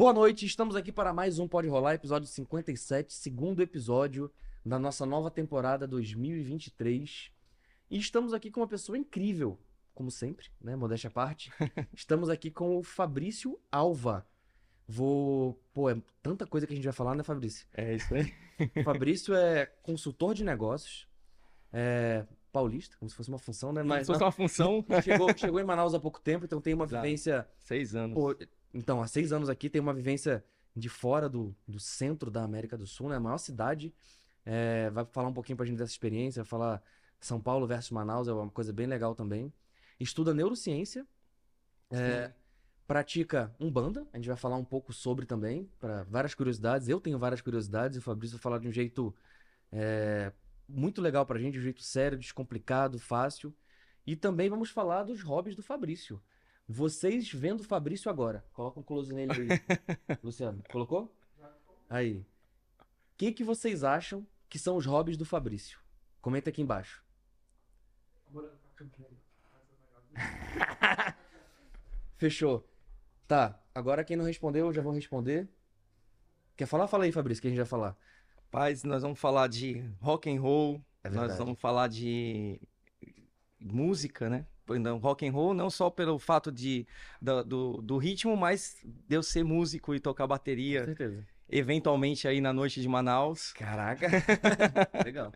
Boa noite, estamos aqui para mais um Pode Rolar, episódio 57, segundo episódio da nossa nova temporada 2023. E estamos aqui com uma pessoa incrível, como sempre, né? Modéstia à parte. estamos aqui com o Fabrício Alva. Vou. Pô, é tanta coisa que a gente vai falar, né, Fabrício? É isso aí. O Fabrício é consultor de negócios, é paulista, como se fosse uma função, né? Mas se fosse uma função. Chegou, chegou em Manaus há pouco tempo, então tem uma vivência. Seis anos. Pô, então, há seis anos aqui tem uma vivência de fora do, do centro da América do Sul, né? A maior cidade. É, vai falar um pouquinho pra gente dessa experiência, vai falar São Paulo versus Manaus, é uma coisa bem legal também. Estuda neurociência, é, pratica Umbanda, a gente vai falar um pouco sobre também, para várias curiosidades. Eu tenho várias curiosidades e o Fabrício vai falar de um jeito é, muito legal pra gente, de um jeito sério, descomplicado, fácil. E também vamos falar dos hobbies do Fabrício. Vocês vendo o Fabrício agora. Coloca um close nele aí. Luciano, colocou? Aí. O que, que vocês acham que são os hobbies do Fabrício? Comenta aqui embaixo. Fechou. Tá, agora quem não respondeu, eu já vou responder. Quer falar? Fala aí, Fabrício, que a gente vai falar. Paz, nós vamos falar de rock and roll, É nós vamos falar de música, né? Não, rock and roll não só pelo fato de, da- do, do ritmo, mas de eu ser músico e tocar Com bateria, certeza. eventualmente aí na noite de Manaus. Caraca. Legal.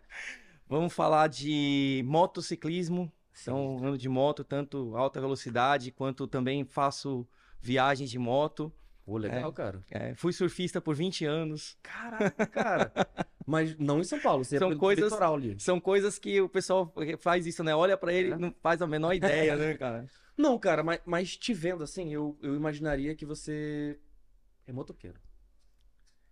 Vamos falar de motociclismo, então ando de moto, tanto alta velocidade quanto também faço viagens de moto. Pô, legal, cara. É, fui surfista por 20 anos. Caraca, cara. Mas não em São Paulo, você São é coisas- litoral ali. São coisas que o pessoal faz isso, né? Olha pra ele, É. não faz a menor ideia, né, cara? Não, cara, mas, mas te vendo assim, eu, eu imaginaria que você é motoqueiro.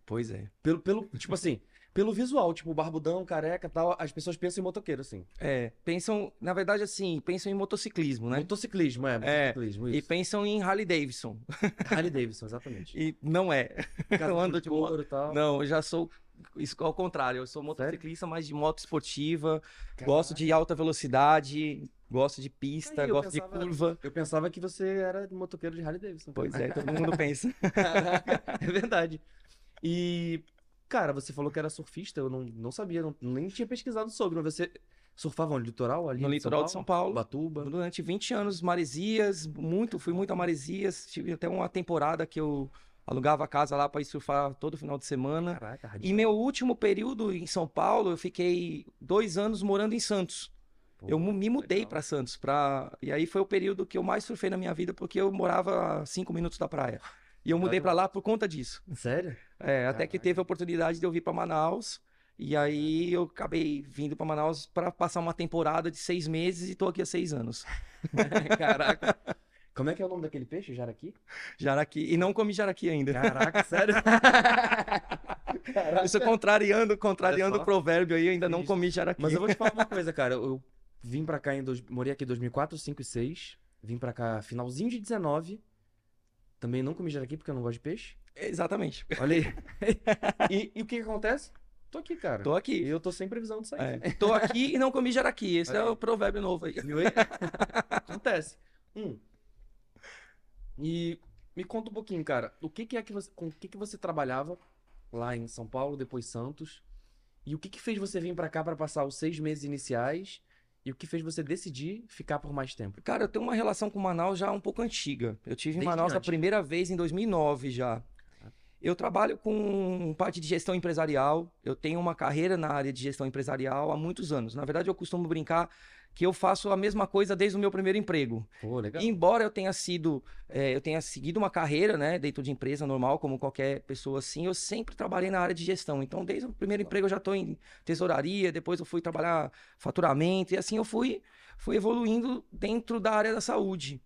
Pois é. Pelo, pelo, tipo assim, pelo visual, tipo, barbudão, careca e tal, as pessoas pensam em motoqueiro, assim. É, pensam, na verdade, assim, pensam em motociclismo, né? Motociclismo, é, É, motociclismo, E isso. pensam em Harley Davidson. Harley Davidson, exatamente. E não é. Casa eu ando de moto. couro e tal. Não, eu já sou isso ao contrário. Eu sou motociclista, mas de moto esportiva. Caraca. Gosto de alta velocidade, gosto de pista, Aí, gosto pensava- de curva. Eu pensava que você era motoqueiro de Harley Davidson. Pois é, todo mundo pensa. Caraca, é verdade. E, cara, você falou que era surfista, eu não, não sabia, não, nem tinha pesquisado sobre, mas você surfava no litoral ali No de litoral de São Paulo. Batuba. Durante 20 anos, Maresias, muito, fui muito a Maresias. Tive até uma temporada que eu alugava a casa lá para ir surfar todo final de semana. Caraca, E meu último período em São Paulo, eu fiquei dois anos morando em Santos. Pô, eu me mudei para Santos, pra... e aí foi o período que eu mais surfei na minha vida, porque eu morava a cinco minutos da praia. E eu mudei para lá por conta disso. Sério? É, até que Caraca. teve a oportunidade de eu vir para Manaus. E aí eu acabei vindo para Manaus para passar uma temporada de seis meses e tô aqui há seis anos. Caraca. Como é que é o nome daquele peixe? Jaraqui? Jaraqui. E não comi jaraqui ainda. Caraca, sério? Isso contrariando, contrariando só. o provérbio aí, ainda não comi jaraqui. Mas eu vou te falar uma coisa, cara. Eu vim pra cá em. Dois... Morei aqui em 2004, 5 e 6. Vim pra cá finalzinho de 19. Também não comi jaraqui porque eu não gosto de peixe. Exatamente. Olha aí. e, e o que que acontece? Tô aqui, cara. Tô E aqui. eu tô sem previsão de sair. É, tô aqui e não comi jaraqui. Esse é aí. o provérbio novo aí. Viu aí? Acontece. Hum. E me conta um pouquinho, cara. O que que é que você, com o que que você trabalhava lá em São Paulo, depois Santos? E o que que fez você vir pra cá pra passar os seis meses iniciais? E o que fez você decidir ficar por mais tempo? Cara, eu tenho uma relação com Manaus já um pouco antiga. Eu tive em Desde Manaus a primeira vez em 2009 já. Eu trabalho com parte de gestão empresarial. Eu tenho uma carreira na área de gestão empresarial há muitos anos. Na verdade, eu costumo brincar que eu faço a mesma coisa desde o meu primeiro emprego. Pô, legal. Embora eu tenha sido, eh, eu tenha seguido uma carreira, né, dentro de empresa normal, como qualquer pessoa assim, eu sempre trabalhei na área de gestão. Então, desde o primeiro emprego eu já estou em tesouraria, depois eu fui trabalhar faturamento e assim eu fui, fui evoluindo dentro da área da saúde.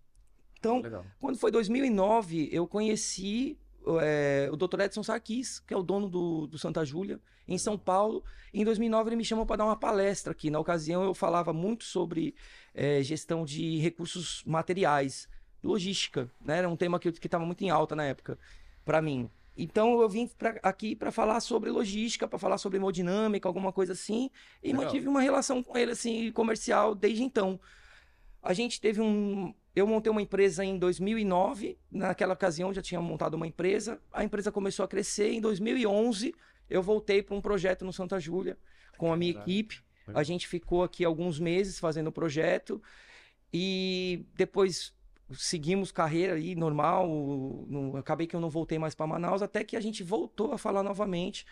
Então, quando foi 2009, eu conheci é, o Dr. Edson Sarkis, que é o dono do, do Santa Júlia, em São Paulo. Em 2009 ele me chamou para dar uma palestra aqui. Na ocasião eu falava muito sobre é, gestão de recursos materiais, logística, né? Era um tema que estava muito em alta na época para mim. Então eu vim pra, aqui para falar sobre logística, para falar sobre hemodinâmica, alguma coisa assim, e Legal. mantive uma relação com ele assim comercial desde então. A gente teve um eu montei uma empresa em 2009, naquela ocasião já tinha montado uma empresa, a empresa começou a crescer, em 2011 eu voltei para um projeto no Santa Júlia com a minha Caraca. equipe. A gente ficou aqui alguns meses fazendo o projeto e depois seguimos carreira aí normal. No, acabei que eu não voltei mais para Manaus até que a gente voltou a falar novamente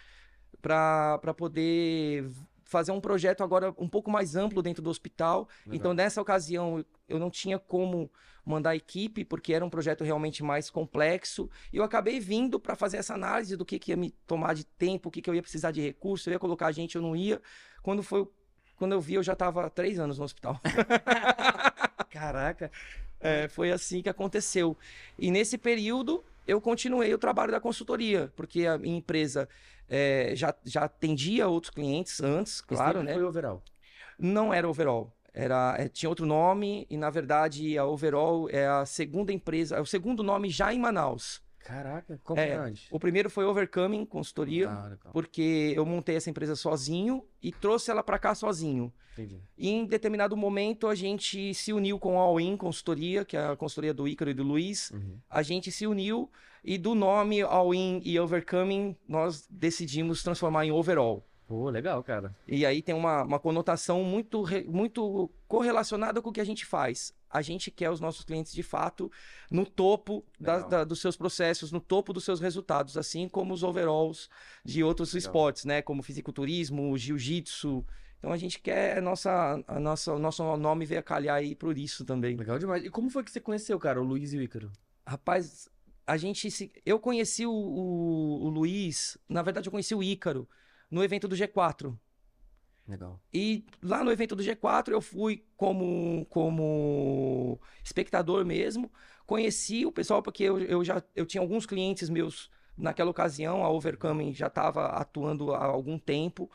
para poder fazer um projeto agora um pouco mais amplo dentro do hospital. Legal. Então, nessa ocasião, eu não tinha como mandar equipe, porque era um projeto realmente mais complexo. E eu acabei vindo para fazer essa análise do que, que ia me tomar de tempo, o que, que eu ia precisar de recurso, eu ia colocar gente, eu não ia. Quando foi. Quando eu vi, eu já estava três anos no hospital. Caraca! É, foi assim que aconteceu. E nesse período, eu continuei o trabalho da consultoria, porque a minha empresa é, já, já atendia outros clientes antes, claro, né? foi overall? Não era overall. Era, é, tinha outro nome e, na verdade, a Overall é a segunda empresa, é o segundo nome já em Manaus. Caraca, como é, antes? O primeiro foi Overcoming Consultoria, ah, porque eu montei essa empresa sozinho e trouxe ela para cá sozinho. Entendi. E em determinado momento a gente se uniu com a All In Consultoria, que é a consultoria do Ícaro e do Luiz. Uhum. A gente se uniu e do nome All In e Overcoming, nós decidimos transformar em Overall. Pô, legal, cara. E aí tem uma, uma conotação muito, muito correlacionada com o que a gente faz. A gente quer os nossos clientes, de fato, no topo da, da, dos seus processos, no topo dos seus resultados, assim como os overalls de outros legal. esportes, né? Como fisiculturismo, jiu-jitsu. Então a gente quer a nossa, a nossa, o nosso nome veio a calhar aí por isso também. Legal demais. E como foi que você conheceu, cara, o Luiz e o Ícaro? Rapaz, a gente se... eu conheci o, o, o, Luiz, na verdade eu conheci o Ícaro no evento do G4. Legal. E lá no evento do G4 eu fui como, como espectador mesmo, conheci o pessoal porque eu, eu já eu tinha alguns clientes meus naquela ocasião, a Overcoming já estava atuando há algum tempo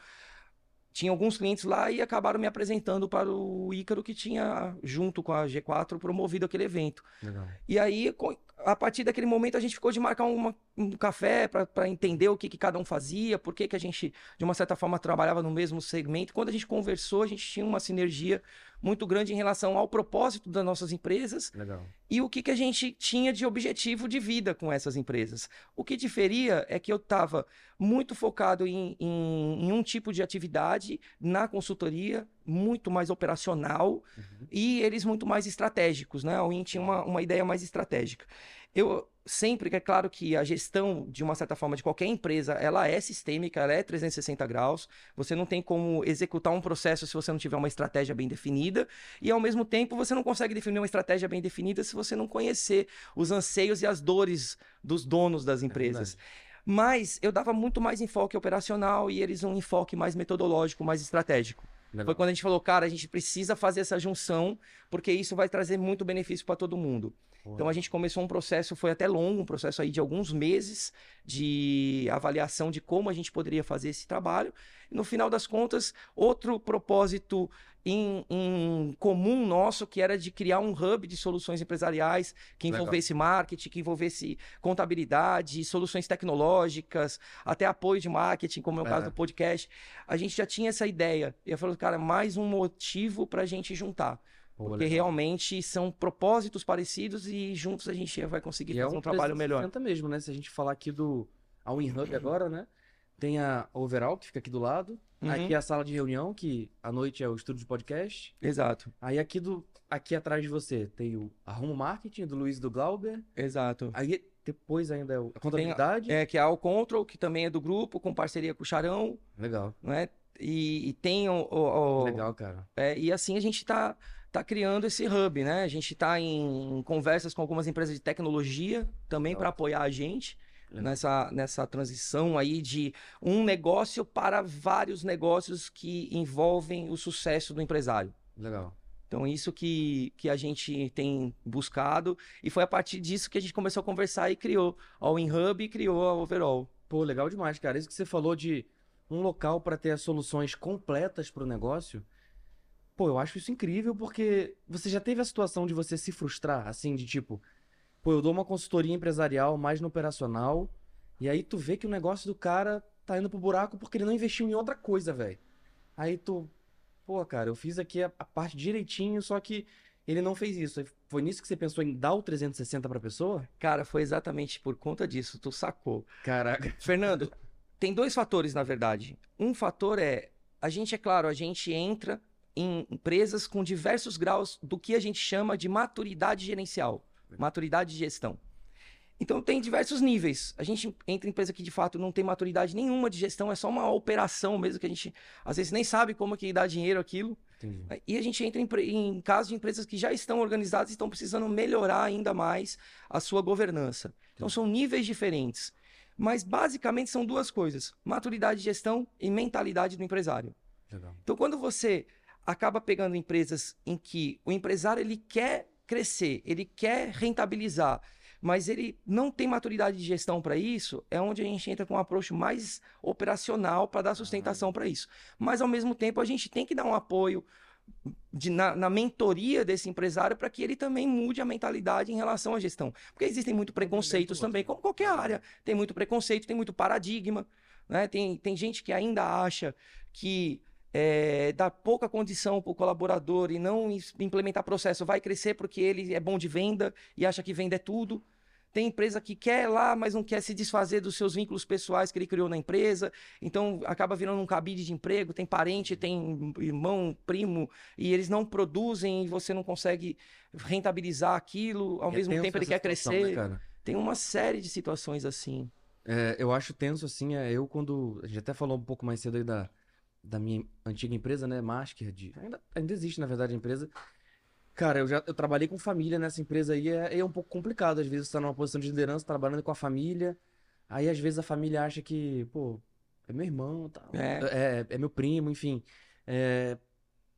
tinha alguns clientes lá e acabaram me apresentando para o Ícaro que tinha, junto com a G4, promovido aquele evento. Legal. E aí, a partir daquele momento, a gente ficou de marcar uma, um café para entender o que, que cada um fazia, por que, que a gente, de uma certa forma, trabalhava no mesmo segmento. Quando a gente conversou, a gente tinha uma sinergia muito grande em relação ao propósito das nossas empresas Legal. e o que, que a gente tinha de objetivo de vida com essas empresas. O que diferia é que eu estava muito focado em, em, em, um tipo de atividade na consultoria, muito mais operacional, uhum. e eles muito mais estratégicos, né? A Win tinha uma, uma ideia mais estratégica. Eu sempre que é claro que a gestão de uma certa forma de qualquer empresa, ela é sistêmica, ela é 360 graus. Você não tem como executar um processo se você não tiver uma estratégia bem definida, e ao mesmo tempo você não consegue definir uma estratégia bem definida se você não conhecer os anseios e as dores dos donos das é empresas. É Mas eu dava muito mais enfoque operacional e eles um enfoque mais metodológico, mais estratégico. Legal. Foi quando a gente falou, cara, a gente precisa fazer essa junção, porque isso vai trazer muito benefício para todo mundo. Então a gente começou um processo, foi até longo, um processo aí de alguns meses de avaliação de como a gente poderia fazer esse trabalho. E no final das contas, outro propósito em, em, comum nosso, que era de criar um hub de soluções empresariais que envolvesse Legal. marketing, que envolvesse contabilidade, soluções tecnológicas, até apoio de marketing, como é o é. caso do podcast. A gente já tinha essa ideia. E eu falei, cara, mais um motivo para a gente juntar. Porque realmente são propósitos parecidos e juntos a gente vai conseguir e é fazer é um, um trabalho melhor. mesmo, né? Se a gente falar aqui do a WinHub agora, né? Tem a Overall, que fica aqui do lado. Uhum. Aqui é a sala de reunião, que à noite é o estúdio de podcast. Exato. Aí aqui do aqui atrás de você tem o Arrumo Marketing, do Luiz do Glauber. Exato. Aí depois ainda é a contabilidade. Tem, é, que é a Control, que também é do grupo, com parceria com o Charão. Legal. Né? E, e tem o, o, o... Legal, cara. É, e assim a gente tá está criando esse hub, né? A gente está em conversas com algumas empresas de tecnologia também para apoiar a gente nessa, nessa transição aí de um negócio para vários negócios que envolvem o sucesso do empresário. Legal. Então, isso que, que a gente tem buscado. E foi a partir disso que a gente começou a conversar e criou a All In Hub e criou a Overall. Pô, legal demais, cara. Isso que você falou de um local para ter as soluções completas para o negócio. Pô, eu acho isso incrível porque você já teve a situação de você se frustrar, assim, de tipo, pô, eu dou uma consultoria empresarial mais no operacional, e aí tu vê que o negócio do cara tá indo pro buraco porque ele não investiu em outra coisa, velho. Aí tu, pô, cara, eu fiz aqui a, a, parte direitinho, só que ele não fez isso. Foi nisso que você pensou em dar o 360 pra pessoa? Cara, foi exatamente por conta disso, tu sacou. Caraca. Fernando, tem dois fatores, na verdade. Um fator é, a gente, é claro, a gente entra em empresas com diversos graus do que a gente chama de maturidade gerencial, maturidade de gestão. Então tem diversos níveis. A gente entra em empresa que de fato não tem maturidade nenhuma de gestão, é só uma operação mesmo que a gente às vezes nem sabe como que dá dinheiro aquilo. Entendi. E a gente entra em, em casos de empresas que já estão organizadas e estão precisando melhorar ainda mais a sua governança. Então, Entendi. Então são níveis diferentes. Mas basicamente são duas coisas: maturidade de gestão e mentalidade do empresário. Legal. Então quando você acaba pegando empresas em que o empresário ele quer crescer, ele quer rentabilizar, mas ele não tem maturidade de gestão para isso, é onde a gente entra com um approach mais operacional para dar sustentação para isso. Mas, ao mesmo tempo, a gente tem que dar um apoio de, na, na, mentoria desse empresário para que ele também mude a mentalidade em relação à gestão. Porque existem muito preconceitos também, como qualquer área. Tem muito preconceito, tem muito paradigma. Né? Tem, tem gente que ainda acha que é, dar pouca condição para o colaborador e não implementar processo, vai crescer porque ele é bom de venda e acha que venda é tudo. Tem empresa que quer lá, mas não quer se desfazer dos seus vínculos pessoais que ele criou na empresa, então acaba virando um cabide de emprego. Tem parente, tem irmão, primo, e eles não produzem e você não consegue rentabilizar aquilo. Ao é mesmo tempo, ele quer situação, crescer. Né, tem uma série de situações assim. É, eu acho tenso assim, é eu quando. A gente até falou um pouco mais cedo aí da da minha antiga empresa, né? Masker, de, ainda, ainda existe, na verdade, a empresa. Cara, eu já eu trabalhei com família nessa empresa aí, é, é um pouco complicado. Às vezes você tá numa posição de liderança, trabalhando com a família. Aí, às vezes, a família acha que, pô, é meu irmão, tá, é. é, é meu primo, enfim. É,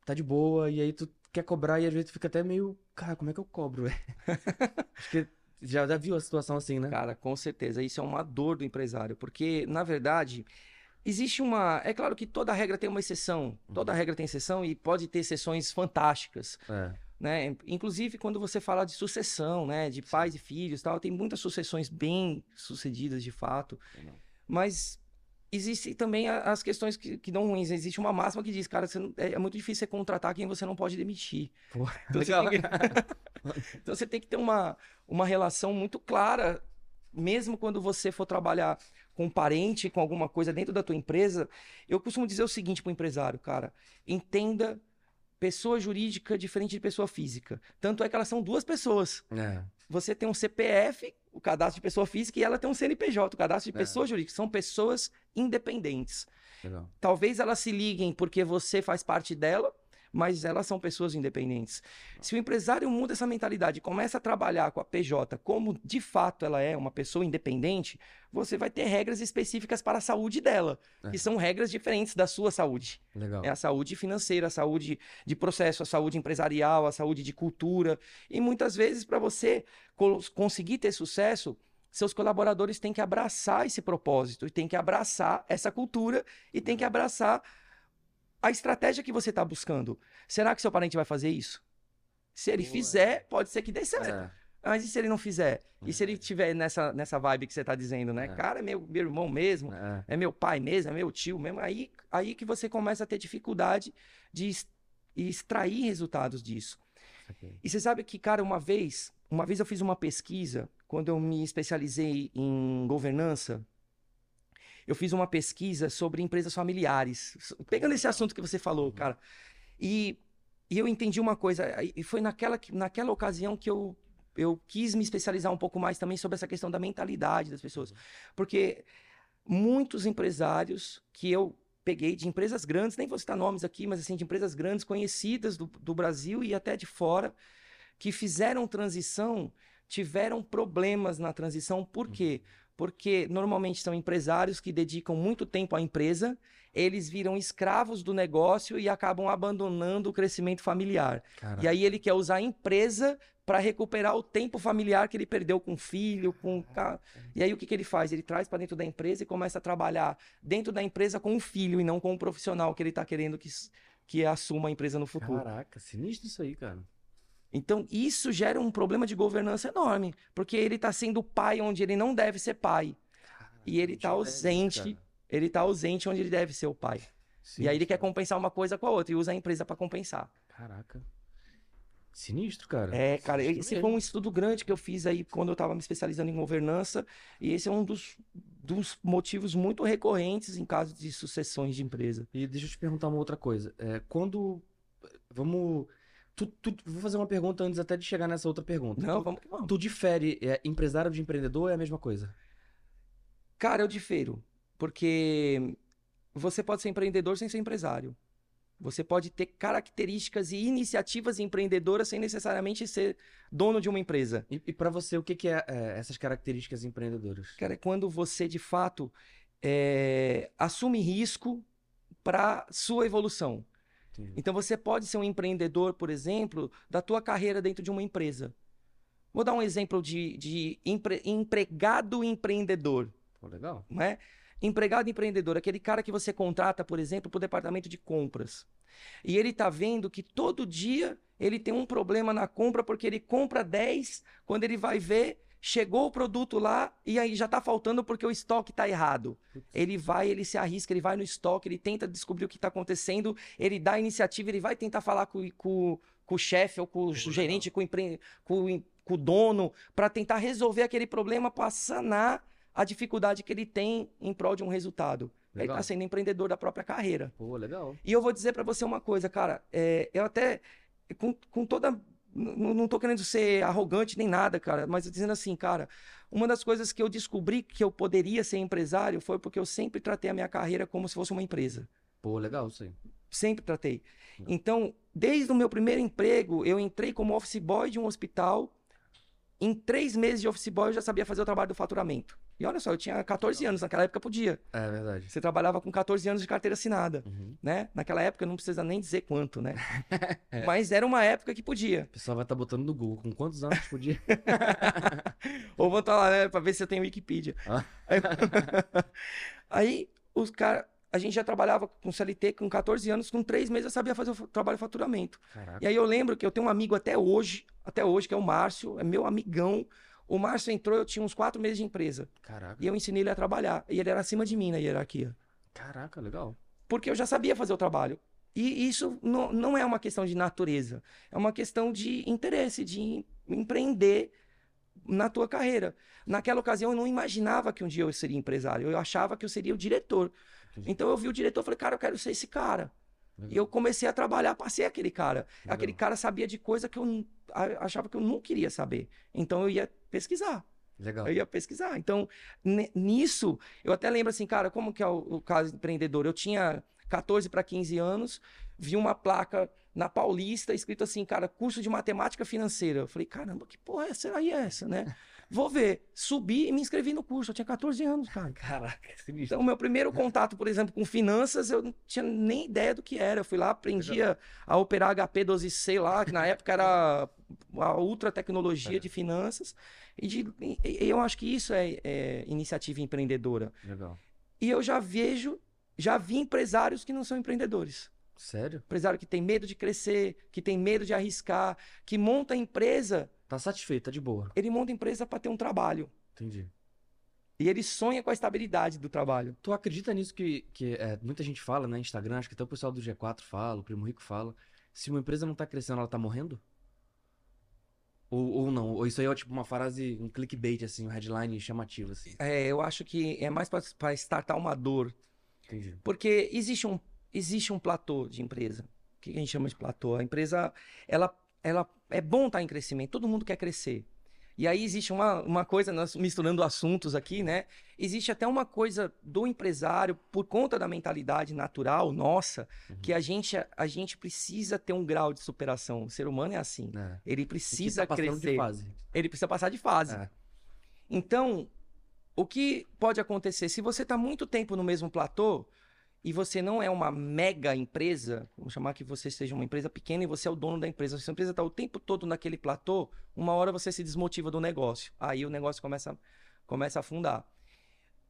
tá de boa, e aí tu quer cobrar e às vezes tu fica até meio, cara, como é que eu cobro? Acho que já, já viu a situação assim, né? Cara, com certeza. Isso é uma dor do empresário, porque, na verdade, Existe uma. É claro que toda regra tem uma exceção. Toda uhum. regra tem exceção e pode ter exceções fantásticas. É. Né? Inclusive, quando você fala de sucessão, né? De pais e filhos tal, tem muitas sucessões bem sucedidas de fato. Mas existem também as questões que, que dão ruins. Existe uma máxima que diz, cara, não, é, é, muito difícil você contratar quem você não pode demitir. Pô, então, você que... então, você tem que ter uma, uma relação muito clara, mesmo quando você for trabalhar com um parente, com alguma coisa dentro da tua empresa, eu costumo dizer o seguinte para o empresário, cara, entenda pessoa jurídica diferente de pessoa física. Tanto é que elas são duas pessoas. É. Você tem um CPF, o cadastro de pessoa física, e ela tem um CNPJ, o cadastro de é. pessoa jurídica. São pessoas independentes. Legal. Talvez elas se liguem porque você faz parte dela, mas elas são pessoas independentes. Se o empresário muda essa mentalidade e começa a trabalhar com a PJ como de fato ela é uma pessoa independente, você vai ter regras específicas para a saúde dela, é. que são regras diferentes da sua saúde. Legal. É a saúde financeira, a saúde de processo, a saúde empresarial, a saúde de cultura. E muitas vezes, para você conseguir ter sucesso, seus colaboradores têm que abraçar esse propósito e têm que abraçar essa cultura e têm que abraçar a estratégia que você está buscando. Será que seu parente vai fazer isso? Se ele Boa. fizer, pode ser que dê certo. É. Mas e se ele não fizer? E se ele tiver nessa, nessa vibe que você está dizendo, né? É. Cara, é meu, meu irmão mesmo, é. é. meu pai mesmo, é meu tio mesmo. Aí, aí que você começa a ter dificuldade de extrair resultados disso. Okay. E você sabe que, cara, uma vez, uma vez eu fiz uma pesquisa, quando eu me especializei em governança, eu fiz uma pesquisa sobre empresas familiares. Pegando esse assunto que você falou, uhum. cara. E, e eu entendi uma coisa, e foi naquela, naquela ocasião que eu, eu quis me especializar um pouco mais também sobre essa questão da mentalidade das pessoas. Uhum. Porque muitos empresários que eu peguei de empresas grandes, nem vou citar nomes aqui, mas assim, de empresas grandes conhecidas do, do Brasil e até de fora, que fizeram transição, tiveram problemas na transição. Por uhum. Porque normalmente são empresários que dedicam muito tempo à empresa, eles viram escravos do negócio e acabam abandonando o crescimento familiar. Caraca. E aí ele quer usar a empresa para recuperar o tempo familiar que ele perdeu com o filho, com. E aí o que, que ele faz? Ele traz para dentro da empresa e começa a trabalhar dentro da empresa com o filho e não com o profissional que ele está querendo que, que assuma a empresa no futuro. Caraca, sinistro isso aí, cara. Então, isso gera um problema de governança enorme, porque ele está sendo pai onde ele não deve ser pai. E ele tá Cara, ausente, ele está ausente onde ele deve ser o pai. Sim, e aí ele quer cara. compensar uma coisa com a outra e usa a empresa para compensar. Caraca. Sinistro, cara. É, cara, Sinistro esse mesmo. foi um estudo grande que eu fiz aí quando eu estava me especializando em governança, e esse é um dos, dos motivos muito recorrentes em casos de sucessões de empresa. E deixa eu te perguntar uma outra coisa. É, quando. Vamos. Tu, tu- vou fazer uma pergunta antes até de chegar nessa outra pergunta. Não, Tu, vamos que vamos. tu difere é, empresário de empreendedor é a mesma coisa? Cara, eu difero, porque você pode ser empreendedor sem ser empresário. Você pode ter características e iniciativas empreendedoras sem necessariamente ser dono de uma empresa. E, e para você, o que, que é, é, essas características empreendedoras? Cara, é quando você de fato é, assume risco para sua evolução. Entendi. Então você pode ser um empreendedor, por exemplo, da tua carreira dentro de uma empresa. Vou dar um exemplo de, de empre- empregado empreendedor. Pô, legal. não é? Empregado empreendedor, aquele cara que você contrata, por exemplo, para o departamento de compras. E ele está vendo que todo dia ele tem um problema na compra, porque ele compra 10, quando ele vai ver, chegou o produto lá e aí já está faltando porque o estoque está errado. Ele vai, ele se arrisca, ele vai no estoque, ele tenta descobrir o que está acontecendo, ele dá a iniciativa, ele vai tentar falar com, com, com o chefe ou com o gerente, com o, empre... com com o dono, para tentar resolver aquele problema, para sanar a dificuldade que ele tem em prol de um resultado. Ele Legal. está sendo empreendedor da própria carreira. Pô, legal. E eu vou dizer para você uma coisa, cara. é, eu até, com, com toda. N- Não tô querendo ser arrogante nem nada, cara, mas dizendo assim, cara, uma das coisas que eu descobri que eu poderia ser empresário foi porque eu sempre tratei a minha carreira como se fosse uma empresa. Pô, legal isso aí. Sempre tratei. Não. Então, desde o meu primeiro emprego, eu entrei como office boy de um hospital. Em três meses de office boy, eu já sabia fazer o trabalho do faturamento. E olha só, eu tinha 14 anos, naquela época podia. É verdade. Você trabalhava com 14 anos de carteira assinada, Uhum. né? Naquela época não precisa nem dizer quanto, né? É. Mas era uma época que podia. O pessoal vai estar botando no Google. Com quantos anos podia? Ou vou estar lá, né, pra ver se eu tenho Wikipedia. Ah. Aí, aí, os caras, a gente já trabalhava com CLT com 14 anos, com três meses eu sabia fazer o trabalho de faturamento. Caraca. E aí eu lembro que eu tenho um amigo até hoje, até hoje, que é o Márcio, é meu amigão. O Márcio entrou, eu tinha uns quatro meses de empresa. Caraca. E eu ensinei ele a trabalhar. E ele era acima de mim na hierarquia. Caraca, legal. Porque eu já sabia fazer o trabalho. E isso não, não é uma questão de natureza. É uma questão de interesse, de em- empreender na tua carreira. Naquela ocasião, eu não imaginava que um dia eu seria empresário. Eu achava que eu seria o diretor. Entendi. Então eu vi o diretor e falei, cara, eu quero ser esse cara. E eu comecei a trabalhar para ser aquele cara. Legal. Aquele cara sabia de coisa que eu achava que eu não queria saber. Então eu ia pesquisar. Legal. Eu ia pesquisar. Então, nisso, eu até lembro assim, cara, como que é o, o caso empreendedor? Eu tinha 14 para 15 anos, vi uma placa na Paulista escrito assim, cara, curso de matemática financeira. Eu falei, caramba, que porra é, será aí essa, né? Vou ver. Subi e me inscrevi no curso. Eu tinha 14 anos, cara. Caraca, sinistro. Então, meu primeiro contato, por exemplo, com finanças, eu não tinha nem ideia do que era. Eu fui lá, aprendi a, a operar HP12C lá, que na época era a ultra tecnologia É. de finanças. E, de- e- eu acho que isso é, é iniciativa empreendedora. Legal. E eu já vejo, já vi empresários que não são empreendedores. Sério? Empresário que tem medo de crescer, que tem medo de arriscar, que monta empresa. Tá satisfeito, tá de boa. Ele monta empresa para ter um trabalho. Entendi. E ele sonha com a estabilidade do trabalho. Tu acredita nisso que, que é, muita gente fala, né? Instagram, acho que até o pessoal do G4 fala, o Primo Rico fala. Se uma empresa não tá crescendo, ela tá morrendo? Ou, ou não? Ou isso aí é tipo uma frase, um clickbait, assim, um headline chamativo, assim. É, eu acho que é mais para startar uma dor. Entendi. Porque existe um, existe um platô de empresa. O que a gente chama de platô? A empresa, ela, ela é bom estar em crescimento, todo mundo quer crescer. E aí existe uma, uma coisa, nós misturando assuntos aqui, né? Existe até uma coisa do empresário, por conta da mentalidade natural nossa, Uhum. que a gente, a gente precisa ter um grau de superação. O ser humano é assim. É. Ele que precisa tá crescer. de fase. Ele precisa passar de fase. É. Então, o que pode acontecer? Se você está muito tempo no mesmo platô e você não é uma mega empresa, vamos chamar que você seja uma empresa pequena e você é o dono da empresa. Se a empresa está o tempo todo naquele platô, uma hora você se desmotiva do negócio. Aí o negócio começa, começa a afundar.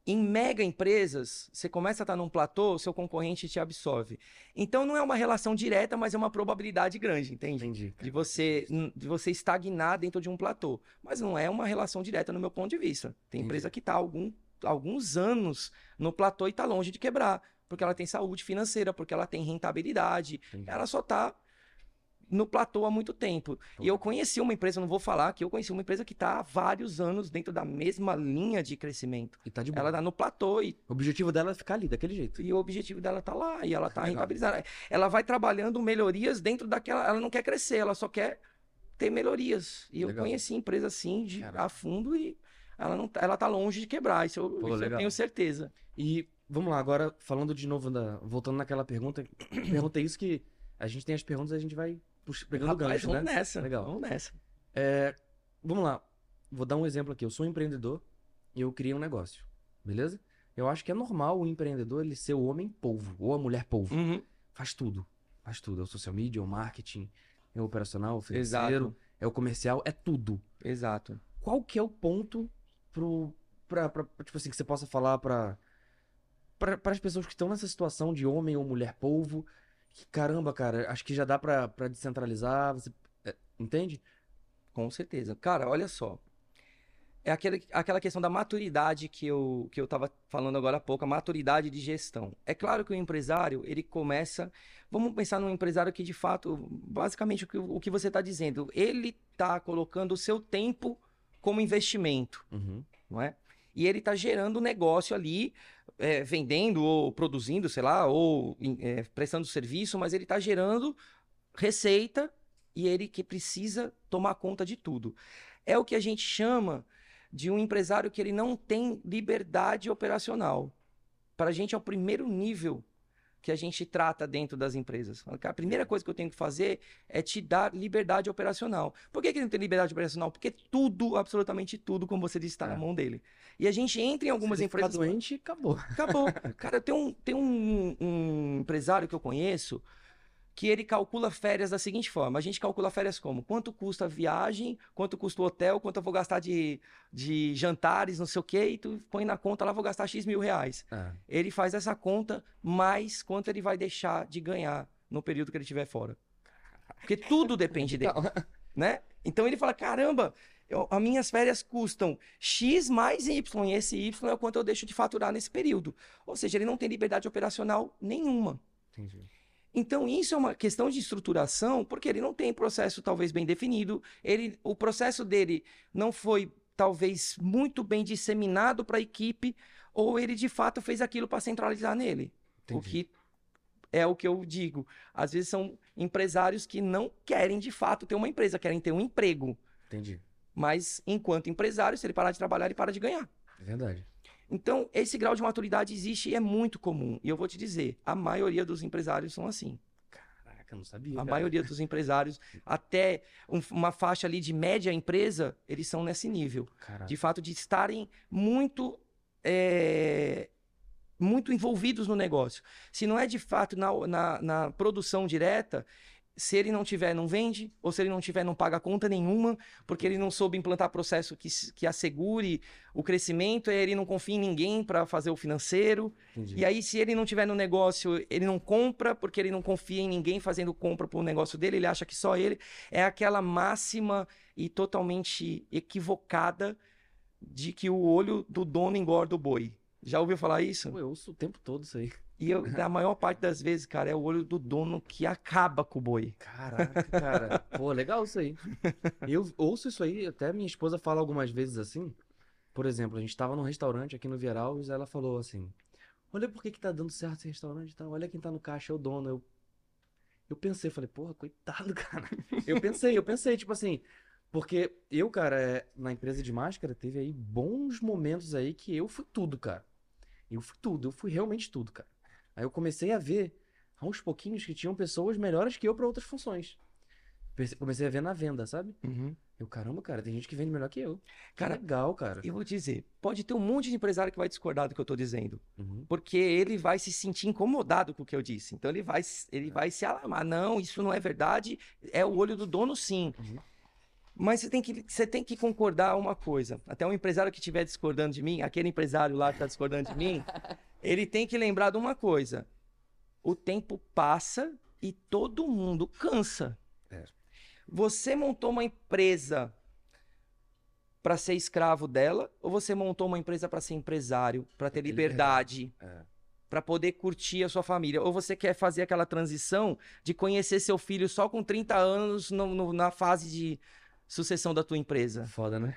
Em mega empresas, você começa a estar num platô, seu concorrente te absorve. Então não é uma relação direta, mas é uma probabilidade grande, entende? Entendi. De você, de você estagnar dentro de um platô. Mas não é uma relação direta no meu ponto de vista. Tem Entendi. empresa que está algum, alguns anos no platô e está longe de quebrar. Porque ela tem saúde financeira, porque ela tem rentabilidade. Entendi. Ela só está no platô há muito tempo. E eu conheci uma empresa, não vou falar, que eu conheci uma empresa que está há vários anos dentro da mesma linha de crescimento. E tá de boa. Ela está no platô e O objetivo dela é ficar ali, daquele jeito. e o objetivo dela tá lá, e ela tá Legal. rentabilizando. Ela vai trabalhando melhorias dentro daquela. Ela não quer crescer, ela só quer ter melhorias. E eu Legal. conheci empresa assim, de, Caraca. a fundo, e ela, não, ela tá longe de quebrar. Isso, eu, Pô, isso eu tenho certeza. E vamos lá, agora falando de novo, da, voltando naquela pergunta, pergunta isso que a gente tem as perguntas e a gente vai puxa- pegando Rapaz, gancho, vamos né? nessa. Legal. Vamos nessa. É, vamos lá, vou dar um exemplo aqui. Eu sou um empreendedor e eu criei um negócio, beleza? Eu acho que é normal o empreendedor ele ser o homem polvo ou a mulher polvo. Uhum. Faz tudo, faz tudo. É o social media, é o marketing, é o operacional, o financeiro, Exato. é o comercial, é tudo. Exato. qual que é o ponto pro, pra, pra, tipo assim, que você possa falar pra, pra, as pessoas que estão nessa situação de homem ou mulher polvo, que caramba, cara, acho que já dá pra descentralizar, você, é, entende? Com certeza. Cara, olha só. É aquele, aquela questão da maturidade que eu, que eu tava falando agora há pouco, a maturidade de gestão. É claro que o empresário, ele começa. Vamos pensar num empresário que, de fato, basicamente o que, o que você está dizendo, ele está colocando o seu tempo como investimento, Uhum. não é? E ele está gerando negócio ali, é, vendendo ou produzindo, sei lá, ou é, prestando serviço, mas ele está gerando receita e ele que precisa tomar conta de tudo. É o que a gente chama de um empresário que ele não tem liberdade operacional. Para a gente é o primeiro nível que a gente trata dentro das empresas. A primeira coisa que eu tenho que fazer é te dar liberdade operacional. Por que, que ele não tem liberdade operacional? Porque tudo, absolutamente tudo, como você disse, está É. na mão dele. E a gente entra em algumas Se ele ficar empresas. doente, acabou. Acabou. Cara, tem um, tem um, um empresário que eu conheço que ele calcula férias da seguinte forma: a gente calcula férias como? Quanto custa a viagem, quanto custa o hotel, quanto eu vou gastar de, de jantares, não sei o quê, e tu põe na conta lá, vou gastar X mil reais. É, Ele faz essa conta mais quanto ele vai deixar de ganhar no período que ele estiver fora. Porque tudo depende dele né? Então ele fala: caramba, eu, as minhas férias custam X mais Y, e esse Y é o quanto eu deixo de faturar nesse período. Ou seja, ele não tem liberdade operacional nenhuma. entendi. Então, isso é uma questão de estruturação, porque ele não tem processo talvez bem definido, ele, o processo dele não foi talvez muito bem disseminado para a equipe, ou ele de fato fez aquilo para centralizar nele. O Entendi. que é o que eu digo. Às vezes são empresários que não querem de fato ter uma empresa, querem ter um emprego. Entendi. Mas enquanto empresário, se ele parar de trabalhar, ele para de ganhar. É verdade. Então, esse grau de maturidade existe e é muito comum. E eu vou te dizer, a maioria dos empresários são assim. Caraca, eu não sabia. A cara. maioria dos empresários, até um- uma faixa ali de média empresa, eles são nesse nível. Caraca. De fato, de estarem muito, é, muito envolvidos no negócio. Se não é de fato na, na, na produção direta, se ele não tiver, não vende, ou se ele não tiver, não paga conta nenhuma, porque ele não soube implantar processo que, que assegure o crescimento, aí ele não confia em ninguém para fazer o financeiro. Entendi. E aí, se ele não tiver no negócio, ele não compra, porque ele não confia em ninguém fazendo compra para o negócio dele, ele acha que só ele. É aquela máxima e totalmente equivocada de que o olho do dono engorda o boi. Já ouviu falar isso? Pô, eu ouço o tempo todo isso aí. E eu, na maior parte das vezes, cara, é o olho do dono que acaba com o boi. Caraca, cara. Pô, legal isso aí. Eu ouço isso aí, até minha esposa fala algumas vezes assim. Por exemplo, a gente tava num restaurante aqui no Vieral e ela falou assim: Olha por que que tá dando certo esse restaurante e tal. Olha quem tá no caixa, é o dono. Eu, eu pensei, falei, porra, coitado, cara. Eu pensei, eu pensei, tipo assim. Porque eu, cara, é, na empresa de máscara, teve aí bons momentos aí que eu fui tudo, cara. Eu fui tudo, eu fui realmente tudo, cara. Aí eu comecei a ver aos pouquinhos que tinham pessoas melhores que eu para outras funções. Comecei a ver na venda, sabe? Eu, caramba, cara, tem gente que vende melhor que eu. Cara, Legal, cara. eu vou dizer, pode ter um monte de empresário que vai discordar do que eu tô dizendo. Uhum. Porque ele vai se sentir incomodado com o que eu disse. Então ele vai, ele vai se alarmar. Não, isso não é verdade. É o olho do dono, sim. Uhum. Mas você tem, que, você tem que concordar uma coisa. Até um empresário que estiver discordando de mim, aquele empresário lá que está discordando de mim, ele tem que lembrar de uma coisa. O tempo passa e todo mundo cansa. É. Você montou uma empresa para ser escravo dela ou você montou uma empresa para ser empresário, para ter liberdade, É. para poder curtir a sua família? Ou você quer fazer aquela transição de conhecer seu filho só com 30 anos no- no- na fase de sucessão da tua empresa? Foda, né?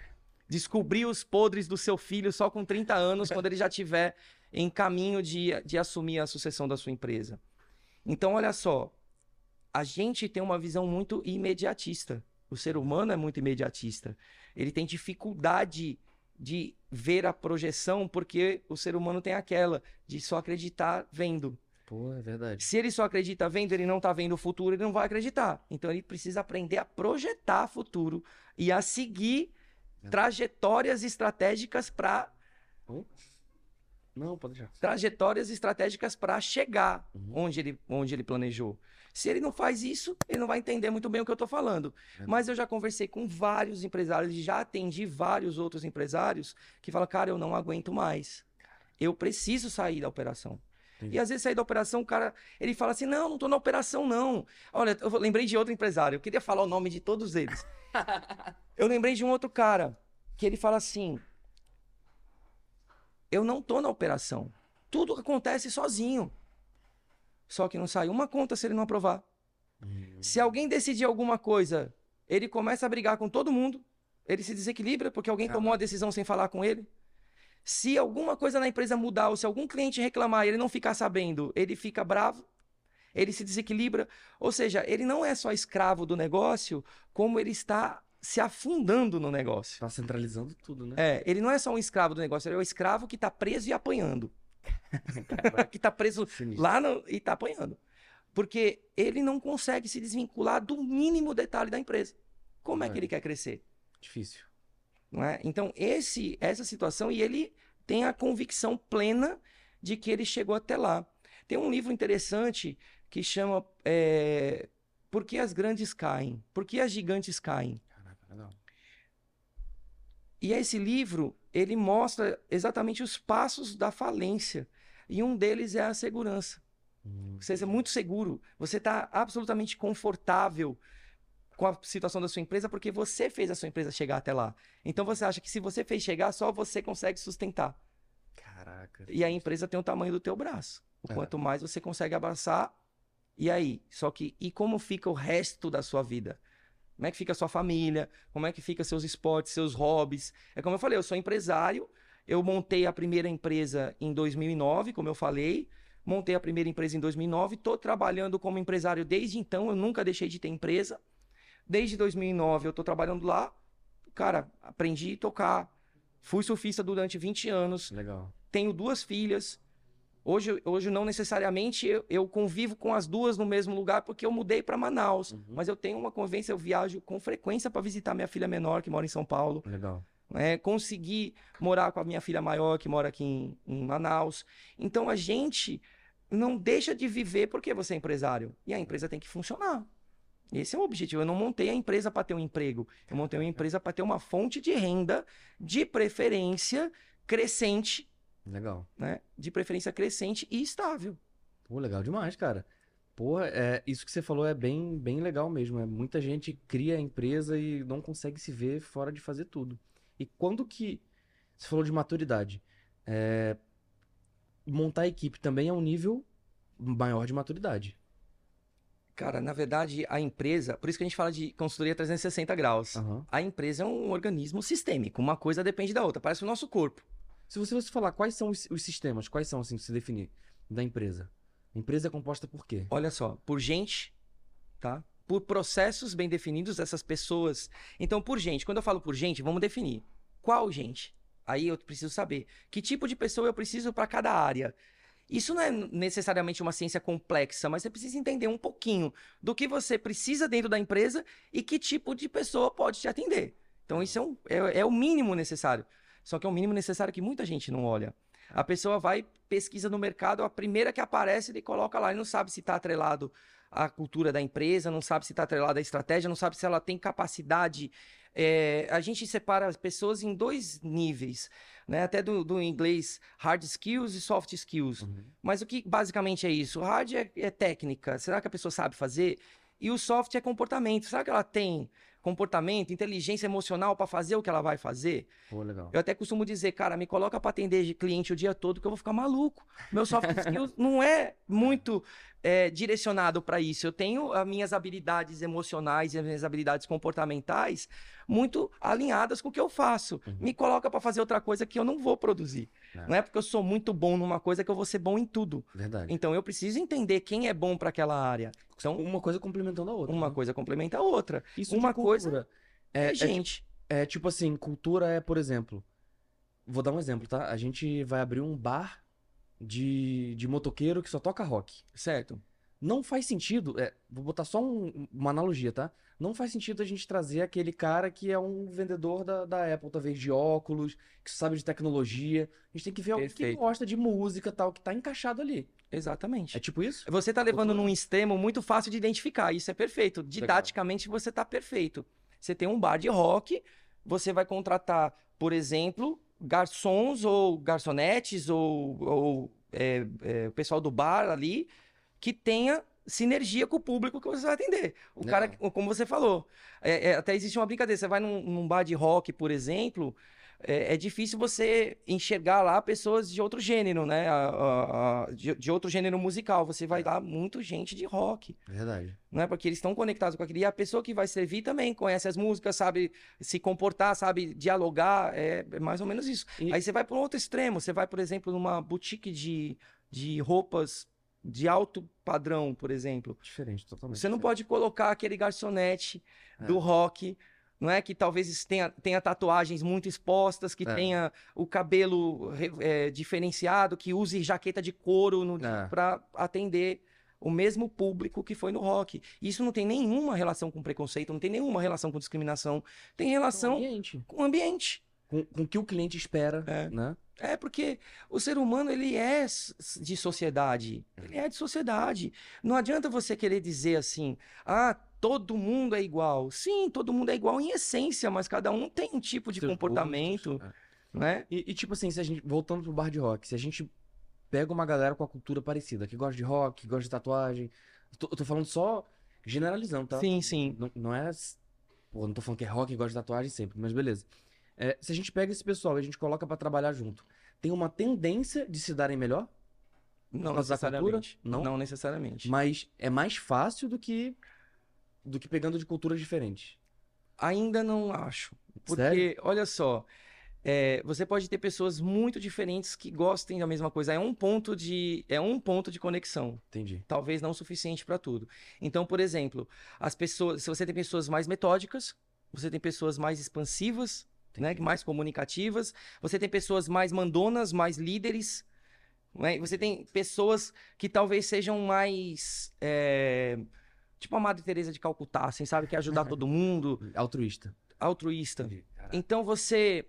Descobrir os podres do seu filho só com 30 anos, quando ele já estiver em caminho de, de assumir a sucessão da sua empresa. Então, olha só, a gente tem uma visão muito imediatista. O ser humano é muito imediatista. Ele tem dificuldade de ver a projeção, porque o ser humano tem aquela de só acreditar vendo. Pô, é verdade. Se ele só acredita vendo, ele não tá vendo o futuro, ele não vai acreditar. Então ele precisa aprender a projetar futuro e a seguir trajetórias estratégicas para Não, pode deixar. trajetórias estratégicas para chegar Uhum. onde ele, onde ele planejou. Se ele não faz isso, ele não vai entender muito bem o que eu estou falando. É. Mas eu já conversei com vários empresários e já atendi vários outros empresários que falam, cara, eu não aguento mais. Eu preciso sair da operação. Entendi. E às vezes sair da operação, o cara, ele fala assim, não, não tô na operação não. Olha, eu lembrei de outro empresário, eu queria falar o nome de todos eles. eu lembrei de um outro cara, que ele fala assim, eu não tô na operação. Tudo acontece sozinho. Só que não sai uma conta se ele não aprovar. Hum. Se alguém decidir alguma coisa, ele começa a brigar com todo mundo, ele se desequilibra porque alguém tomou a decisão sem falar com ele. Se alguma coisa na empresa mudar, ou se algum cliente reclamar e ele não ficar sabendo, ele fica bravo, ele se desequilibra. Ou seja, ele não é só escravo do negócio, como ele está se afundando no negócio. Tá centralizando tudo, né? É, ele não é só um escravo do negócio, ele é o escravo que está preso e apanhando. que está preso Sinistro. lá no- e tá apanhando. Porque ele não consegue se desvincular do mínimo detalhe da empresa. Como é que É. ele quer crescer? Difícil. Não é? Então, esse, essa situação, e ele tem a convicção plena de que ele chegou até lá. Tem um livro interessante que chama é, Por que as grandes caem? Por que as gigantes caem? Legal. E esse livro, ele mostra exatamente os passos da falência. E um deles é a segurança. Hum. Você é muito seguro. Você está absolutamente confortável com a situação da sua empresa porque você fez a sua empresa chegar até lá. Então você acha que se você fez chegar, só você consegue sustentar. Caraca. E a empresa tem o tamanho do teu braço. O É. quanto mais você consegue abraçar, e aí? Só que e como fica o resto da sua vida? Como é que fica a sua família? Como é que fica seus esportes, seus hobbies? É como eu falei, eu sou empresário. Eu montei a primeira empresa em 2009, como eu falei. Montei a primeira empresa em 2009. Estou trabalhando como empresário desde então. Eu nunca deixei de ter empresa. Desde 2009 eu estou trabalhando lá. Cara, aprendi a tocar. Fui surfista durante 20 anos Legal. tenho duas filhas. Hoje, hoje não necessariamente eu, eu convivo com as duas no mesmo lugar porque eu mudei para Manaus. Uhum. Mas eu tenho uma convivência, eu viajo com frequência para visitar minha filha menor que mora em São Paulo. Legal. né? Consegui morar com a minha filha maior que mora aqui em, em Manaus. Então a gente não deixa de viver porque você é empresário e a empresa tem que funcionar. Esse é o objetivo. Eu não montei a empresa para ter um emprego. Eu montei uma empresa para ter uma fonte de renda, de preferência crescente Legal. né? De preferência crescente e estável. Pô, legal demais, cara. Porra, é, isso que você falou é bem, bem legal mesmo. É, muita gente cria a empresa e não consegue se ver fora de fazer tudo. E quando que. Você falou de maturidade. é, montar a equipe também é um nível maior de maturidade. Cara, na verdade, a empresa, por isso que a gente fala de consultoria 360 graus. Aham. A empresa é um organismo sistêmico, uma coisa depende da outra, parece o nosso corpo. Se você fosse falar quais são os, os sistemas, quais são, assim, se definir, da empresa? A empresa é composta por quê? Olha só, por gente, tá? Por processos bem definidos dessas pessoas. Então, por gente, quando eu falo por gente, vamos definir. Qual gente? Aí eu preciso saber que tipo de pessoa eu preciso para cada área. Isso não é necessariamente uma ciência complexa, mas você precisa entender um pouquinho do que você precisa dentro da empresa e que tipo de pessoa pode te atender. Então, isso é, um, é, é o mínimo necessário. Só que é o mínimo necessário que muita gente não olha. A pessoa vai, pesquisa no mercado, a primeira que aparece, ele coloca lá e não sabe se está atrelado à cultura da empresa, não sabe se está atrelado à estratégia, não sabe se ela tem capacidade. É, a gente separa as pessoas em dois níveis, né? Até do, do inglês hard skills e soft skills. Uhum. Mas o que basicamente é isso? O hard é, é técnica. Será que a pessoa sabe fazer? E o soft é comportamento. Será que ela tem comportamento, inteligência emocional para fazer o que ela vai fazer. Pô, legal. Eu até costumo dizer, cara, me coloca para atender cliente o dia todo que eu vou ficar maluco. Meu soft skills não é muito é, direcionado para isso. Eu tenho as minhas habilidades emocionais e as minhas habilidades comportamentais muito alinhadas com o que eu faço. Uhum. Me coloca para fazer outra coisa que eu não vou produzir. É. Não é porque eu sou muito bom numa coisa que eu vou ser bom em tudo. Verdade. Então eu preciso entender quem é bom para aquela área. Então Uma coisa complementando a outra. uma né? coisa complementa a outra. Isso uma coisa cultura. É, É, é, gente. é tipo assim, cultura é, por exemplo. Vou dar um exemplo, tá? A gente vai abrir um bar de, de motoqueiro que só toca rock. Certo. Não faz sentido, é, vou botar só um- uma analogia, tá? Não faz sentido a gente trazer aquele cara que é um vendedor da, da Apple, talvez de óculos, que sabe de tecnologia. A gente tem que ver alguém que Perfeito. gosta de música tal, que tá encaixado ali. Exatamente. É tipo isso? Você tá levando Cultura. num extremo muito fácil de identificar. Isso é perfeito. Didaticamente você tá perfeito. Você tem um bar de rock, você vai contratar, por exemplo, garçons ou garçonetes ou, ou é, é, o pessoal do bar ali que tenha sinergia com o público que você vai atender. O Legal. cara, que- como você falou, é- é, até existe uma brincadeira. Você vai num, num bar de rock, por exemplo, é, é difícil você enxergar lá pessoas de outro gênero, né? A- a- a- de, de outro gênero musical. Você vai lá muito gente de rock, Verdade. não é? Porque eles estão conectados com aquilo. E a pessoa que vai servir também conhece as músicas, sabe se comportar, sabe dialogar. É, é mais ou menos isso. E- Aí você vai para um outro extremo. Você vai, por exemplo, numa boutique de, de roupas de alto padrão, por exemplo. Diferente, totalmente. Você não diferente. pode colocar aquele garçonete É. do rock, não é? Que talvez tenha, tenha tatuagens muito expostas, que É. tenha o cabelo é, diferenciado, que use jaqueta de couro É. para atender o mesmo público que foi no rock. Isso não tem nenhuma relação com preconceito, não tem nenhuma relação com discriminação, tem relação Ambiente. com o ambiente. Com, com o que o cliente espera, É. né? É porque o ser humano ele é de sociedade, ele é de sociedade. Não adianta você querer dizer assim, ah, todo mundo é igual. Sim, todo mundo é igual em essência, mas cada um tem um tipo de Seus comportamento, gostos, é. né? E, e, tipo assim, se a gente, voltando pro bar de rock, se a gente pega uma galera com a cultura parecida, que gosta de rock, que gosta de tatuagem, eu tô, eu tô falando só generalizando, tá? Sim, sim. Não, não é. Pô, não tô falando que é rock e gosta de tatuagem sempre, mas beleza. É, se a gente pega esse pessoal e a gente coloca pra trabalhar junto, tem uma tendência de se darem melhor, Não da cultura? necessariamente. Não? Não necessariamente. mas é mais fácil do que do que pegando de culturas diferentes. Ainda não acho. Porque, Sério? olha só, é, você pode ter pessoas muito diferentes que gostem da mesma coisa. É um ponto de, é um ponto de conexão. Entendi. talvez não o suficiente para tudo. Então, por exemplo, as pessoas, se você tem pessoas mais metódicas, você tem pessoas mais expansivas, né, mais comunicativas, você tem pessoas mais mandonas, mais líderes, né? Você tem pessoas que talvez sejam mais é, tipo a Madre Teresa de Calcutá, assim, sabe, que ajudar todo mundo, Altruísta. altruísta. Então você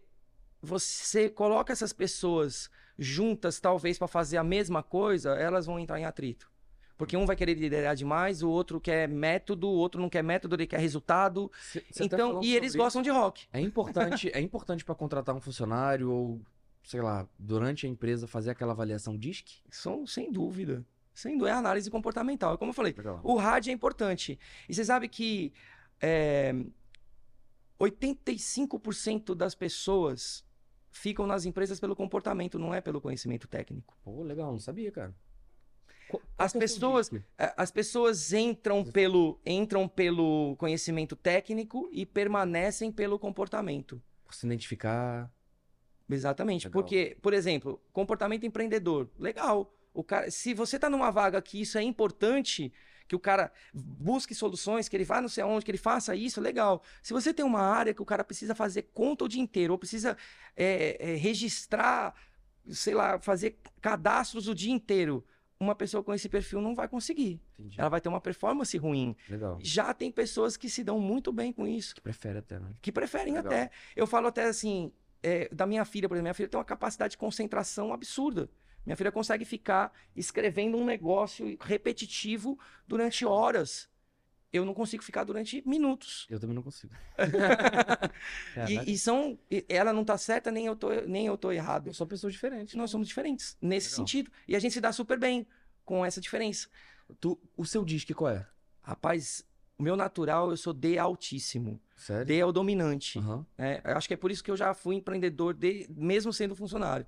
você coloca essas pessoas juntas, talvez para fazer a mesma coisa, elas vão entrar em atrito. Porque um vai querer liderar demais, o outro quer método, o outro não quer método, ele quer resultado. Cê- cê Então, e eles gostam de rock. É importante, é importante para contratar um funcionário ou, sei lá, durante a empresa fazer aquela avaliação DISC? São, sem dúvida. Dúvida, é análise comportamental. É Como eu falei, Legal. o rádio é importante. E você sabe que é, 85% das pessoas ficam nas empresas pelo comportamento, não é pelo conhecimento técnico. Pô, legal, não sabia, cara. Qu- qual As que é seu pessoas-? É, As pessoas entram pelo, entram pelo conhecimento técnico e permanecem pelo comportamento. Por se identificar. Exatamente. Legal. Porque, por exemplo, comportamento empreendedor. Legal. O cara, se você está numa vaga que isso é importante, que o cara busque soluções, que ele vá não sei aonde, que ele faça isso, legal. Se você tem uma área que o cara precisa fazer conta o dia inteiro, ou precisa é, é, registrar sei lá, fazer cadastros o dia inteiro. Uma pessoa com esse perfil não vai conseguir. Entendi. Ela vai ter uma performance ruim. Legal. Já tem pessoas que se dão muito bem com isso, Que prefere até, né? que preferem Legal. até. Eu falo até assim, é, da minha filha, por exemplo, minha filha tem uma capacidade de concentração absurda. Minha filha consegue ficar escrevendo um negócio repetitivo durante horas. Eu não consigo ficar durante minutos. Eu também não consigo. E, e são. ela não tá certa, nem eu tô, nem eu tô errado. São pessoas diferentes. Nós somos diferentes nesse Legal. sentido. E a gente se dá super bem com essa diferença. Tu, o seu disque qual é? Rapaz, o meu natural, eu sou D altíssimo. Sério? D é o dominante. Né? Eu acho que é por isso que eu já fui empreendedor, de, mesmo sendo funcionário.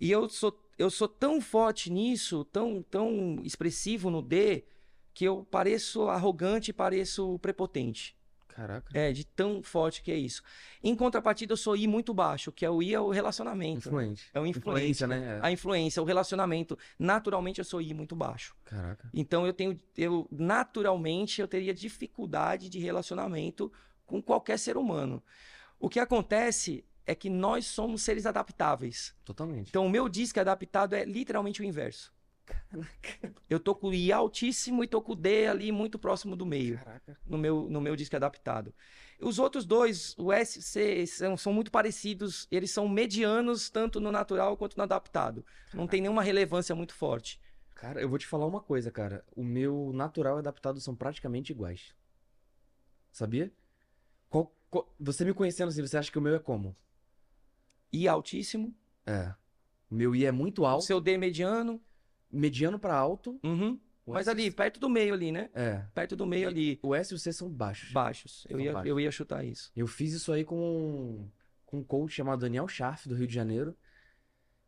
E eu sou, eu sou tão forte nisso, tão, tão expressivo no D, que eu pareço arrogante e pareço prepotente. Caraca. É, de tão forte que é isso. Em contrapartida, eu sou I muito baixo, que é o I é o relacionamento. Influente. É o influência. né? É. A influência, o relacionamento. Naturalmente, eu sou I muito baixo. Caraca. Então, eu tenho, eu naturalmente, eu teria dificuldade de relacionamento com qualquer ser humano. O que acontece é que nós somos seres adaptáveis. Totalmente. Então, o meu disco adaptado é literalmente o inverso. Eu tô com o I altíssimo e tô com o D ali muito próximo do meio Caraca. no meu, no meu disco adaptado. Os outros dois, o S e C, são, são muito parecidos. Eles são medianos, tanto no natural quanto no adaptado. Não tem nenhuma relevância muito forte. Cara, eu vou te falar uma coisa, cara. O meu natural e adaptado são praticamente iguais. Sabia? Qual- qual- você me conhecendo assim, você acha que o meu é como? I altíssimo, É. O meu I é muito o alto, seu D mediano. mediano pra alto. uhum. o Mas ali, perto do meio ali, né? É. Perto do meio ali, O S e o C são baixos. baixos. Eu São ia, baixos. eu ia chutar isso. Eu fiz isso aí com, com um coach chamado Daniel Scharf, do Rio de Janeiro.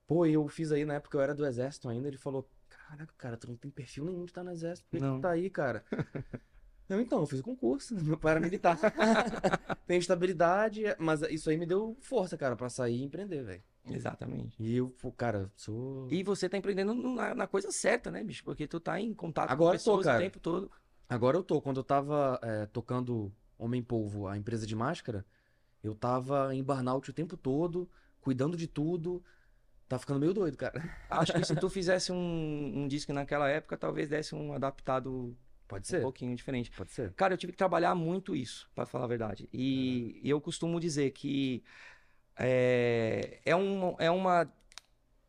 Pô, eu fiz aí na época eu era do exército ainda. Ele falou: Caraca, cara, tu não tem perfil nenhum de estar no exército. Por que Não. tu tá aí, cara? Eu, então, eu fiz o concurso, meu pai era militar. Tem estabilidade, mas isso aí me deu força, cara, pra sair e empreender, velho. Exatamente. E eu, cara, sou. E você tá empreendendo na, na coisa certa, né, bicho? Porque tu tá em contato Agora com eu tô, pessoas cara. o tempo todo. Agora eu tô. Quando eu tava é, tocando Homem Polvo, a empresa de máscara, eu tava em burnout o tempo todo, cuidando de tudo. Tá ficando meio doido, cara. Acho que se tu fizesse um, um disco naquela época, talvez desse um adaptado Pode um ser, pouquinho diferente. pode ser. Cara, eu tive que trabalhar muito isso, pra falar a verdade. E eu costumo dizer que é, é, um, é uma,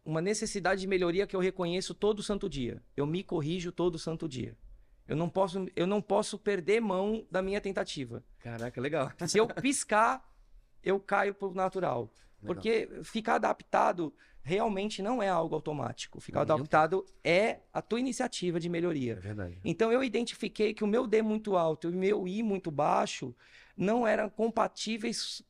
uma necessidade de melhoria que eu reconheço todo santo dia. Eu me corrijo todo santo dia. Eu não posso, eu não posso perder mão da minha tentativa. Caraca, legal. Se eu piscar, eu caio pro natural. Legal. Porque ficar adaptado realmente não é algo automático. Ficar Não. adaptado é a tua iniciativa de É melhoria. verdade. Então eu identifiquei que o meu D muito alto e o meu I muito baixo não eram compatíveis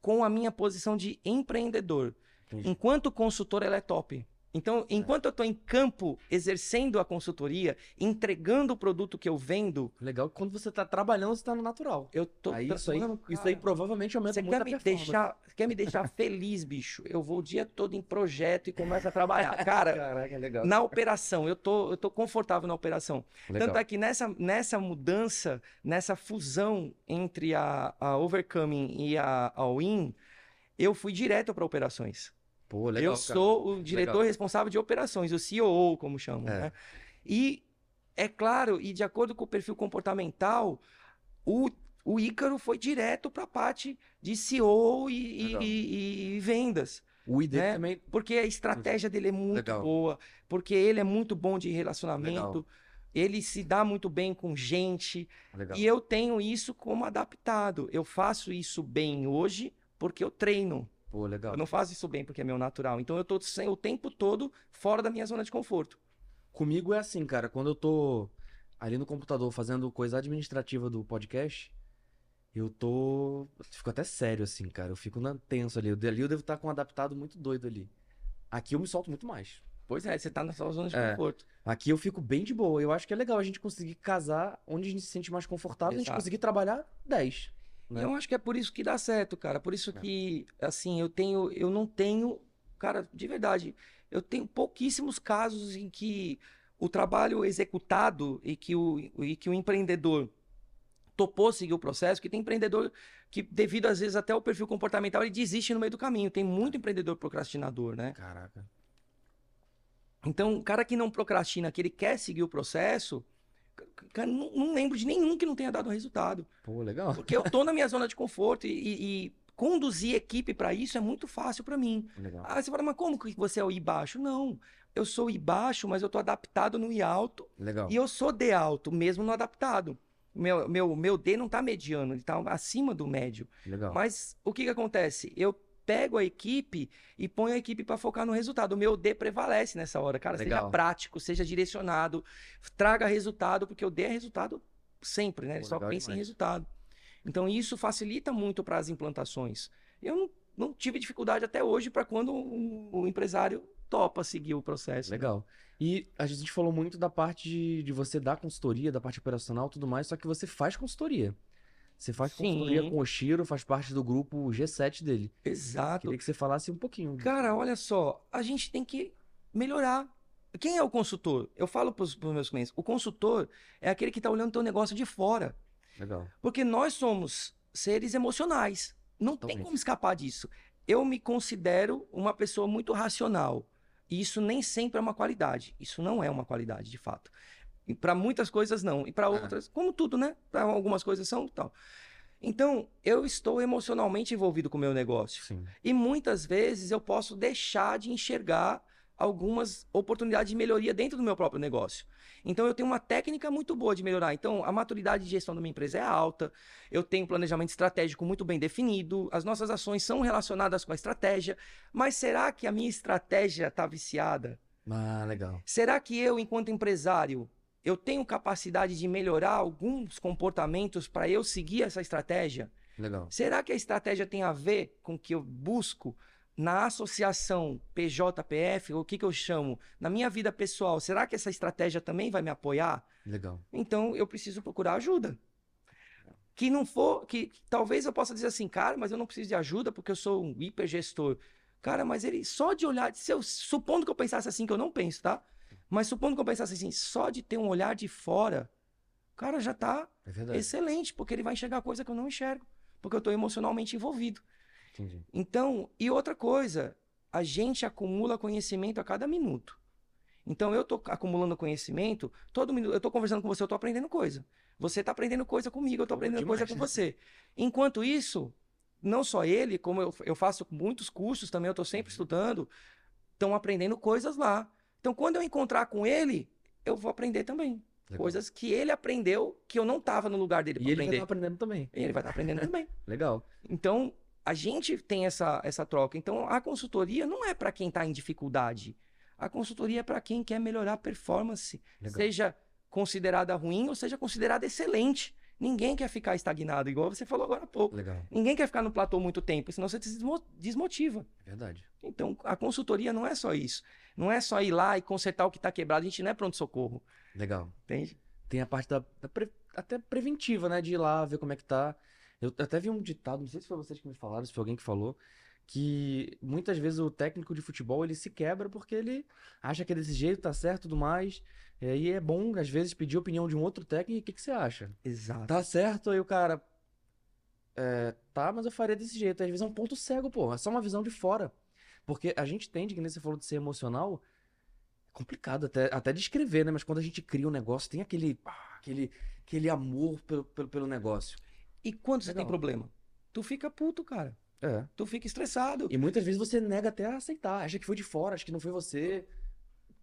com a minha posição de empreendedor. Entendi. Enquanto consultor, ela é top. Então, enquanto eu estou em campo exercendo a consultoria, entregando o produto que eu vendo, Legal que quando você tá trabalhando, você tá no natural. eu tô Aí isso aí, isso aí provavelmente aumenta Você muito quer a me deixar, quer me deixar feliz, bicho? Eu vou o dia todo em projeto e começo a trabalhar. Cara, Caraca, legal. na operação, eu tô, eu tô confortável na operação. Legal. Tanto é que nessa, nessa mudança, nessa fusão entre a, a Overcoming e a All-In, eu fui direto para operações. Pô, legal, eu cara. sou o diretor Legal. responsável de operações, o COO, como chamam. É. Né? E é claro, e de acordo com o perfil comportamental, o, o Ícaro foi direto para a parte de CEO e, e- e- vendas. O ID né? também. Porque a estratégia dele é muito Legal. boa, porque ele é muito bom de relacionamento, ele se dá muito bem com gente, Legal. e eu tenho isso como adaptado. Eu faço isso bem hoje porque eu treino. Pô, legal. Eu não faço isso bem porque é meu natural. Então eu tô sem- o tempo todo fora da minha zona de conforto. Comigo é assim, cara. Quando eu tô ali no computador fazendo coisa administrativa do podcast, eu tô. eu Fico até sério, assim, cara. Eu fico na- tenso ali. Eu- Ali eu devo estar com um adaptado muito doido ali. Aqui eu me solto muito mais. Pois é, você tá na sua zona de É. conforto. Aqui eu fico bem de boa. Eu acho que é legal a gente conseguir casar onde a gente se sente mais confortável e a gente Exato. conseguir trabalhar 10. Né? Eu acho que é por isso que dá certo, cara. Por isso É. que, assim, eu tenho, eu não tenho, cara, de verdade, eu tenho pouquíssimos casos em que o trabalho executado e que o, e que o empreendedor topou seguir o processo, que tem empreendedor que, devido às vezes até o perfil comportamental, ele desiste no meio do caminho. Tem muito empreendedor procrastinador, né? Caraca. Então, o cara que não procrastina, que ele quer seguir o processo, cara, não, não lembro de nenhum que não tenha dado resultado. Pô, legal. Porque eu tô na minha zona de conforto e, e- conduzir equipe para isso é muito fácil para mim. Legal. Ah, você fala, mas como que você é o I baixo? Não, eu sou I baixo, mas eu tô adaptado no I alto Legal. e eu sou D alto, mesmo no adaptado. Meu, meu, meu D não tá mediano, ele tá acima do médio. Legal. Mas o que que acontece? Eu pego a equipe e ponho a equipe para focar no resultado. O meu D prevalece nessa hora. Cara, seja Legal. prático, seja direcionado, traga resultado, porque o D é resultado sempre, né? Ele Pô, só pensa em resultado. Então isso facilita muito para as implantações. Eu não, não tive dificuldade até hoje para quando o, o empresário topa seguir o processo. né? Legal. E a gente falou muito da parte de, de você dar consultoria, da parte operacional e tudo mais, só que você faz consultoria. Você faz consultoria Sim. com o Shiro, faz parte do grupo G7 dele. Exato. Queria que você falasse um pouquinho. Cara, olha só, a gente tem que melhorar. Quem é o consultor? Eu falo para os meus clientes, o consultor é aquele que está olhando o teu negócio de fora. Legal. Porque nós somos seres emocionais. Não tem Totalmente. como escapar disso. Eu me considero uma pessoa muito racional. E isso nem sempre é uma qualidade. Isso não é uma qualidade, de fato. E para muitas coisas não. E para outras, como tudo, né? Para algumas coisas são tal. Então, eu estou emocionalmente envolvido com o meu negócio. Sim. E muitas vezes eu posso deixar de enxergar algumas oportunidades de melhoria dentro do meu próprio negócio. Então eu tenho uma técnica muito boa de melhorar. Então a maturidade de gestão da minha empresa é alta, eu tenho um planejamento estratégico muito bem definido, as nossas ações são relacionadas com a estratégia. Mas será que a minha estratégia está viciada? Ah, legal. Será que eu, enquanto empresário, eu tenho capacidade de melhorar alguns comportamentos para eu seguir essa estratégia? Legal. Será que a estratégia tem a ver com o que eu busco na associação PJPF, ou o que, que eu chamo, na minha vida pessoal? Será que essa estratégia também vai me apoiar? Legal. Então eu preciso procurar ajuda. Que não for, que talvez eu possa dizer assim, cara, mas eu não preciso de ajuda porque eu sou um hipergestor. Cara, mas ele só de olhar, se eu, supondo que eu pensasse assim, que eu não penso, tá? Mas supondo que eu pensasse assim, só de ter um olhar de fora, cara, já tá É excelente, porque ele vai enxergar coisa que eu não enxergo, porque eu estou emocionalmente envolvido. Entendi. Então, e outra coisa, a gente acumula conhecimento a cada minuto. Então, eu estou acumulando conhecimento, todo minuto, eu estou conversando com você, eu estou aprendendo coisa. Você está aprendendo coisa comigo, eu estou Pô, aprendendo demais. coisa com você. Enquanto isso, não só ele, como eu, eu faço muitos cursos também, eu estou sempre Uhum. estudando, estão aprendendo coisas lá. Então, quando eu encontrar com ele, eu vou aprender também. Legal. Coisas que ele aprendeu que eu não estava no lugar dele E ele vai aprender. estar aprendendo também. E ele vai estar aprendendo também. Legal. Então, a gente tem essa, essa troca. Então, a consultoria não é para quem está em dificuldade. A consultoria é para quem quer melhorar a performance, Legal. seja considerada ruim ou seja considerada excelente. Ninguém quer ficar estagnado, igual você falou agora há pouco. Legal. Ninguém quer ficar no platô muito tempo, senão você se desmotiva. É verdade. Então, a consultoria não é só isso. Não é só ir lá e consertar o que está quebrado. A gente não é pronto-socorro, Legal. entende? Tem a parte da, da pre- até preventiva, né? De ir lá ver como é que tá. Eu até vi um ditado, não sei se foi vocês que me falaram, se foi alguém que falou, que muitas vezes o técnico de futebol ele se quebra porque ele acha que é desse jeito, tá certo e tudo mais. E aí é bom, às vezes, pedir a opinião de um outro técnico. O que, que você acha? Exato. Tá certo? Aí o cara. É, tá, mas eu faria desse jeito. Às vezes é um ponto cego, pô. É só uma visão de fora. Porque a gente tende, que nem você falou de ser emocional, é complicado até, até descrever, né? Mas quando a gente cria um negócio, tem aquele, ah, aquele, aquele amor pelo, pelo, pelo negócio. E quando você tem Legal. problema? Tu fica puto, cara. É. Tu fica estressado. E muitas vezes você nega até aceitar. Acha que foi de fora, acha que não foi você.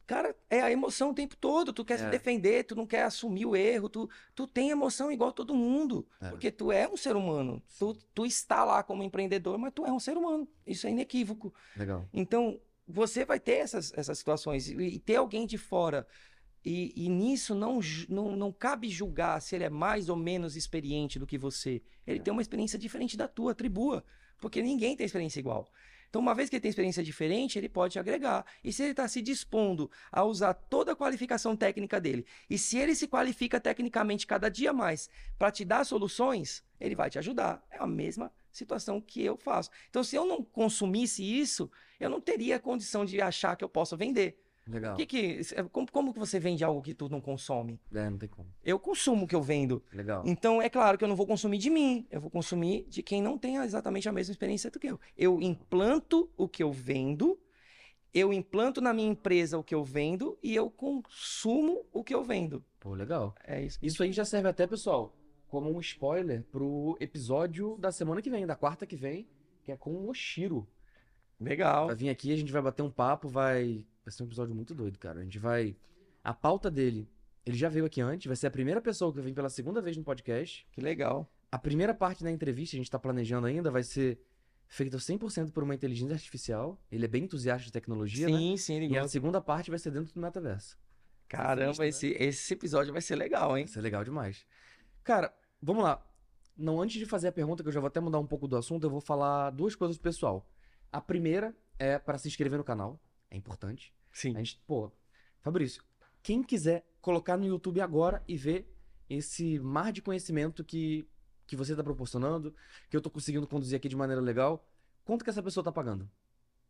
Cara, é a emoção o tempo todo. Tu quer se É. defender, tu não quer assumir o erro. Tu, tu tem emoção igual todo mundo. É. Porque tu é um ser humano. Tu, tu está lá como empreendedor, mas tu é um ser humano. Isso é inequívoco. Legal. Então, você vai ter essas, essas situações. E, e ter alguém de fora. E, e nisso não, não, não cabe julgar se ele é mais ou menos experiente do que você. Ele É. tem uma experiência diferente da tua, atribua. Porque ninguém tem experiência igual. Então, uma vez que ele tem experiência diferente, ele pode agregar. E se ele está se dispondo a usar toda a qualificação técnica dele, e se ele se qualifica tecnicamente cada dia mais para te dar soluções, ele vai te ajudar. É a mesma situação que eu faço. Então, se eu não consumisse isso, eu não teria condição de achar que eu posso vender. Legal. Que que, como, como que você vende algo que tu não consome? É, não tem como. Eu consumo o que eu vendo. Legal. Então, é claro que eu não vou consumir de mim, eu vou consumir de quem não tem exatamente a mesma experiência do que eu. Eu implanto o que eu vendo, eu implanto na minha empresa o que eu vendo e eu consumo o que eu vendo. Pô, legal. É isso. Isso aí já serve até, pessoal, como um spoiler pro episódio da semana que vem, da quarta que vem, que é com o Oshiro. Legal. Vai vir aqui, a gente vai bater um papo, vai. Vai ser um episódio muito doido, cara. A gente vai. A pauta dele, ele já veio aqui antes, vai ser a primeira pessoa que vem pela segunda vez no podcast. Que legal. A primeira parte da entrevista, a gente tá planejando ainda, vai ser feita 100% por uma inteligência artificial. Ele é bem entusiasta de tecnologia, né? Sim, sim, ele E a gosta. segunda parte vai ser dentro do metaverso. Caramba, Sinistro, né? esse, esse episódio vai ser legal, hein? Isso é legal demais. Cara, vamos lá. Não, antes de fazer a pergunta, que eu já vou até mudar um pouco do assunto, eu vou falar duas coisas pro pessoal. A primeira é para se inscrever no canal. É importante. Sim. A gente, pô, Fabrício, quem quiser colocar no YouTube agora e ver esse mar de conhecimento que, que você tá proporcionando, que eu tô conseguindo conduzir aqui de maneira legal, quanto que essa pessoa tá pagando?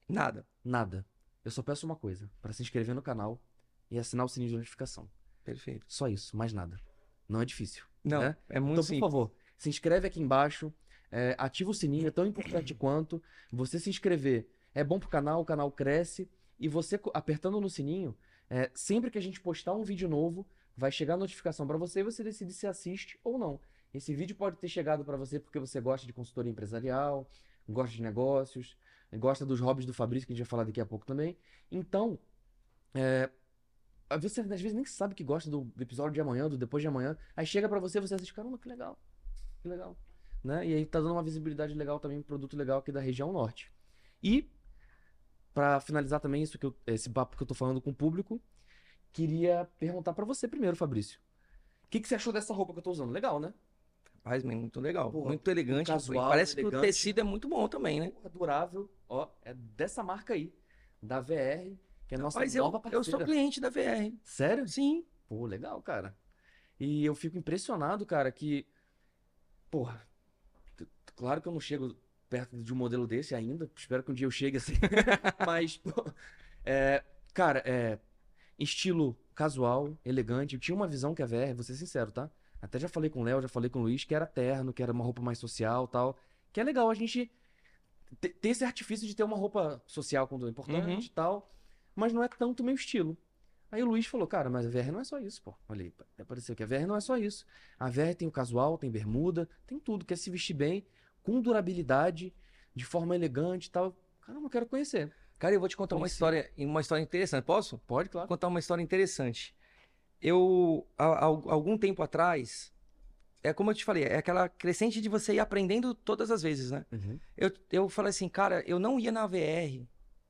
Nada. Nada. Eu só peço uma coisa, para se inscrever no canal e assinar o sininho de notificação. Perfeito. Só isso, mais nada. Não é difícil. Não, né? é muito Então, por simples. favor, se inscreve aqui embaixo, é, ativa o sininho, é tão importante quanto. Você se inscrever é bom pro canal, o canal cresce. E você apertando no sininho, é, sempre que a gente postar um vídeo novo, vai chegar a notificação para você e você decide se assiste ou não. Esse vídeo pode ter chegado para você porque você gosta de consultoria empresarial, gosta de negócios, gosta dos hobbies do Fabrício, que a gente vai falar daqui a pouco também. Então, é, você às vezes nem sabe que gosta do episódio de amanhã, do depois de amanhã. Aí chega pra você, você assiste, caramba, que legal. Que legal. Né? E aí tá dando uma visibilidade legal também, um produto legal aqui da região norte. E, pra finalizar também isso que eu- esse papo que eu tô falando com o público, queria perguntar pra você primeiro, Fabrício. O que, que você achou dessa roupa que eu tô usando? Legal, né? Rapaz, muito legal. Porra, muito elegante. casual, Parece que o elegante. tecido é muito bom também, né? Porra, durável. Ó, é dessa marca aí, da VR, que é a nossa Mas eu, nova eu parceira. sou cliente da VR. Sério? Sim. Pô, legal, cara. E eu fico impressionado, cara, que. Porra. Claro que eu não chego perto de um modelo desse ainda. Espero que um dia eu chegue assim. Mas, pô, é, cara, é. Estilo casual, elegante. Eu tinha uma visão que a VR, vou ser sincero, tá? Até já falei com o Léo, já falei com o Luiz, que era terno, que era uma roupa mais social tal. Que é legal a gente te- ter esse artifício de ter uma roupa social quando é importante Uhum. e tal. Mas não é tanto meu estilo. Aí o Luiz falou, cara, mas a VR não é só isso, pô. Olha aí, apareceu que a VR não é só isso. A VR tem o casual, tem bermuda, tem tudo. Quer se vestir bem, com durabilidade, de forma elegante e tal. Caramba, eu quero conhecer. Cara, eu vou te contar uma Conheci. história, uma história interessante. Posso? Pode, claro. Contar uma história interessante. Eu, há, há algum tempo atrás, é como eu te falei, é aquela crescente de você ir aprendendo todas as vezes, né? Uhum. Eu, eu falei assim, cara, eu não ia na VR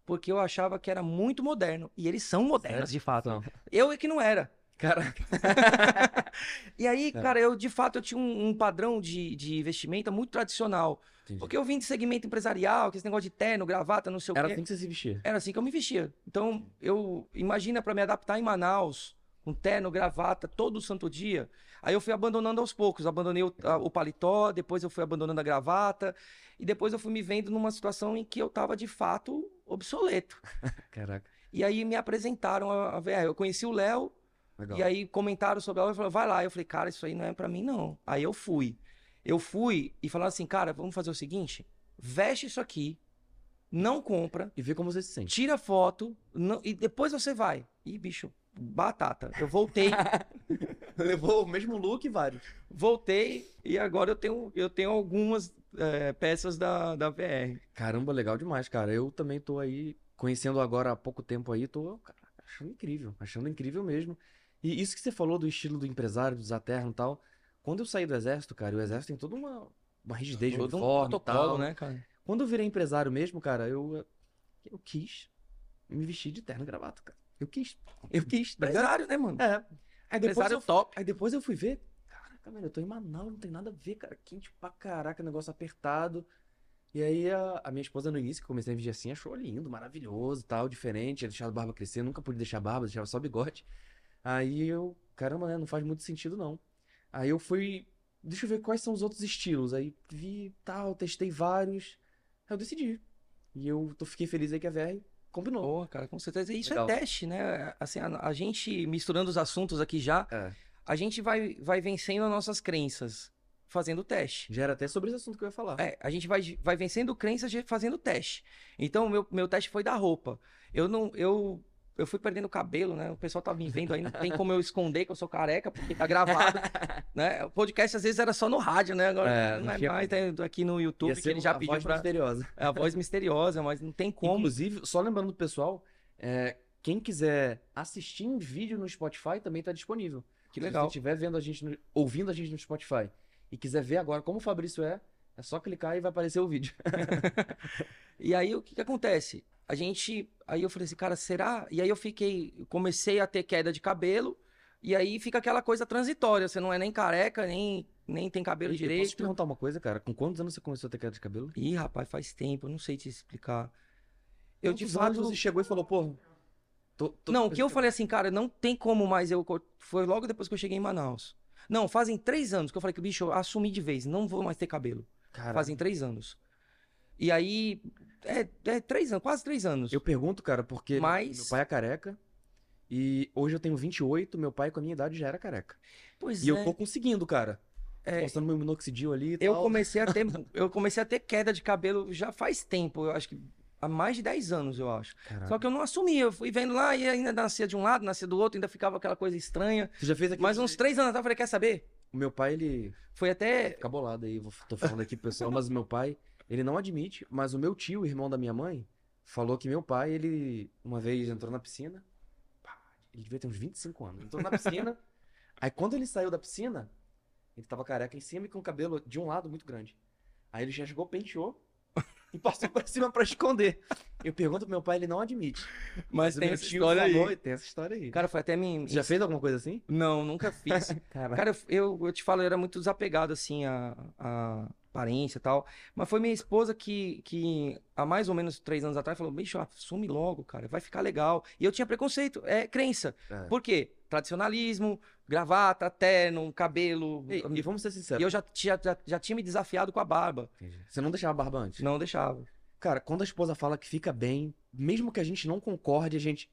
porque eu achava que era muito moderno. E eles são modernos, de fato. Não. Eu é que não era. Caraca. E aí, É. cara, eu de fato eu tinha um, um padrão de, de vestimenta muito tradicional. Entendi. Porque eu vim de segmento empresarial, que esse negócio de terno, gravata, não sei o Era quê. assim que você se vestia. Era assim que eu me vestia. Então, eu imagina para me adaptar em Manaus, com terno, gravata, todo santo dia. Aí eu fui abandonando aos poucos, abandonei o, a- o paletó, depois eu fui abandonando a gravata, e depois eu fui me vendo numa situação em que eu tava de fato obsoleto. Caraca. E aí me apresentaram a, a VR. Eu conheci o Léo, Legal. e aí comentaram sobre ela e falaram, vai lá. Eu falei, cara, isso aí não é pra mim, não. Aí eu fui. Eu fui e falaram assim, cara, vamos fazer o seguinte: veste isso aqui, não compra, E vê como você se sente. tira foto não- e depois você vai. Ih, bicho, batata. Eu voltei, Levou o mesmo look e vários. voltei e agora eu tenho, eu tenho algumas é, peças da, da VR. Caramba, legal demais, cara. Eu também tô aí, conhecendo agora há pouco tempo aí, tô cara, achando incrível, achando incrível mesmo. E isso que você falou do estilo do empresário, do Zaterno e tal. Quando eu saí do exército, cara, o exército tem toda uma, uma rigidez, Todo um protocolo, né, cara? Quando eu virei empresário mesmo, cara, eu, eu quis me vestir de terno e gravata, cara. Eu quis. Eu quis? Empresário, né, mano? É. Aí depois, Empresário eu, top. aí depois eu fui ver. Caraca, velho, eu tô em Manaus, não tem nada a ver, cara. Quente pra caraca, negócio apertado. E aí a, a minha esposa no início, que comecei a vestir assim, achou lindo, maravilhoso, tal, diferente. Tinha deixado a barba crescer, nunca pude deixar barba, deixava só bigode. Aí eu, caramba, né, não faz muito sentido não. Aí eu fui, deixa eu ver quais são os outros estilos. Aí vi, tal, testei vários. Aí eu decidi. E eu tô, fiquei feliz aí que a VR combinou. Boa, cara, com certeza. Isso Legal. é teste, né? Assim, a, a gente, misturando os assuntos aqui já, É. a gente vai, vai vencendo as nossas crenças fazendo teste. Já era até sobre esse assunto que eu ia falar. É, a gente vai, vai vencendo crenças fazendo teste. Então, meu, meu teste foi da roupa. Eu não. Eu, eu fui perdendo cabelo, né? O pessoal tá me vendo aí, não tem como eu esconder que eu sou careca, porque tá gravado. né? O podcast às vezes era só no rádio, né? Agora É, não é tinha mais, tem aqui no YouTube, que ele já a pediu voz pra. misteriosa. É a voz misteriosa, mas não tem como. Inclusive, só lembrando do pessoal, é, quem quiser assistir em vídeo no Spotify também tá disponível. Que Se legal. você estiver vendo a gente, no- ouvindo a gente no Spotify e quiser ver agora como o Fabrício é, é só clicar e vai aparecer o vídeo. E aí o que que acontece? A gente, aí eu falei assim, cara, será? E aí eu fiquei, comecei a ter queda de cabelo, e aí fica aquela coisa transitória, você não é nem careca, nem nem tem cabelo E eu posso te direito. perguntar uma coisa, cara? Com quantos anos você começou a ter queda de cabelo? Ih, rapaz, faz tempo, eu não sei te explicar. Eu de Quantos fato, você chegou e falou, pô... tô- tô- não, o que eu falei assim, cara, não tem como mais eu foi logo depois que eu cheguei em Manaus. Não, fazem três anos que eu falei que, bicho, eu assumi de vez, não vou mais ter cabelo. Fazem três anos. E aí, é, é três anos, quase três anos. eu pergunto, cara, porque Mas- meu pai é careca e hoje eu tenho 28, meu pai com a minha idade já era careca. Pois E é. eu tô conseguindo, cara. É. Postando meu minoxidil ali e Eu tal. comecei a ter, eu comecei a ter queda de cabelo já faz tempo, eu acho que há mais de 10 anos, eu acho. Caraca. Só que eu não assumia, eu fui vendo lá e ainda nascia de um lado, nascia do outro, ainda ficava aquela coisa estranha. Você já fez aqui? Mas uns três anos atrás eu falei, quer saber? O meu pai, ele Foi até. fica bolado aí, tô falando aqui pro pessoal, mas o meu pai, ele não admite, mas o meu tio, irmão da minha mãe, falou que meu pai, ele uma vez entrou na piscina, ele devia ter uns 25 anos, entrou na piscina, aí quando ele saiu da piscina, ele tava careca em cima e com o cabelo de um lado muito grande. Aí ele já chegou, penteou e passou pra cima pra esconder. Eu pergunto pro meu pai, ele não admite. Mas o tem essa história aí. Tem essa história aí. Cara, foi até. Você já fez alguma coisa assim? Não, nunca fiz. Cara, eu, eu te falo, eu era muito desapegado, assim, a, a aparência e tal. Mas foi minha esposa que, que há mais ou menos três anos atrás, falou: bicho, assume logo, cara, vai ficar legal. E eu tinha preconceito, é crença. É. Por quê? Tradicionalismo, gravata, terno, cabelo. E, e vamos ser E sinceros. eu já, tinha- já, já tinha me desafiado com a barba. Entendi. Você não deixava a barba antes? Não deixava. Cara, quando a esposa fala que fica bem, mesmo que a gente não concorde, a gente.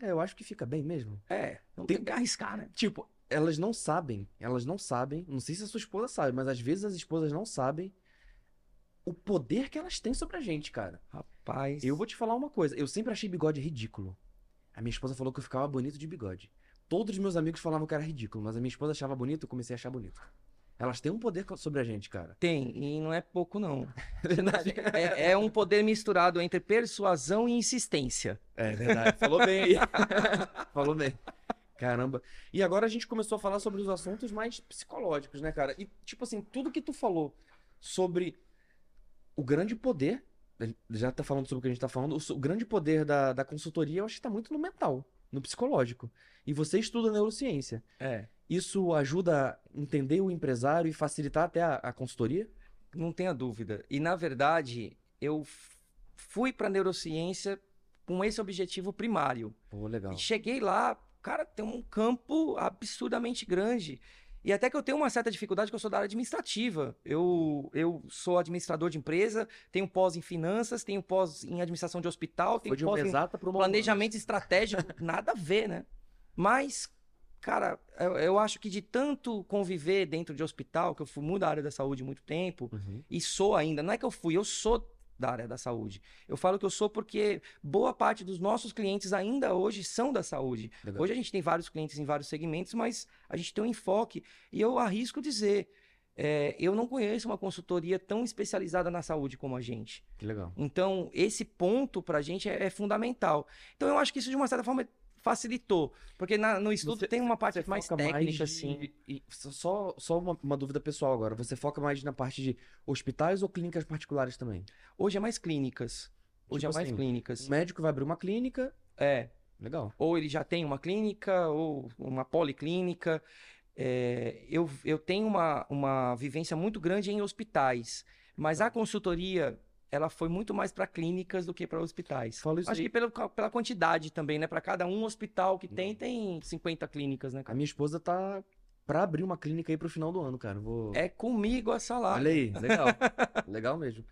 É, eu acho que fica bem mesmo. É, não Tem- tem que arriscar, né? Tipo, elas não sabem, elas não sabem, não sei se a sua esposa sabe, mas às vezes as esposas não sabem o poder que elas têm sobre a gente, cara. Rapaz. Eu vou te falar uma coisa, eu sempre achei bigode ridículo. A minha esposa falou que eu ficava bonito de bigode. Todos os meus amigos falavam que era ridículo, mas a minha esposa achava bonito, eu comecei a achar bonito. Elas têm um poder sobre a gente, cara. Tem, e não é pouco, não. Verdade. É, é um poder misturado entre persuasão e insistência. É verdade. Falou bem aí. Falou bem. Caramba. E agora a gente começou a falar sobre os assuntos mais psicológicos, né, cara? E, tipo assim, tudo que tu falou sobre o grande poder, já tá falando sobre o que a gente tá falando, o, o grande poder da, da consultoria, eu acho que tá muito no mental, no psicológico. E você estuda neurociência. É. Isso ajuda a entender o empresário e facilitar até a, a consultoria? Não tenha dúvida. E, na verdade, eu fui para neurociência com esse objetivo primário. Pô, legal. E cheguei lá, cara, tem um campo absurdamente grande. E até que eu tenho uma certa dificuldade, que eu sou da área administrativa. Eu, eu sou administrador de empresa, tenho pós em finanças, tenho pós em administração de hospital, tenho Foi de pós em planejamento estratégico, nada a ver, né? Mas, cara, eu, eu acho que de tanto conviver dentro de hospital, que eu fui muito da área da saúde muito tempo, Uhum. e sou ainda, não é que eu fui, eu sou da área da saúde. Eu falo que eu sou porque boa parte dos nossos clientes ainda hoje são da saúde. Legal. Hoje a gente tem vários clientes em vários segmentos, mas a gente tem um enfoque. E eu arrisco dizer, é, eu não conheço uma consultoria tão especializada na saúde como a gente. Que legal. Então, esse ponto pra gente é, é fundamental. Então, eu acho que isso, de uma certa forma, facilitou. Porque na- no estudo Você- tem uma parte mais técnica, de- assim. e- só só uma, uma dúvida pessoal agora. Você foca mais na parte de hospitais ou clínicas particulares também? Hoje é mais clínicas. Hoje Tipo é mais assim, clínicas. O médico vai abrir uma clínica. É. Legal. Ou ele já tem uma clínica, ou uma policlínica. É, eu, eu tenho uma, uma vivência muito grande em hospitais. Mas a consultoria, ela foi muito mais para clínicas do que para hospitais. Fala isso Acho aí. que pela, pela quantidade também, né? Para cada um hospital que tem, tem 50 clínicas, né, A cara? minha esposa tá pra abrir uma clínica aí pro final do ano, cara. Vou... É comigo essa lá. Olha aí, legal. legal mesmo.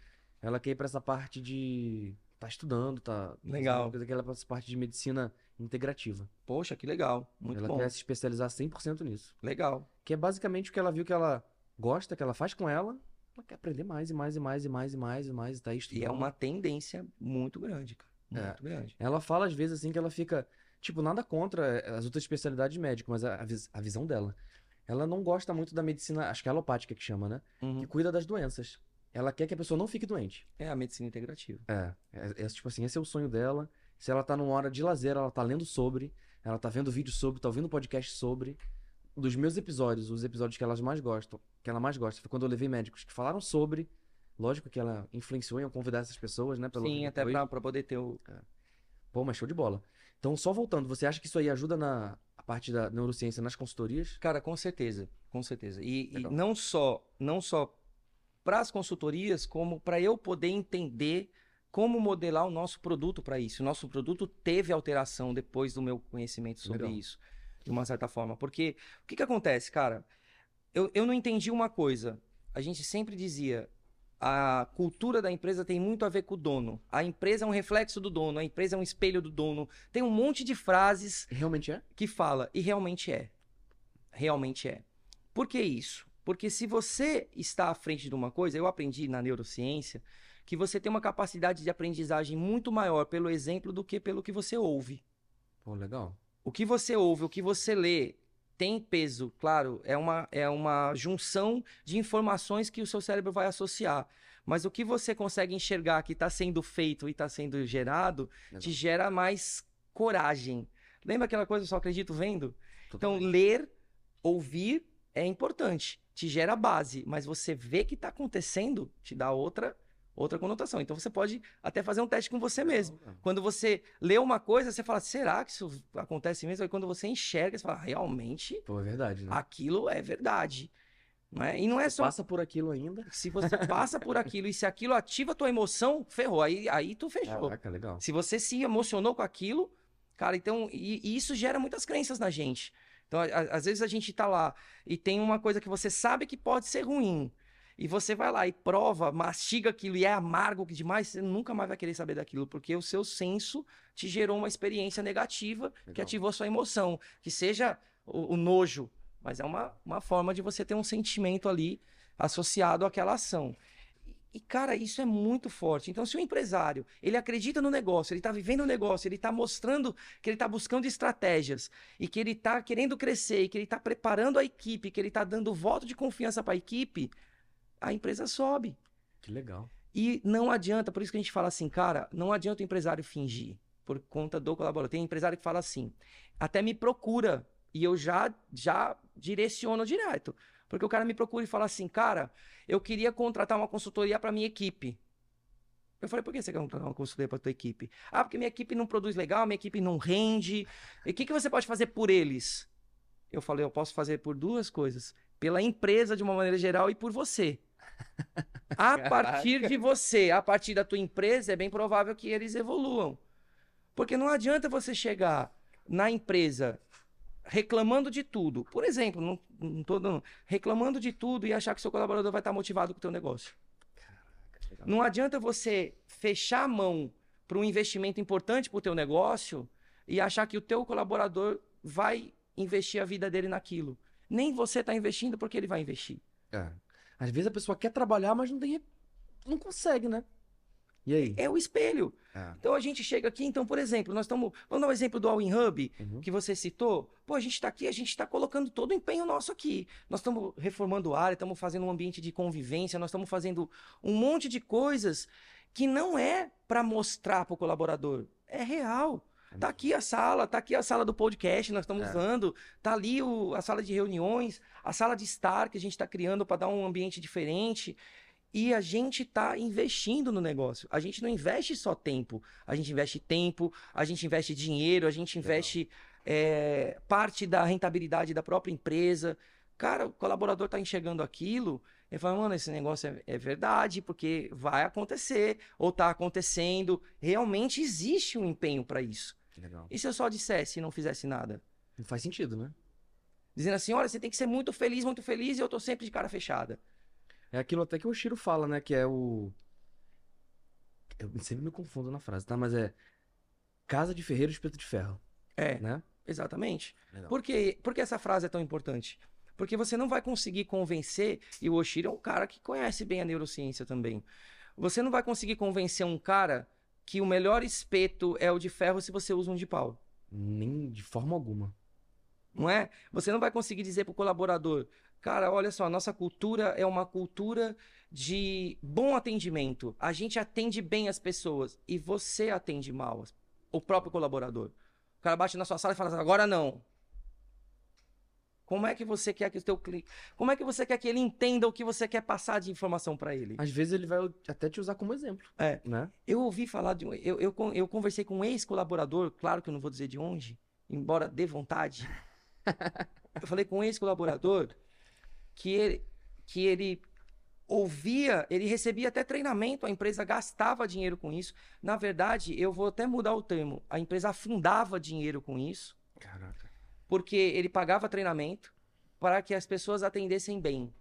Ela quer ir pra essa parte de tá estudando, tá. Legal. Coisa que ela faz parte de medicina integrativa. Poxa, que legal. Muito ela bom. quer se especializar 100% nisso. Legal. Que é basicamente o que ela viu que ela gosta, que ela faz com ela. Ela quer aprender mais e mais e mais e mais e mais e mais, e tá estudando. E é uma tendência muito grande, cara. É. Muito grande. Ela fala às vezes assim que ela fica. Tipo, nada contra as outras especialidades médicas, mas a, a visão dela. Ela não gosta muito da medicina, acho que é alopática que chama, né? Uhum. Que cuida das doenças. Ela quer que a pessoa não fique doente. É a medicina integrativa. É, é, é, tipo assim, esse é o sonho dela. Se ela tá numa hora de lazer, ela tá lendo sobre, ela tá vendo vídeo sobre, tá ouvindo podcast sobre. Dos meus episódios, os episódios que elas mais gostam, que ela mais gosta, foi quando eu levei médicos que falaram sobre. Lógico que ela influenciou em convidar essas pessoas, né? Pelo Sim, até pra, pra poder ter o. Pô, mas show de bola. Então, só voltando, você acha que isso aí ajuda na a parte da neurociência nas consultorias? Cara, com certeza, com certeza. E, e não só, não só para as consultorias, como para eu poder entender como modelar o nosso produto para isso. O nosso produto teve alteração depois do meu conhecimento sobre Legal. isso, de uma certa forma. Porque o que, que acontece, cara? Eu, eu não entendi uma coisa. A gente sempre dizia. A cultura da empresa tem muito a ver com o dono. A empresa é um reflexo do dono, a empresa é um espelho do dono. Tem um monte de frases Realmente é? que fala, e realmente é. Realmente é. Por que isso? Porque se você está à frente de uma coisa, eu aprendi na neurociência que você tem uma capacidade de aprendizagem muito maior pelo exemplo do que pelo que você ouve. Pô, legal. O que você ouve, o que você lê, tem peso, claro, é uma, é uma junção de informações que o seu cérebro vai associar. Mas o que você consegue enxergar que está sendo feito e está sendo gerado, te Legal. gera mais coragem. Lembra aquela coisa, eu só acredito vendo? Então, Totalmente. ler, ouvir é importante, te gera base, mas você vê que está acontecendo, te dá outra outra conotação. Então você pode até fazer um teste com você mesmo. Quando você lê uma coisa, você fala, será que isso acontece mesmo? Aí quando você enxerga, você fala, realmente, Pô, é verdade, né? aquilo é verdade. Não é? E não é Você só passa por aquilo ainda. se você passa por aquilo e se aquilo ativa a tua emoção, ferrou. Aí, aí tu fechou. Caraca, legal. Se você se emocionou com aquilo, cara, então. E, e isso gera muitas crenças na gente. Então, a- a- às vezes a gente tá lá e tem uma coisa que você sabe que pode ser ruim. E você vai lá e prova, mastiga aquilo e é amargo que demais, você nunca mais vai querer saber daquilo, porque o seu senso te gerou uma experiência negativa que Legal. ativou a sua emoção. Que seja o, o nojo, mas é uma, uma forma de você ter um sentimento ali associado àquela ação. E- E, cara, isso é muito forte. Então, se o empresário, ele acredita no negócio, ele está vivendo o negócio, ele está mostrando que ele está buscando estratégias e que ele está querendo crescer e que ele está preparando a equipe, que ele está dando voto de confiança para a equipe, a empresa sobe. Que legal. E não adianta, por isso que a gente fala assim, cara, não adianta o empresário fingir por conta do colaborador. Tem empresário que fala assim, até me procura e eu já já direciono direto. Porque o cara me procura e fala assim, cara, eu queria contratar uma consultoria para minha equipe. Eu falei, por que você quer contratar uma consultoria para tua equipe? Ah, porque minha equipe não produz legal, minha equipe não rende. E o que, que você pode fazer por eles? Eu falei, eu posso fazer por duas coisas. Pela empresa de uma maneira geral e por você. A partir de você, a partir da tua empresa, é bem provável que eles evoluam. Porque não adianta você chegar na empresa reclamando de tudo. Por exemplo, não, não tô dando, reclamando de tudo e achar que seu colaborador vai estar motivado com o teu negócio. legal. Não adianta você fechar a mão para um investimento importante para o teu negócio e achar que o teu colaborador vai investir a vida dele naquilo. Nem você está investindo porque ele vai investir. É. Às vezes a pessoa quer trabalhar, mas não tem. Não consegue, né? E aí? É o espelho. É. Então a gente chega aqui, então, por exemplo, nós estamos. Vamos dar um exemplo do All-in Hub, Uhum. que você citou. Pô, a gente está aqui, a gente está colocando todo o empenho nosso aqui. Nós estamos reformando a área, estamos fazendo um ambiente de convivência, nós estamos fazendo um monte de coisas que não é para mostrar para o colaborador, é real. Tá aqui a sala, tá aqui a sala do podcast, nós estamos É. usando, tá ali o- a sala de reuniões, a sala de estar que a gente está criando para dar um ambiente diferente. E a gente está investindo no negócio. A gente não investe só tempo. A gente investe tempo, a gente investe dinheiro, a gente investe é, parte da rentabilidade da própria empresa. Cara, o colaborador está enxergando aquilo, ele fala, mano, esse negócio é, é verdade, porque vai acontecer, ou está acontecendo. Realmente existe um empenho para isso. Legal. E se eu só dissesse e não fizesse nada? Não faz sentido, né? Dizendo assim, olha, você tem que ser muito feliz, muito feliz, e eu tô sempre de cara fechada. É aquilo até que o Shiro fala, né? Que é o. Eu sempre me confundo na frase, tá? Mas é. Casa de ferreiro, espeto de ferro. É, Né? exatamente. Legal. Por que, por que essa frase é tão importante? Porque você não vai conseguir convencer, e o Oshiro é um cara que conhece bem a neurociência também. Você não vai conseguir convencer um cara que o melhor espeto é o de ferro se você usa um de pau. Nem de forma alguma. Não é? Você não vai conseguir dizer para o colaborador, cara, olha só, a nossa cultura é uma cultura de bom atendimento. A gente atende bem as pessoas e você atende mal o próprio colaborador. O cara bate na sua sala e fala assim, agora não. Como é que você quer que o teu cliente, como é que você quer que ele entenda o que você quer passar de informação para ele? Às vezes ele vai até te usar como exemplo. É. Né? Eu ouvi falar de um. Eu, eu, eu conversei com um ex-colaborador, claro que eu não vou dizer de onde, embora dê vontade. eu falei com um ex-colaborador que ele, que ele ouvia, ele recebia até treinamento, a empresa gastava dinheiro com isso. Na verdade, eu vou até mudar o termo. A empresa afundava dinheiro com isso, Caraca. Porque ele pagava treinamento para que as pessoas atendessem bem.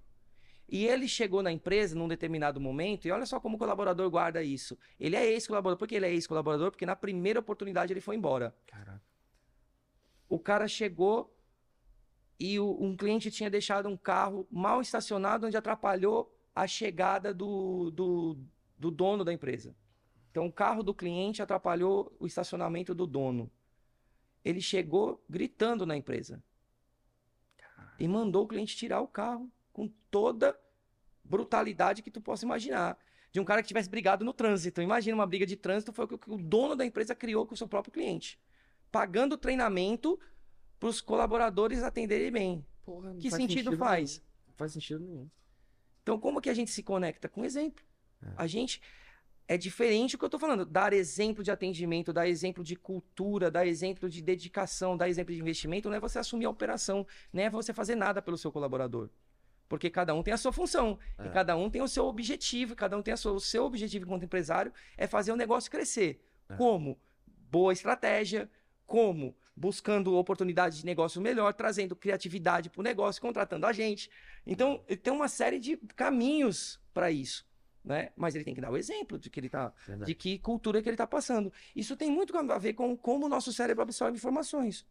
E ele chegou na empresa num determinado momento, e olha só como o colaborador guarda isso. Ele é ex-colaborador. Por que ele é ex-colaborador? Porque na primeira oportunidade ele foi embora. Caraca. O cara chegou e o- um cliente tinha deixado um carro mal estacionado, onde atrapalhou a chegada do, do, do dono da empresa. Então, o carro do cliente atrapalhou o estacionamento do dono. Ele chegou gritando na empresa e mandou o cliente tirar o carro com toda brutalidade que tu possa imaginar. De um cara que tivesse brigado no trânsito. Imagina uma briga de trânsito, foi o que o dono da empresa criou com o seu próprio cliente. Pagando treinamento para os colaboradores atenderem bem. Porra, Que faz sentido nenhum. faz? Não faz sentido nenhum. Então, como que a gente se conecta? Com exemplo. É. A gente. É diferente o que eu tô falando. Dar exemplo de atendimento, dar exemplo de cultura, dar exemplo de dedicação, dar exemplo de investimento, não é você assumir a operação, não é você fazer nada pelo seu colaborador. Porque cada um tem a sua função, É. e cada um tem o seu objetivo, cada um tem sua- o seu objetivo enquanto empresário é fazer o negócio crescer. É. Como? Boa estratégia, como? Buscando oportunidade de negócio melhor, trazendo criatividade para o negócio, contratando a gente. Então, tem uma série de caminhos para isso, né? Mas ele tem que dar o exemplo de que ele tá, Verdade. de que cultura que ele está passando. Isso tem muito a ver com como o nosso cérebro absorve informações.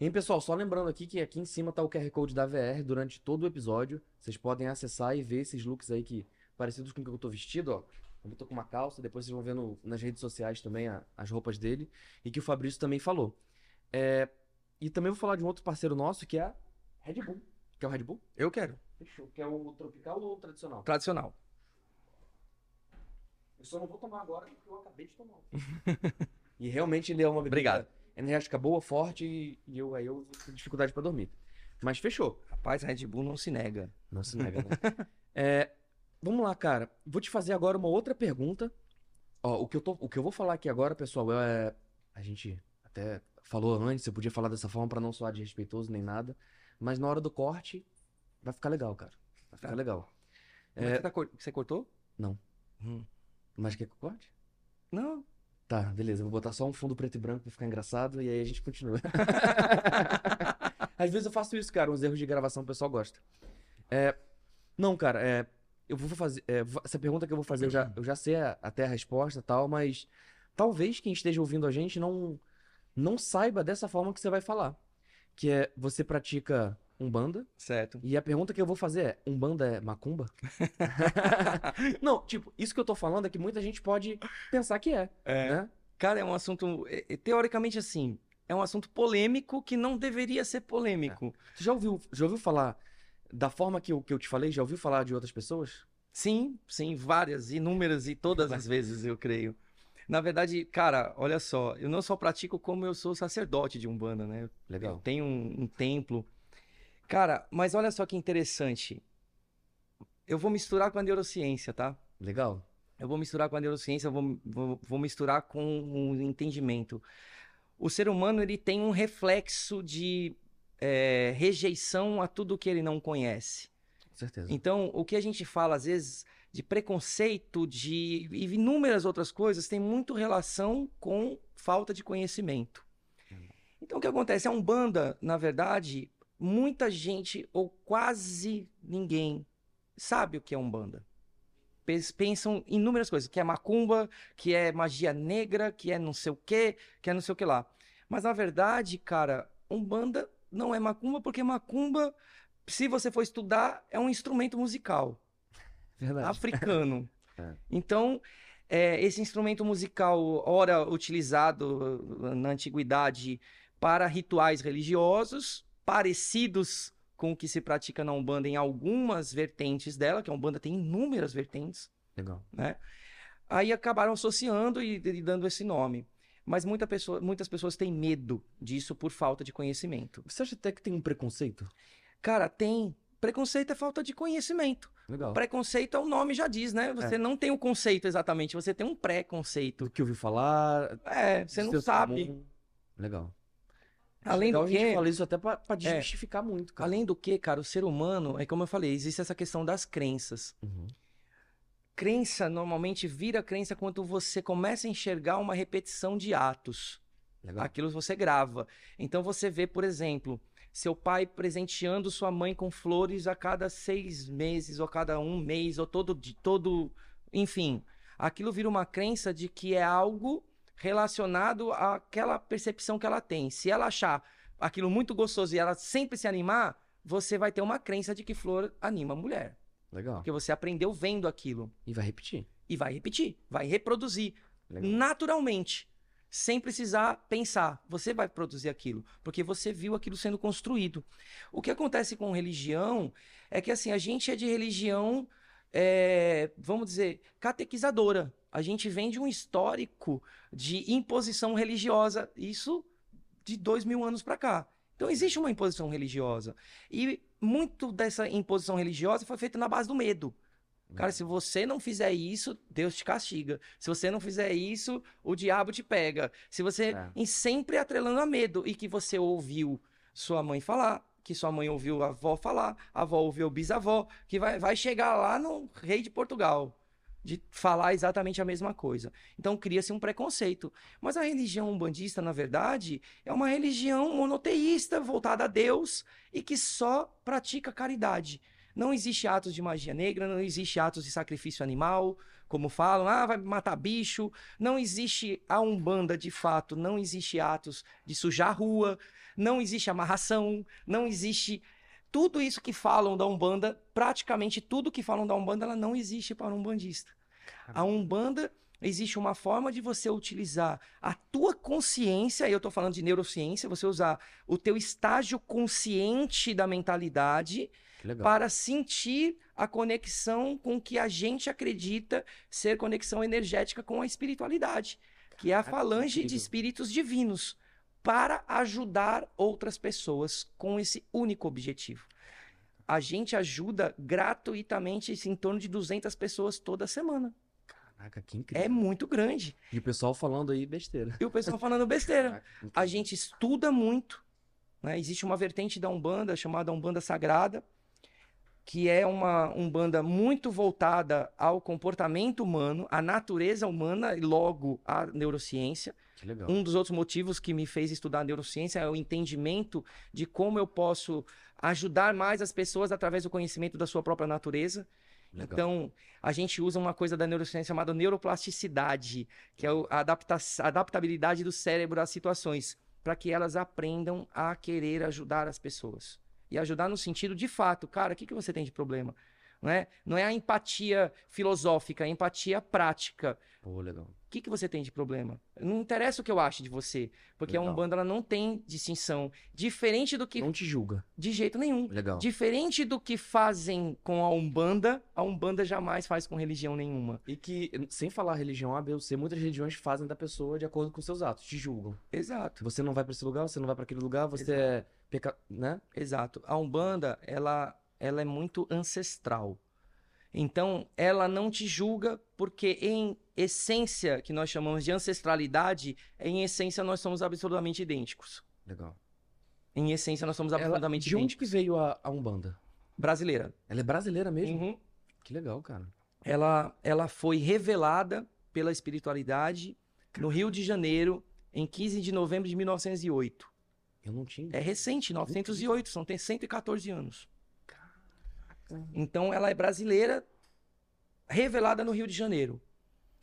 Hein, pessoal, só lembrando aqui que aqui em cima tá o QR Code da VR durante todo o episódio. Vocês podem acessar e ver esses looks aí que parecidos com o que eu tô vestido, ó. Eu tô com uma calça, depois vocês vão ver no- nas redes sociais também a- as roupas dele e que o Fabrício também falou. É, e também vou falar de um outro parceiro nosso que é a Red Bull. Que é o Red Bull? Eu quero. Fechou. Que é o tropical ou o tradicional? Tradicional. Eu só não vou tomar agora porque eu acabei de tomar. e realmente ele é uma bebida Obrigado. energética boa, forte e, e eu aí eu ter dificuldade pra dormir. Mas fechou. Rapaz, Red Bull não se nega. Não se nega, né? É, vamos lá, cara. Vou te fazer agora uma outra pergunta. Ó, o que eu tô, o que eu vou falar aqui agora, pessoal, é a gente até falou antes, eu podia falar dessa forma pra não soar desrespeitoso nem nada, mas na hora do corte vai ficar legal, cara. Vai ficar Tá. legal. É Você, tá você cortou? Não. Hum. Mas quer que eu corte? Não. Tá, beleza. Eu vou botar só um fundo preto e branco pra ficar engraçado e aí a gente continua. Às vezes eu faço isso, cara. Uns erros de gravação o pessoal gosta. É, não, cara, é, eu vou fazer. é, essa pergunta que eu vou fazer, eu já, eu já sei a- até a resposta e tal, mas talvez quem esteja ouvindo a gente não, não saiba dessa forma que você vai falar. Que é você pratica Umbanda. Certo. E a pergunta que eu vou fazer é: Umbanda é macumba? não, tipo, isso que eu tô falando é que muita gente pode pensar que é, né? Cara, é um assunto, é- é, teoricamente assim, é um assunto polêmico que não deveria ser polêmico. Você já ouviu, já ouviu falar da forma que eu, que eu te falei? Já ouviu falar de outras pessoas? Sim, sim, várias, inúmeras e todas as vezes, eu creio. Na verdade, cara, olha só, eu não só pratico como eu sou sacerdote de Umbanda, né? Eu Legal. tenho um, um templo. Cara, mas olha só que interessante. Eu vou misturar com a neurociência, tá? Legal. Eu vou misturar com a neurociência, eu vou, vou, vou misturar com o entendimento. O ser humano ele tem um reflexo de é, rejeição a tudo que ele não conhece. Com certeza. Então, o que a gente fala às vezes de preconceito, de e inúmeras outras coisas, tem muito relação com falta de conhecimento. Então, o que acontece? A Umbanda, na verdade, muita gente, ou quase ninguém, sabe o que é Umbanda. pensam em inúmeras coisas, que é macumba, que é magia negra, que é não sei o quê, que é não sei o que lá. Mas na verdade, cara, Umbanda não é macumba, porque macumba, se você for estudar, é um instrumento musical Verdade. africano. É. Então, é, esse instrumento musical, ora utilizado na antiguidade para rituais religiosos, parecidos com o que se pratica na Umbanda em algumas vertentes dela, que a Umbanda tem inúmeras vertentes, Legal. né? Aí acabaram associando e, e dando esse nome. Mas muita pessoa, muitas pessoas têm medo disso por falta de conhecimento. Você acha até que tem um preconceito? Cara, tem. Preconceito é falta de conhecimento. Legal. Preconceito é o nome já diz, né? Você não tem o conceito exatamente, você tem um Do pré-conceito. que ouviu falar. É, você não sabe. comum. Legal. Além Legal do a gente que, fala isso até pra, pra desmistificar muito, cara. além do que, cara, o ser humano, é como eu falei, existe essa questão das crenças. Uhum. Crença normalmente vira crença quando você começa a enxergar uma repetição de atos. Legal. Aquilo você grava. Então você vê, por exemplo, seu pai presenteando sua mãe com flores a cada seis meses, ou a cada um mês, ou todo, de todo. Enfim, aquilo vira uma crença de que é algo relacionado àquela percepção que ela tem. Se ela achar aquilo muito gostoso e ela sempre se animar, você vai ter uma crença de que flor anima a mulher. Legal. Porque você aprendeu vendo aquilo. E vai repetir. E vai repetir, vai reproduzir Legal. naturalmente, sem precisar pensar. Você vai produzir aquilo, porque você viu aquilo sendo construído. O que acontece com religião é que assim a gente é de religião, é, vamos dizer, catequizadora. A gente vem de um histórico de imposição religiosa, isso de dois mil anos para cá. Então existe uma imposição religiosa e muito dessa imposição religiosa foi feita na base do medo. Cara, se você não fizer isso, Deus te castiga. Se você não fizer isso, o diabo te pega. Se você. É. E sempre atrelando a medo. E que você ouviu sua mãe falar, que sua mãe ouviu a avó falar, a avó ouviu o bisavó, que vai, vai chegar lá no rei de Portugal. De falar exatamente a mesma coisa. Então cria-se um preconceito. Mas a religião umbandista, na verdade, é uma religião monoteísta, voltada a Deus e que só pratica caridade. Não existe atos de magia negra, não existe atos de sacrifício animal, como falam, ah, vai matar bicho. Não existe a Umbanda de fato, não existe atos de sujar a rua, não existe amarração, não existe. Tudo isso que falam da Umbanda, praticamente tudo que falam da Umbanda, ela não existe para um umbandista. A Umbanda existe uma forma de você utilizar a tua consciência, e eu estou falando de neurociência, você usar o teu estágio consciente da mentalidade para sentir a conexão com o que a gente acredita ser conexão energética com a espiritualidade, que é a falange de espíritos divinos, para ajudar outras pessoas com esse único objetivo. A gente ajuda gratuitamente em torno de 200 pessoas toda semana. Caraca, que incrível. É muito grande. E o pessoal falando aí besteira. E o pessoal falando besteira. Caraca, A gente estuda muito. né? Existe uma vertente da Umbanda chamada Umbanda Sagrada, que é uma Umbanda muito voltada ao comportamento humano, à natureza humana e logo à neurociência. Que legal. Um dos outros motivos que me fez estudar neurociência é o entendimento de como eu posso ajudar mais as pessoas através do conhecimento da sua própria natureza. legal. Então, a gente usa uma coisa da neurociência chamada neuroplasticidade, que é a adapta- a adaptabilidade do cérebro às situações, para que elas aprendam a querer ajudar as pessoas. E ajudar no sentido de fato, cara, o que, que você tem de problema? Não é, não é a empatia filosófica, é a empatia prática. Pô, legal. O que, que você tem de problema? Não interessa o que eu acho de você, porque a Legal. Umbanda ela não tem distinção. Diferente do que. Não te julga. De jeito nenhum. Legal. Diferente do que fazem com a Umbanda, a Umbanda jamais faz com religião nenhuma. E que, sem falar religião A, B ou C, muitas religiões fazem da pessoa de acordo com seus atos, te julgam. Exato, Você não vai pra esse lugar, você não vai pra aquele lugar, você Exato. é peca... né? exato. A Umbanda, ela, ela é muito ancestral. Então, ela não te julga porque em essência, que nós chamamos de ancestralidade, em essência nós somos absolutamente idênticos. Legal. Em essência nós somos Ela, absolutamente de onde idênticos. que veio a, a Umbanda? Brasileira. Ela é brasileira mesmo? Uhum. Que legal, cara. ela, ela foi revelada pela espiritualidade no Rio de Janeiro, em 15 de novembro de 1908. Eu não tinha. É recente, 908, são tem 114 anos. Então ela é brasileira revelada no Rio de Janeiro.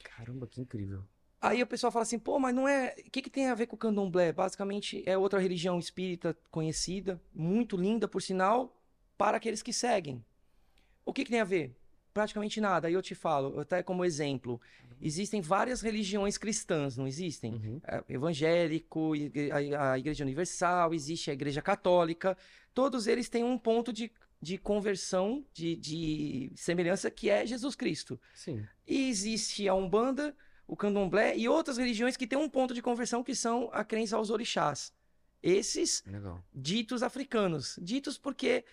Caramba, que incrível. Aí o pessoal fala assim, pô, mas não é. O que, que tem a ver com o candomblé? Basicamente é outra religião espírita conhecida, muito linda, por sinal, para aqueles que seguem. O que, que tem a ver? Praticamente nada. Aí eu te falo, até como exemplo, existem várias religiões cristãs, não existem? Uhum. É, evangélico, a Igreja Universal, existe a Igreja Católica. Todos eles têm um ponto de, de conversão, de, de semelhança, que é Jesus Cristo. Sim. E existe a Umbanda, o Candomblé e outras religiões que têm um ponto de conversão que são a crença aos orixás. Esses Legal. ditos africanos. Ditos porque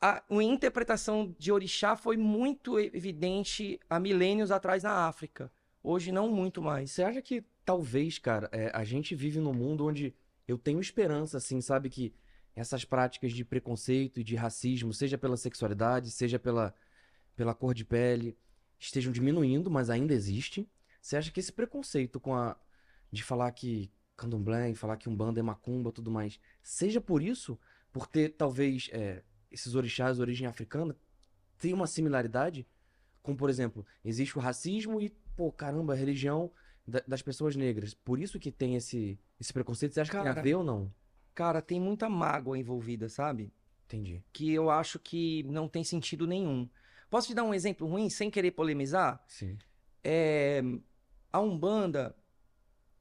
a, a interpretação de orixá foi muito evidente há milênios atrás na África. Hoje não muito mais. Você acha que talvez, cara, é, a gente vive num mundo onde eu tenho esperança, assim, sabe, que essas práticas de preconceito e de racismo, seja pela sexualidade, seja pela, pela cor de pele, estejam diminuindo, mas ainda existe? Você acha que esse preconceito com a de falar que candomblé, falar que umbanda é macumba tudo mais, seja por isso, por ter talvez é, esses orixás de origem africana, tem uma similaridade com, por exemplo, existe o racismo e, pô, caramba, a religião da- das pessoas negras. Por isso que tem esse, esse preconceito. Você acha que tem a Cara, ver ou não? Cara, tem muita mágoa envolvida, sabe? Entendi. Que eu acho que não tem sentido nenhum. Posso te dar um exemplo ruim, sem querer polemizar? Sim. É, a Umbanda,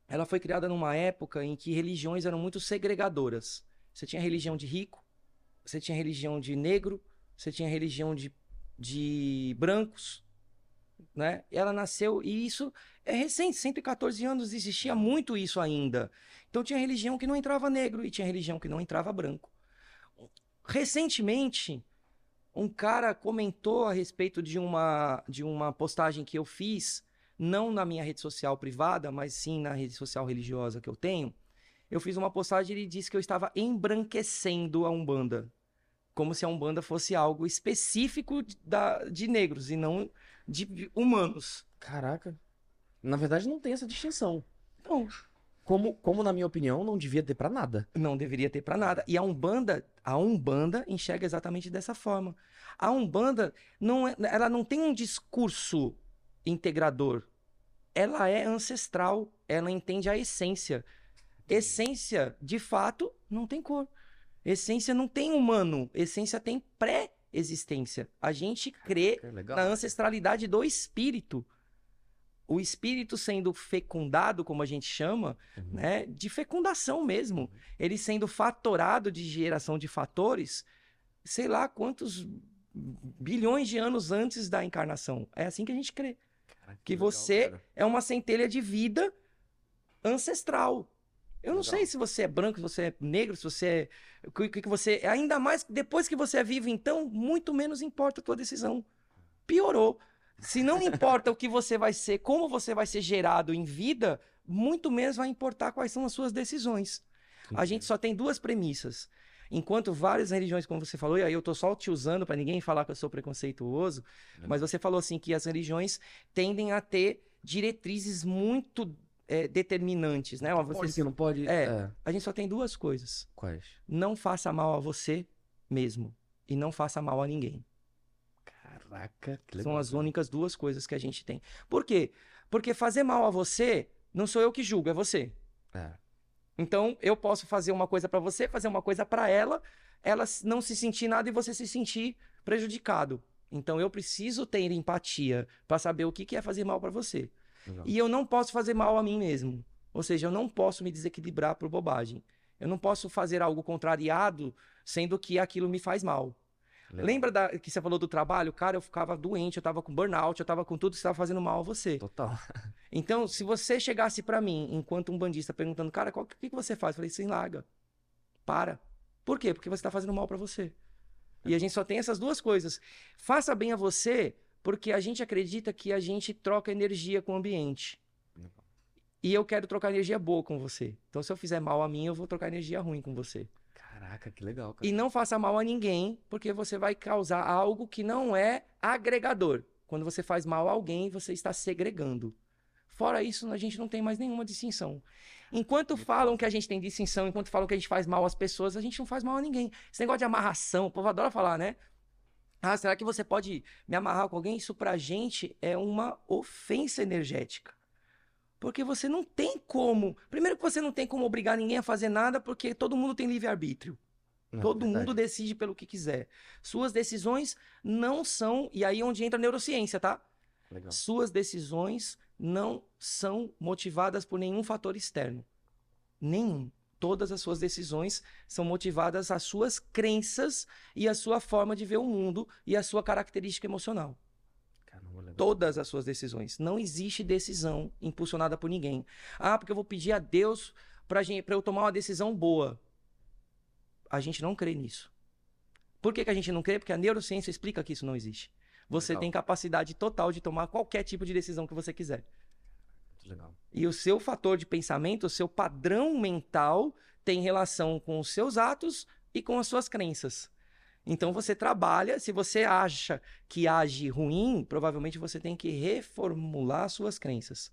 ela foi criada numa época em que religiões eram muito segregadoras. Você tinha religião de rico, você tinha religião de negro, você tinha religião de, de brancos, né? Ela nasceu, e isso é recente, 114 anos, existia muito isso ainda. Então tinha religião que não entrava negro e tinha religião que não entrava branco. Recentemente, um cara comentou a respeito de uma, de uma postagem que eu fiz, não na minha rede social privada, mas sim na rede social religiosa que eu tenho. Eu fiz uma postagem e ele disse que eu estava embranquecendo a Umbanda. Como se a Umbanda fosse algo específico da, de negros e não de humanos. Caraca. Na verdade, não tem essa distinção. Não, Como, como na minha opinião, não devia ter pra nada. não deveria ter para nada. E a Umbanda, a Umbanda enxerga exatamente dessa forma. A Umbanda não é- ela não tem um discurso integrador. Ela é ancestral, ela entende a essência. Essência, de fato, não tem cor. Essência não tem humano, essência tem pré-existência. A gente crê É legal. na ancestralidade do espírito. O espírito sendo fecundado, como a gente chama, Uhum. né, de fecundação mesmo. Ele sendo fatorado de geração de fatores, sei lá quantos bilhões de anos antes da encarnação. É assim que a gente crê. Caraca, que legal, você cara. é uma centelha de vida ancestral. Eu não Legal. sei se você é branco, se você é negro, se você é. Que, que você. Ainda mais depois que você é vivo, então, muito menos importa a tua decisão. Piorou. Se não importa o que você vai ser, como você vai ser gerado em vida, muito menos vai importar quais são as suas decisões. A gente só tem duas premissas. Enquanto várias religiões, como você falou, e aí eu tô só te usando para ninguém falar que eu sou preconceituoso, mas você falou assim que as religiões tendem a ter diretrizes muito é, determinantes, né? Ó, Pode, Você, que não pode. É. a gente só tem duas coisas. Quais? Não faça mal a você mesmo e não faça mal a ninguém. Caraca, que legal. São as únicas duas coisas que a gente tem. Por quê? Porque fazer mal a você não sou eu que julgo, é você. É. Então, eu posso fazer uma coisa pra você, fazer uma coisa pra ela, ela não se sentir nada e você se sentir prejudicado. Então, eu preciso ter empatia pra saber o que que é fazer mal pra você. Legal. E eu não posso fazer mal a mim mesmo. Ou seja, eu não posso me desequilibrar por bobagem. Eu não posso fazer algo contrariado, sendo que aquilo me faz mal. Legal. Lembra da, que você falou do trabalho? Cara, eu ficava doente, eu tava com burnout, eu tava com tudo que estava fazendo mal a você. Total. Então, se você chegasse pra mim, enquanto um bandista, perguntando, cara, o que, que você faz? Eu falei, sem larga. Para. Por quê? Porque você tá fazendo mal pra você. E a gente só tem essas duas coisas. Faça bem a você, porque a gente acredita que a gente troca energia com o ambiente. E eu quero trocar energia boa com você. Então, se eu fizer mal a mim, eu vou trocar energia ruim com você. Caraca, que legal, cara. E não faça mal a ninguém, porque você vai causar algo que não é agregador. Quando você faz mal a alguém, você está segregando. Fora isso, a gente não tem mais nenhuma distinção. Enquanto falam que a gente tem distinção, enquanto falam que a gente faz mal às pessoas, a gente não faz mal a ninguém. Esse negócio de amarração, o povo adora falar, né? Ah, será que você pode me amarrar com alguém? Isso pra gente é uma ofensa energética. Porque você não tem como. Primeiro que você não tem como obrigar ninguém a fazer nada, porque todo mundo tem livre-arbítrio. Não, Todo verdade. mundo decide pelo que quiser. Suas decisões não são. E aí é onde entra a neurociência, tá? Legal. Suas decisões não são motivadas por nenhum fator externo. Nenhum. Todas as suas decisões são motivadas às suas crenças e à sua forma de ver o mundo e à sua característica emocional. Caramba. Todas as suas decisões. Não existe decisão impulsionada por ninguém. Ah, porque eu vou pedir a Deus para eu tomar uma decisão boa. A gente não crê nisso. Por que, que a gente não crê? Porque a neurociência explica que isso não existe. Você Legal. tem capacidade total de tomar qualquer tipo de decisão que você quiser. Legal. E o seu fator de pensamento, o seu padrão mental tem relação com os seus atos e com as suas crenças. Então você trabalha, se você acha que age ruim, provavelmente você tem que reformular suas crenças.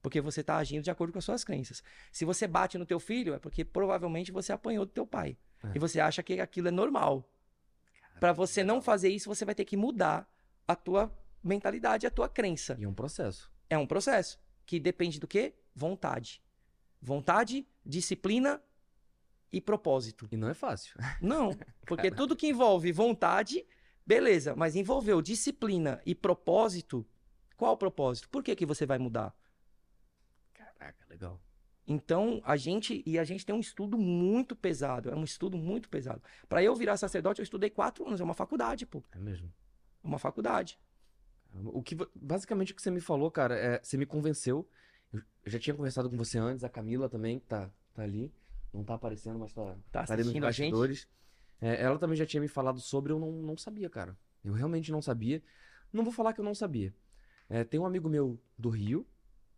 Porque você está agindo de acordo com as suas crenças. Se você bate no teu filho, é porque provavelmente você apanhou do teu pai. É. E você acha que aquilo é normal. Para você não fazer isso, você vai ter que mudar a tua mentalidade, a tua crença. E é um processo. É um processo que depende do quê? Vontade. Vontade, disciplina e propósito. E não é fácil. Não, porque tudo que envolve vontade, beleza, mas envolveu disciplina e propósito, qual o propósito? Por que, que você vai mudar? Caraca, legal. Então, a gente, e a gente tem um estudo muito pesado, é um estudo muito pesado. Para eu virar sacerdote, eu estudei quatro anos, é uma faculdade, pô, É mesmo. é uma faculdade. O que, basicamente o que você me falou, cara, é, você me convenceu. Eu já tinha conversado com você antes, a Camila também, que tá, tá ali. Não tá aparecendo, mas tá, Tá tá ali nos bastidores. É, ela também já tinha me falado sobre, eu não, não sabia, cara. Eu realmente não sabia. Não vou falar que eu não sabia. É, tem um amigo meu do Rio,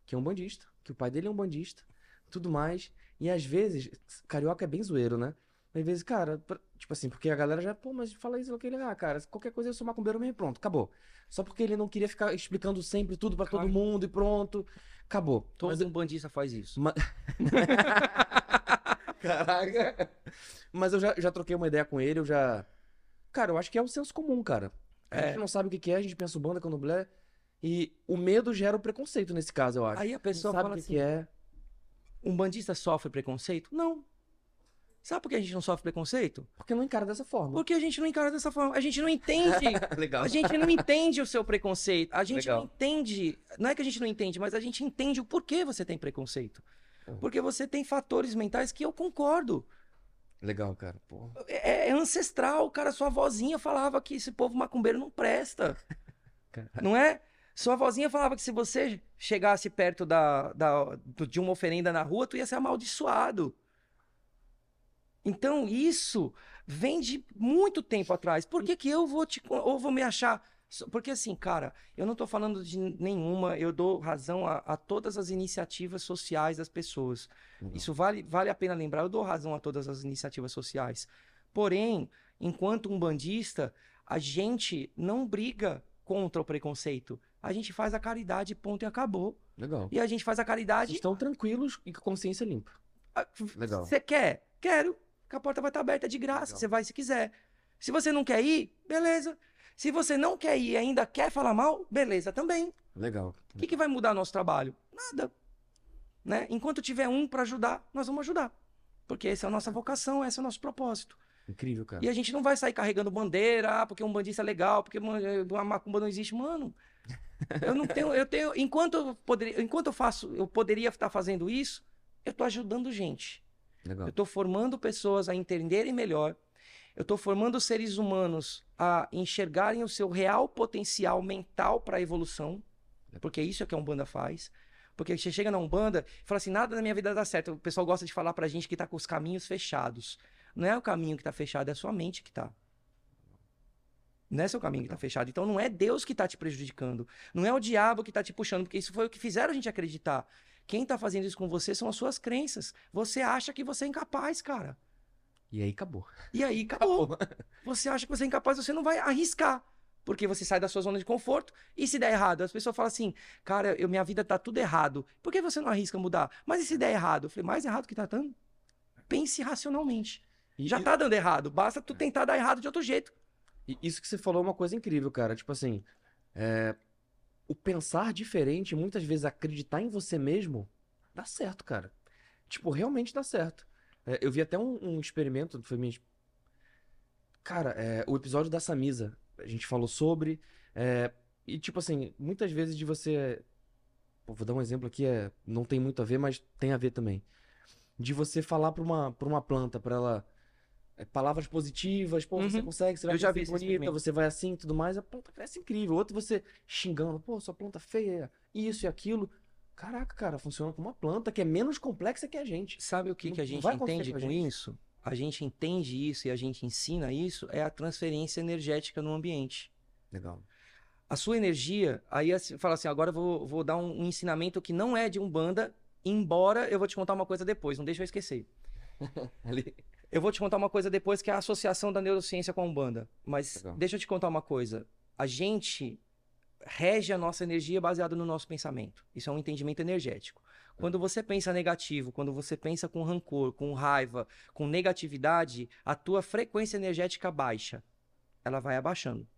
que é um bandista, que o pai dele é um bandista, tudo mais. E às vezes, carioca é bem zoeiro, né? Às vezes, cara, pra- tipo assim, porque a galera já, pô, mas fala isso, aquele, ah, cara, qualquer coisa eu sou macumbeiro mesmo e pronto, acabou. Só porque ele não queria ficar explicando sempre tudo pra todo mundo e pronto, acabou. Todo Mas- um bandista faz isso. Ma- Caraca. Mas eu já, já troquei uma ideia com ele, eu já. Cara, eu acho que é o senso comum, cara. A É. gente não sabe o que é, a gente pensa o banda candomblé. E o medo gera o preconceito nesse caso, eu acho. Aí a Não pessoa sabe fala o que assim, que é. um bandista sofre preconceito? Não. Sabe por que a gente não sofre preconceito? Porque não encara dessa forma. Porque a gente não encara dessa forma. A gente não entende. Legal. A gente não entende o seu preconceito. A gente não Legal. entende. Não é que a gente não entende, mas a gente entende o porquê você tem preconceito. Uhum. Porque você tem fatores mentais que eu concordo. Legal, cara. Pô. É, é ancestral, cara. Sua vozinha falava que esse povo macumbeiro não presta. Cara. Não é? Sua vozinha falava que se você chegasse perto da, da- de uma oferenda na rua, tu ia ser amaldiçoado. Então, isso vem de muito tempo atrás. Por que, que eu vou te ou vou me achar? Porque assim, cara, eu não tô falando de nenhuma, eu dou razão a, a todas as iniciativas sociais das pessoas. Legal. Isso vale, vale a pena lembrar, eu dou razão a todas as iniciativas sociais. Porém, enquanto um bandista, a gente não briga contra o preconceito. A gente faz a caridade, ponto e acabou. Legal. E a gente faz a Vocês caridade. estão tranquilos e com consciência limpa. Legal. Você quer? Quero. Que a porta vai estar aberta de graça. Legal. Você vai se quiser. Se você não quer ir, beleza. Se você não quer ir e ainda quer falar mal, beleza também. Legal. O que, que vai mudar nosso trabalho? Nada. Né? Enquanto tiver um para ajudar, nós vamos ajudar. Porque essa é a nossa vocação, esse é o nosso propósito. Incrível, cara. E a gente não vai sair carregando bandeira, ah, porque um bandista é legal, porque uma uma macumba não existe. Mano, eu não tenho. Eu tenho. Enquanto eu, poderia, enquanto eu faço, eu poderia estar fazendo isso, eu estou ajudando gente. Legal. Eu estou formando pessoas a entenderem melhor. Eu estou formando seres humanos a enxergarem o seu real potencial mental para a evolução. Porque isso é que a Umbanda faz. Porque você chega na Umbanda e fala assim: nada na minha vida dá certo. O pessoal gosta de falar pra gente que tá com os caminhos fechados. Não é o caminho que tá fechado, é a sua mente que tá. Não é seu caminho que tá fechado. Então não é Deus que tá te prejudicando. Não é o diabo que tá te puxando, porque isso foi o que fizeram a gente acreditar. Quem tá fazendo isso com você são as suas crenças. Você acha que você é incapaz, cara. E aí acabou. E aí acabou. Você acha que você é incapaz, você não vai arriscar. Porque você sai da sua zona de conforto e se der errado, as pessoas falam assim: "Cara, eu, minha vida tá tudo errado. Por que você não arrisca mudar?" Mas e se der errado? Eu falei: "Mais errado que tá dando?" Pense racionalmente. E, Já e- tá dando errado, basta tu tentar dar errado de outro jeito. E isso que você falou é uma coisa incrível, cara. Tipo assim, é, o pensar diferente, muitas vezes acreditar em você mesmo, dá certo, cara. Tipo, realmente dá certo. É, eu vi até um, um experimento, foi minha. Cara, é, o episódio da Samisa, a gente falou sobre. é, e, tipo assim, muitas vezes de você. Pô, vou dar um exemplo aqui, é, não tem muito a ver, mas tem a ver também. De você falar pra uma, pra uma planta, pra ela. É, palavras positivas, pô, você Uhum. consegue, você vai esse bonita, você vai assim e tudo mais, a planta cresce incrível. Outro você xingando, pô, sua planta feia, isso e aquilo. Caraca, cara, funciona como uma planta que é menos complexa que a gente. Sabe o que, Não- que a gente entende com com gente. isso? A gente entende isso e a gente ensina isso é a transferência energética no ambiente. Legal. A sua energia, aí assim, fala assim, agora eu vou, vou dar um, um ensinamento que não é de Umbanda, embora eu vou te contar uma coisa depois, não deixa eu esquecer. Ali. Eu vou te contar uma coisa depois que é a associação da neurociência com a Umbanda. Mas Legal. deixa eu te contar uma coisa. A gente rege a nossa energia baseado no nosso pensamento. Isso é um entendimento energético. Quando você pensa negativo, quando você pensa com rancor, com raiva, com negatividade, a tua frequência energética baixa. Ela vai abaixando.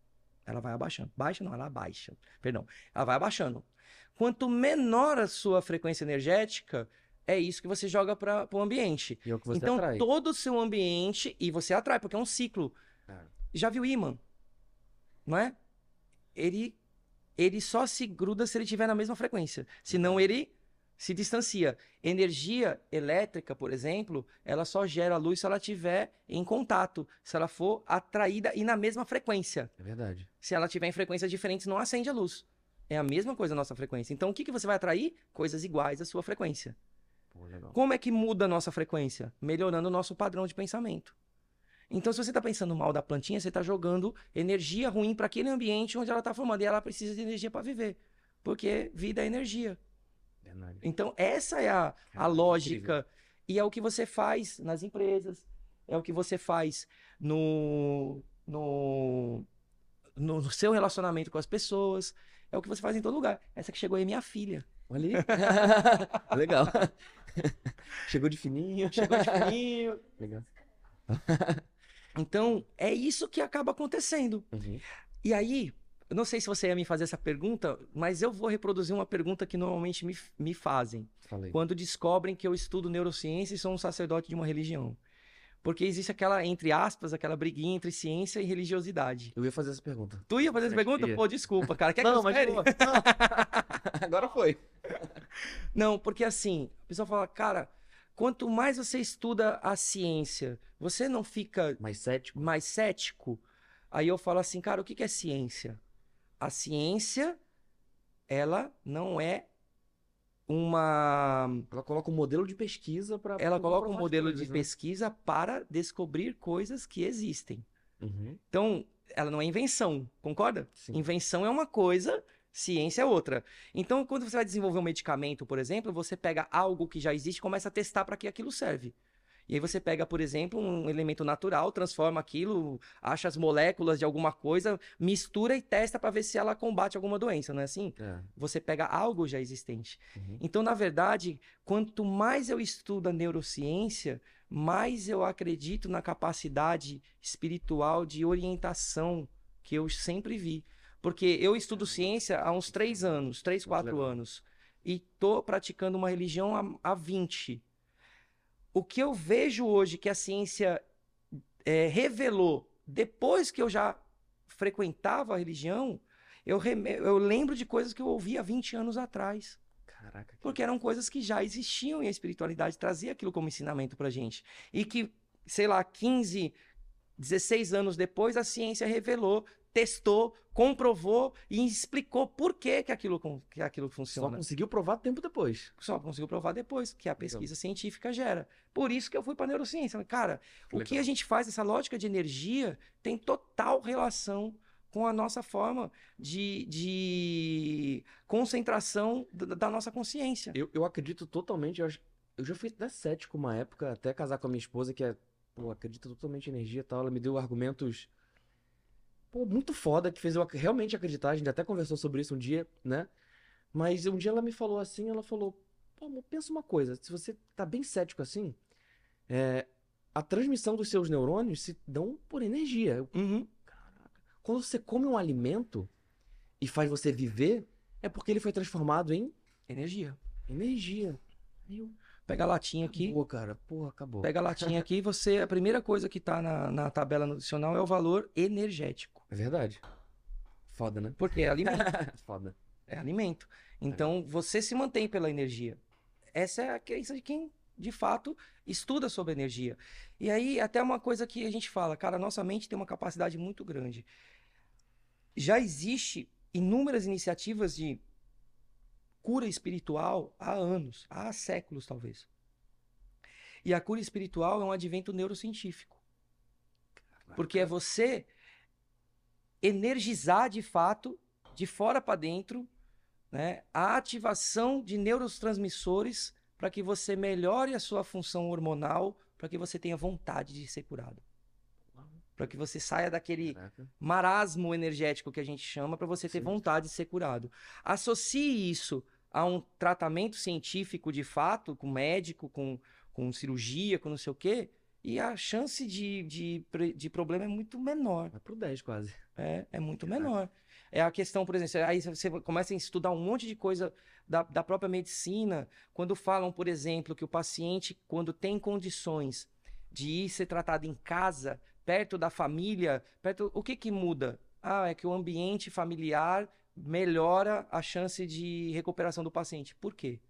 Ela vai abaixando. Baixa não, ela abaixa. Perdão. Ela vai abaixando. Quanto menor a sua frequência energética, é isso que você joga para o ambiente. E é o que você então, atrai. todo o seu ambiente, e você atrai, porque é um ciclo. É. Já viu imã? Não é? Ele, ele só se gruda se ele estiver na mesma frequência. Senão ele se distancia. Energia elétrica, por exemplo, ela só gera luz se ela estiver em contato, se ela for atraída e na mesma frequência. É verdade. Se ela estiver em frequências diferentes, não acende a luz. É a mesma coisa a nossa frequência. Então, o que, que você vai atrair? Coisas iguais à sua frequência. Pô. Como é que muda a nossa frequência? Melhorando o nosso padrão de pensamento. Então, se você está pensando mal da plantinha, você está jogando energia ruim para aquele ambiente onde ela está formando. E ela precisa de energia para viver. Porque vida é energia. Verdade. Então, essa é a, a lógica. E é o que você faz nas empresas. É o que você faz no, no, no, no seu relacionamento com as pessoas. É o que você faz em todo lugar. Essa que chegou aí é minha filha. Olha aí. legal. Chegou de fininho. Chegou de fininho. Legal. Então, é isso que acaba acontecendo. Uhum. E aí, eu não sei se você ia me fazer essa pergunta, mas eu vou reproduzir uma pergunta que normalmente me, me fazem Falei. quando descobrem que eu estudo neurociência e sou um sacerdote de uma religião. Porque existe aquela, entre aspas, aquela briguinha entre ciência e religiosidade. Eu ia fazer essa pergunta. Tu ia fazer essa que pergunta? Pô, desculpa, cara. Quer que não, eu mas pô, não. Agora foi. Não, porque assim, a pessoa fala, cara, quanto mais você estuda a ciência, você não fica Mais cético. mais cético, aí eu falo assim, cara, o que que é ciência? A ciência, ela não é uma. Ela coloca um modelo de pesquisa para. Ela coloca um modelo de pesquisa para descobrir coisas que existem. Uhum. Então, ela não é invenção, concorda? Sim. Invenção é uma coisa, ciência é outra. Então, quando você vai desenvolver um medicamento, por exemplo, você pega algo que já existe e começa a testar para que aquilo serve. E aí você pega, por exemplo, um elemento natural, transforma aquilo, acha as moléculas de alguma coisa, mistura e testa para ver se ela combate alguma doença, não é assim? É. Você pega algo já existente. Uhum. Então, na verdade, quanto mais eu estudo a neurociência, mais eu acredito na capacidade espiritual de orientação que eu sempre vi. Porque eu estudo ciência há uns três anos, três, quatro legal. anos, e tô praticando uma religião há, há 20. O que eu vejo hoje que a ciência eh, revelou depois que eu já frequentava a religião, eu, eu lembro de coisas que eu ouvi há 20 anos atrás. Caraca. que- Porque eram coisas que já existiam e a espiritualidade trazia aquilo como ensinamento pra gente. E que, sei lá, 15, 16 anos depois, a ciência revelou, testou, comprovou e explicou por que, que, aquilo, que aquilo Só funciona. conseguiu provar tempo depois. Só conseguiu provar depois, que a pesquisa científica gera. Por isso que eu fui para neurociência. Cara, o que Legal. a gente faz, essa lógica de energia, tem total relação com a nossa forma de, de concentração da, da nossa consciência. Eu, eu acredito totalmente. Eu, acho- eu já fui até cético uma época, até casar com a minha esposa, que é, pô, acredita totalmente em energia e tal. Ela me deu argumentos, pô, muito foda, que fez eu realmente acreditar. A gente até conversou sobre isso um dia, né? Mas um dia ela me falou assim, ela falou, pô, amor, pensa uma coisa, se você tá bem cético assim, é, a transmissão dos seus neurônios se dão por energia. Eu, Uhum. Quando você come um alimento e faz você viver, é porque ele foi transformado em Energia. energia. Meu, Pega a latinha aqui. acabou, cara. Porra, acabou. Pega a latinha aqui e você. A primeira coisa que tá na, na tabela nutricional é o valor energético. É verdade. Foda, né? Porque é alimento. Foda. é alimento. Então você se mantém pela energia. Essa é a crença de quem de fato estuda sobre energia. E aí, até uma coisa que a gente fala, cara, nossa mente tem uma capacidade muito grande. Já existe inúmeras iniciativas de cura espiritual há anos, há séculos talvez. E a cura espiritual é um advento neurocientífico. Porque é você energizar de fato, de fora para dentro, né, a ativação de neurotransmissores para que você melhore a sua função hormonal, para que você tenha vontade de ser curado. Para que você saia daquele Caraca. marasmo energético que a gente chama para você ter Sim. vontade de ser curado. Associe isso a um tratamento científico de fato, com médico, com, com cirurgia, com não sei o quê, e a chance de, de, de problema é muito menor. Vai pro 10 quase. É, é muito menor. É a questão, por exemplo, aí você começa a estudar um monte de coisa da, da própria medicina, quando falam, por exemplo, que o paciente, quando tem condições de ir ser tratado em casa, perto da família, perto, o que que muda? Ah, é que o ambiente familiar melhora a chance de recuperação do paciente. Por quê?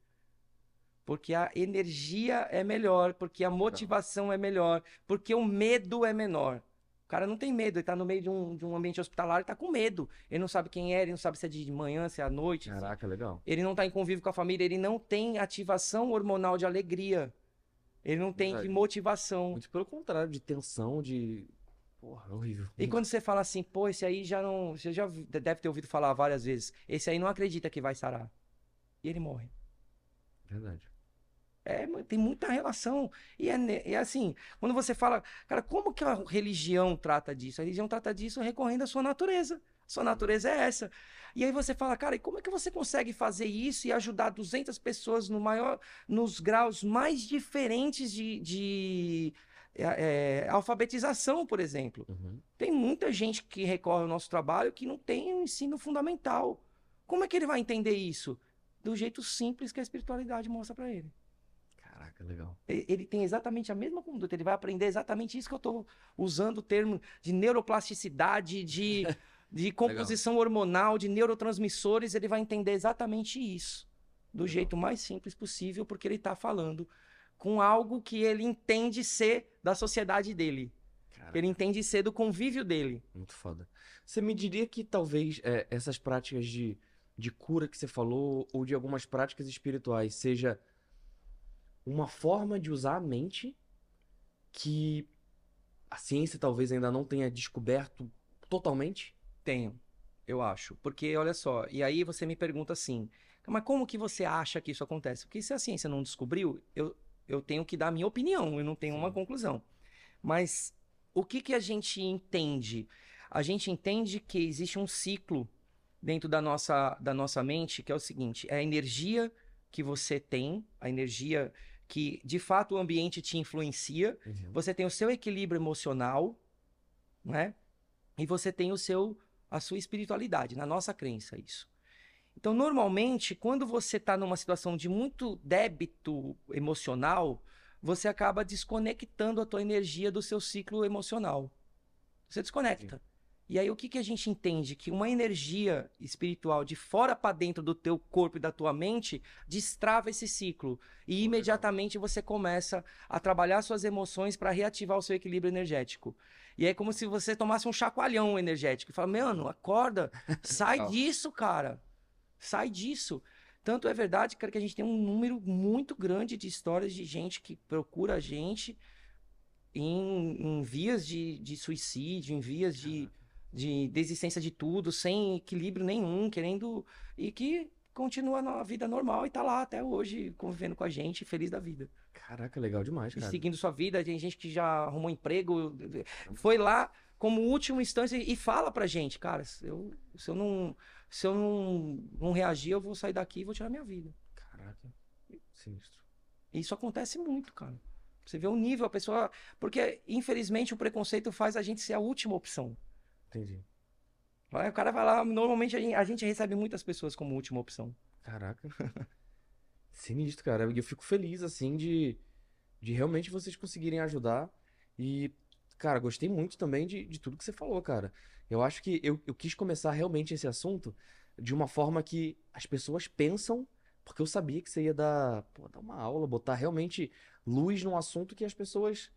Porque a energia é melhor, porque a motivação é melhor, porque o medo é menor. O cara não tem medo, ele tá no meio de um, de um ambiente hospitalar, ele tá com medo. Ele não sabe quem é, ele não sabe se é de manhã, se é à noite. Caraca, legal. Ele não tá em convívio com a família, ele não tem ativação hormonal de alegria. Ele não tem motivação. Muito pelo contrário, de tensão, de. Porra, é horrível. E quando você fala assim, pô, esse aí já não. Você já deve ter ouvido falar várias vezes. Esse aí não acredita que vai sarar. E ele morre. Verdade. É, tem muita relação. E é, é assim, quando você fala, cara, como que a religião trata disso? A religião trata disso recorrendo à sua natureza. A sua natureza é essa. E aí você fala, cara, e como é que você consegue fazer isso e ajudar 200 pessoas no maior, nos graus mais diferentes de, de é, é, alfabetização, por exemplo? Uhum. Tem muita gente que recorre ao nosso trabalho que não tem um ensino fundamental. Como é que ele vai entender isso? Do jeito simples que a espiritualidade mostra para ele. Caraca, legal. Ele tem exatamente a mesma conduta, ele vai aprender exatamente isso que eu estou usando o termo de neuroplasticidade, de, de composição hormonal, de neurotransmissores, ele vai entender exatamente isso, do Legal. jeito mais simples possível, porque ele está falando com algo que ele entende ser da sociedade dele, Caraca, ele entende ser do convívio dele. muito foda. Você me diria que talvez é, essas práticas de, de cura que você falou, ou de algumas práticas espirituais, seja uma forma de usar a mente que a ciência talvez ainda não tenha descoberto totalmente? Tenho, eu acho. Porque, olha só, e aí você me pergunta assim, mas como que você acha que isso acontece? Porque se a ciência não descobriu, eu, eu tenho que dar a minha opinião, eu não tenho uma Sim. conclusão. Mas o que que a gente entende? A gente entende que existe um ciclo dentro da nossa, da nossa mente, que é o seguinte, é a energia que você tem, a energia que de fato o ambiente te influencia, você tem o seu equilíbrio emocional, né? E você tem o seu a sua espiritualidade, na nossa crença isso. Então, normalmente, quando você está numa situação de muito débito emocional, você acaba desconectando a tua energia do seu ciclo emocional. Você desconecta. E aí o que, que a gente entende? Que uma energia espiritual de fora para dentro do teu corpo e da tua mente destrava esse ciclo. E legal. imediatamente você começa a trabalhar suas emoções para reativar o seu equilíbrio energético. E é como se você tomasse um chacoalhão energético e fala: Mano, acorda, sai disso, cara. Sai disso. Tanto é verdade, cara, que a gente tem um número muito grande de histórias de gente que procura a gente em, em vias de, de suicídio, em vias de, de desistência de tudo, sem equilíbrio nenhum, querendo. E que continua na vida normal e tá lá até hoje, convivendo com a gente, feliz da vida. Caraca, legal demais, E cara. seguindo sua vida, tem gente que já arrumou emprego, foi lá como última instância e fala pra gente, cara, eu, se eu não. Se eu não, não reagir, eu vou sair daqui e vou tirar minha vida. Caraca, sinistro. Isso acontece muito, cara. Você vê o nível, a pessoa. Porque, infelizmente, o preconceito faz a gente ser a última opção. Entendi. Aí O cara vai lá, normalmente a gente, a gente recebe muitas pessoas como última opção. Caraca. Sinistro, cara. Eu fico feliz, assim, de, de realmente vocês conseguirem ajudar. E, cara, gostei muito também de, de tudo que você falou, cara. Eu acho que eu, eu quis começar realmente esse assunto de uma forma que as pessoas pensam, porque eu sabia que você ia dar, pô, dar uma aula, botar realmente luz num assunto que as pessoas,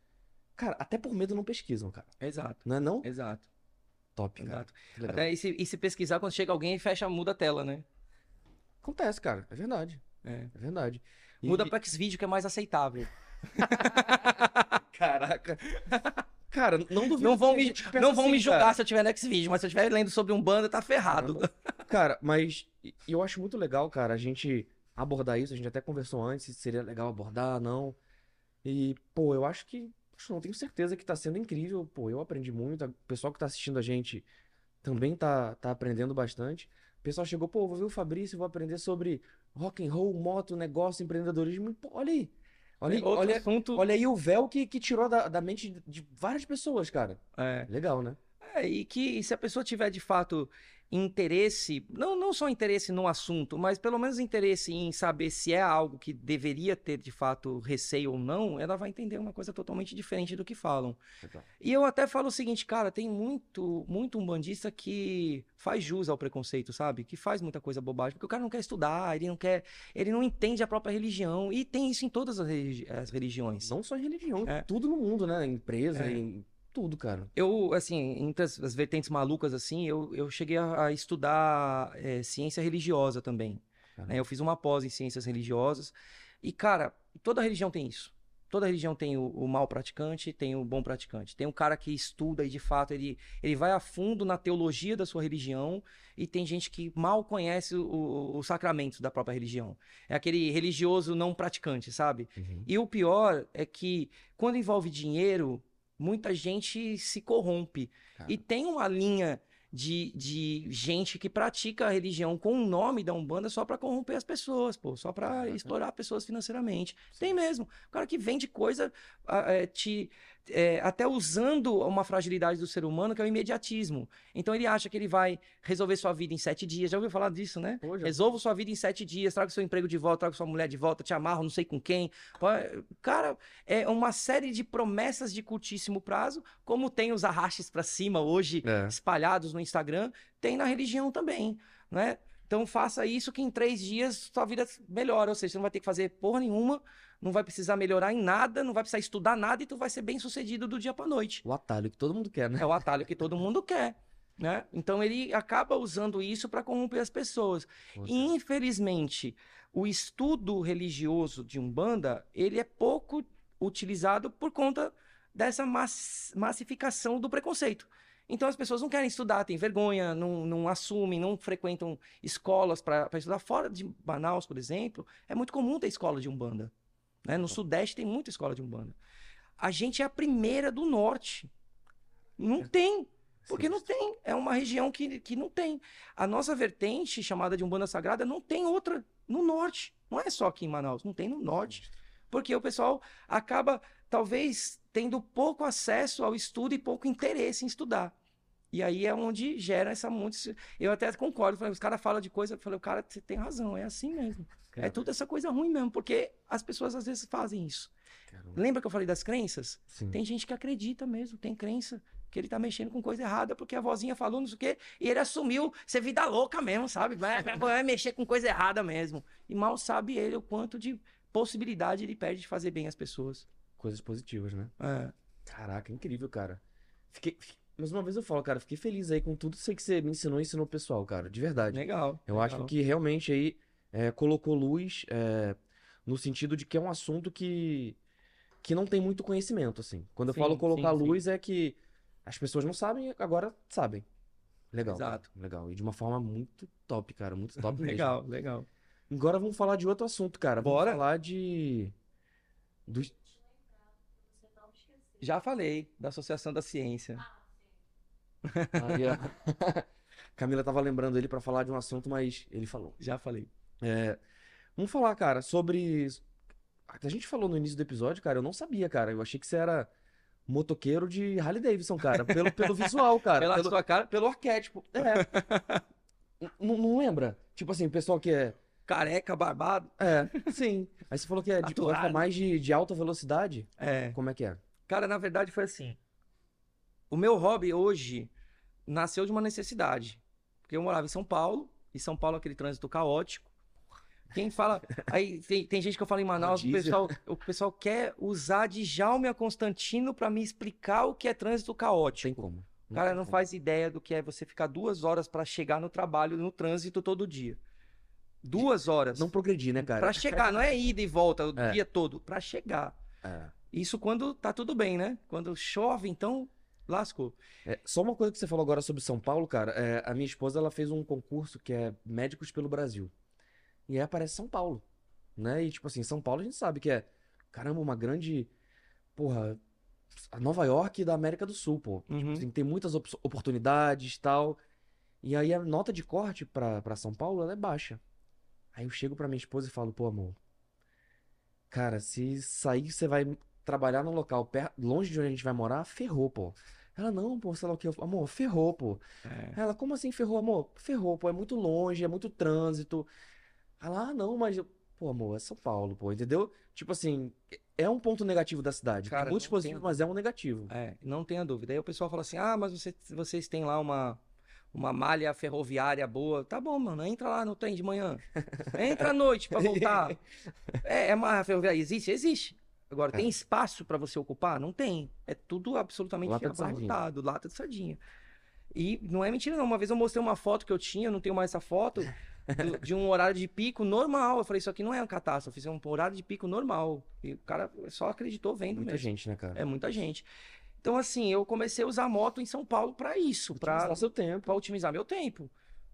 cara, até por medo não pesquisam, cara. Exato, Não é não? exato, Top, exato. Até, e, se, e se pesquisar, quando chega alguém, fecha, muda a tela, né? Acontece, cara. É verdade. É. É verdade. E- Muda pro Xvideo, que é mais aceitável. Caraca. Cara, não duvido. Não vão me, não vão me assim, julgar cara. se eu tiver no Xvideo, mas se eu estiver lendo sobre um banda, tá ferrado. Cara, mas eu acho muito legal, cara, a gente abordar isso. A gente até conversou antes se seria legal abordar, não. E, pô, eu acho que. Acho não, tenho certeza que tá sendo incrível. Pô, eu aprendi muito. O pessoal que tá assistindo a gente também tá, tá aprendendo bastante. O pessoal chegou, pô, vou ver o Fabrício, vou aprender sobre rock and roll, moto, negócio, empreendedorismo. Pô, olha aí. Olha aí, Outro olha, assunto. olha aí o véu que, que tirou da, da mente de, de várias pessoas, cara. É. Legal, né? É, e que se a pessoa tiver de fato interesse, não, não só interesse no assunto, mas pelo menos interesse em saber se é algo que deveria ter de fato receio ou não, ela vai entender uma coisa totalmente diferente do que falam. Legal. E eu até falo o seguinte, cara, tem muito, muito umbandista que faz jus ao preconceito, sabe? Que faz muita coisa bobagem, porque o cara não quer estudar, ele não quer, ele não entende a própria religião, e tem isso em todas as, religi- as religiões. Não só em religião, É. tudo no mundo, né? Empresa, É. em tudo, cara. Eu, assim, entre as, as vertentes malucas, assim, eu, eu cheguei a, a estudar é, ciência religiosa também. Né? Eu fiz uma pós em ciências religiosas. E, cara, toda religião tem isso. Toda religião tem o, o mal praticante, tem o bom praticante. Tem um cara que estuda e, de fato, ele, ele vai a fundo na teologia da sua religião. E tem gente que mal conhece os sacramentos da própria religião. É aquele religioso não praticante, sabe? Uhum. E o pior é que, quando envolve dinheiro, muita gente se corrompe. Cara. E tem uma linha de, de gente que pratica a religião com o nome da Umbanda só pra corromper as pessoas, pô, só pra Caraca. explorar pessoas financeiramente. Tem mesmo. O cara que vende coisa é, te, é, até usando uma fragilidade do ser humano, que é o imediatismo. Então ele acha que ele vai resolver sua vida em sete dias. Já ouviu falar disso, né? Pô, Resolva sua vida em sete dias, traga seu emprego de volta, traga sua mulher de volta, te amarro, não sei com quem. Cara, é uma série de promessas de curtíssimo prazo, como tem os arrastes pra cima hoje, É. espalhados no Instagram, tem na religião também, né? Então faça isso que em três dias sua vida melhora, ou seja, você não vai ter que fazer porra nenhuma, não vai precisar melhorar em nada, não vai precisar estudar nada e tu vai ser bem sucedido do dia pra noite. O atalho que todo mundo quer, né? É o atalho que todo mundo quer, né? Então ele acaba usando isso para corromper as pessoas. E infelizmente, o estudo religioso de Umbanda, ele é pouco utilizado por conta dessa mass- massificação do preconceito. Então as pessoas não querem estudar, têm vergonha, não, não assumem, não frequentam escolas para estudar. Fora de Manaus, por exemplo, é muito comum ter escola de Umbanda. Né? No Sudeste tem muita escola de Umbanda. A gente é a primeira do Norte. Não tem. Porque não tem. É uma região que, que não tem. A nossa vertente, chamada de Umbanda Sagrada, não tem outra no norte. Não é só aqui em Manaus, não tem no norte. Porque o pessoal acaba, talvez, tendo pouco acesso ao estudo e pouco interesse em estudar. E aí é onde gera essa monte. Eu até concordo. Falei, os caras falam de coisa. Eu falei, o cara, você tem razão, é assim mesmo. É Cara, tudo essa coisa ruim mesmo, porque as pessoas às vezes fazem isso. caramba. Lembra que eu falei das crenças? Sim. Tem gente que acredita mesmo, tem crença que ele tá mexendo com coisa errada porque a vozinha falou não sei o quê e ele assumiu ser vida louca mesmo, sabe? Vai, vai- mexer com coisa errada mesmo. E mal sabe ele o quanto de possibilidade ele perde de fazer bem às pessoas. Coisas positivas, né? É. Caraca, incrível, cara. Fiquei. fi- Mais uma vez eu falo, cara, fiquei feliz aí com tudo que você me ensinou e ensinou o pessoal, cara. De verdade. Legal. Eu legal. acho que realmente aí é, colocou luz é, no sentido de que é um assunto que, que não tem muito conhecimento, assim. Quando eu Sim, falo colocar sim, sim. luz é que as pessoas não sabem, agora sabem. Legal. cara, Exato. Legal. E de uma forma muito top, cara. Muito top mesmo. Legal, legal. Agora vamos falar de outro assunto, cara. Vamos Bora. falar de. Do... Já falei da Associação da Ciência. Aí, a- Camila tava lembrando ele pra falar de um assunto, mas ele falou. Já falei. É, Vamos falar, cara, sobre. A gente falou no início do episódio, cara, eu não sabia, cara. Eu achei que você era motoqueiro de Harley Davidson, cara. Pelo, pelo visual, cara. Pela pelo, sua cara, pelo arquétipo. É. N- não lembra? Tipo assim, o pessoal que é. Careca, barbado. É, sim. Aí você falou que é de, gosta mais de, de alta velocidade. É. Como é que é? Cara, na verdade foi assim. O meu hobby hoje nasceu de uma necessidade. Porque eu morava em São Paulo, e São Paulo é aquele trânsito caótico. Quem fala. Aí tem, tem gente que eu falo em Manaus, o pessoal, o pessoal quer usar de Jaume a Constantino pra me explicar o que é trânsito caótico. Tem como. O cara não faz ideia do que é você ficar duas horas pra chegar no trabalho, no trânsito todo dia. Duas horas. Não progredir, né, cara? Pra chegar, não é ida e volta o É. dia todo, Pra chegar. É. Isso quando tá tudo bem, né? Quando chove, então lascou. É, só uma coisa que você falou agora sobre São Paulo, cara. é, a minha esposa ela fez um concurso que é Médicos pelo Brasil. E aí aparece São Paulo, né? E tipo assim, São Paulo a gente sabe que é, caramba, uma grande, porra, a Nova York da América do Sul, pô. Uhum. Assim, tem muitas op- oportunidades, tal. E aí a nota de corte pra, pra São Paulo, ela é baixa. Aí eu chego pra minha esposa e falo, pô, amor, cara, se sair você vai trabalhar num local per- longe de onde a gente vai morar, ferrou, pô. Ela, não, pô, sei lá o que. Eu, amor, ferrou, pô. É. Ela, como assim ferrou, amor? Ferrou, pô, é muito longe, é muito trânsito. Ela, ah, não, mas, pô, amor, é São Paulo, pô, entendeu? Tipo assim, é um ponto negativo da cidade. Cara, Tem muitos não positivos, tem- mas é um negativo. É, não tenha dúvida. Aí o pessoal fala assim: ah, mas você- vocês têm lá uma, uma malha ferroviária boa. Tá bom, mano, entra lá no trem de manhã. Entra à noite pra voltar. É, é malha ferroviária. Existe? Existe. Agora, É. tem espaço pra você ocupar? Não tem. É tudo absolutamente Lata abarrotado, lata de sardinha. E não é mentira, não. Uma vez eu mostrei uma foto que eu tinha, não tenho mais essa foto, do- de um horário de pico normal. Eu falei, isso aqui não é uma catástrofe, isso é um horário de pico normal. E o cara só acreditou vendo Muita mesmo. gente, né, cara? É muita gente. Então, assim, eu comecei a usar moto em São Paulo para isso, para seu tempo. otimizar meu tempo.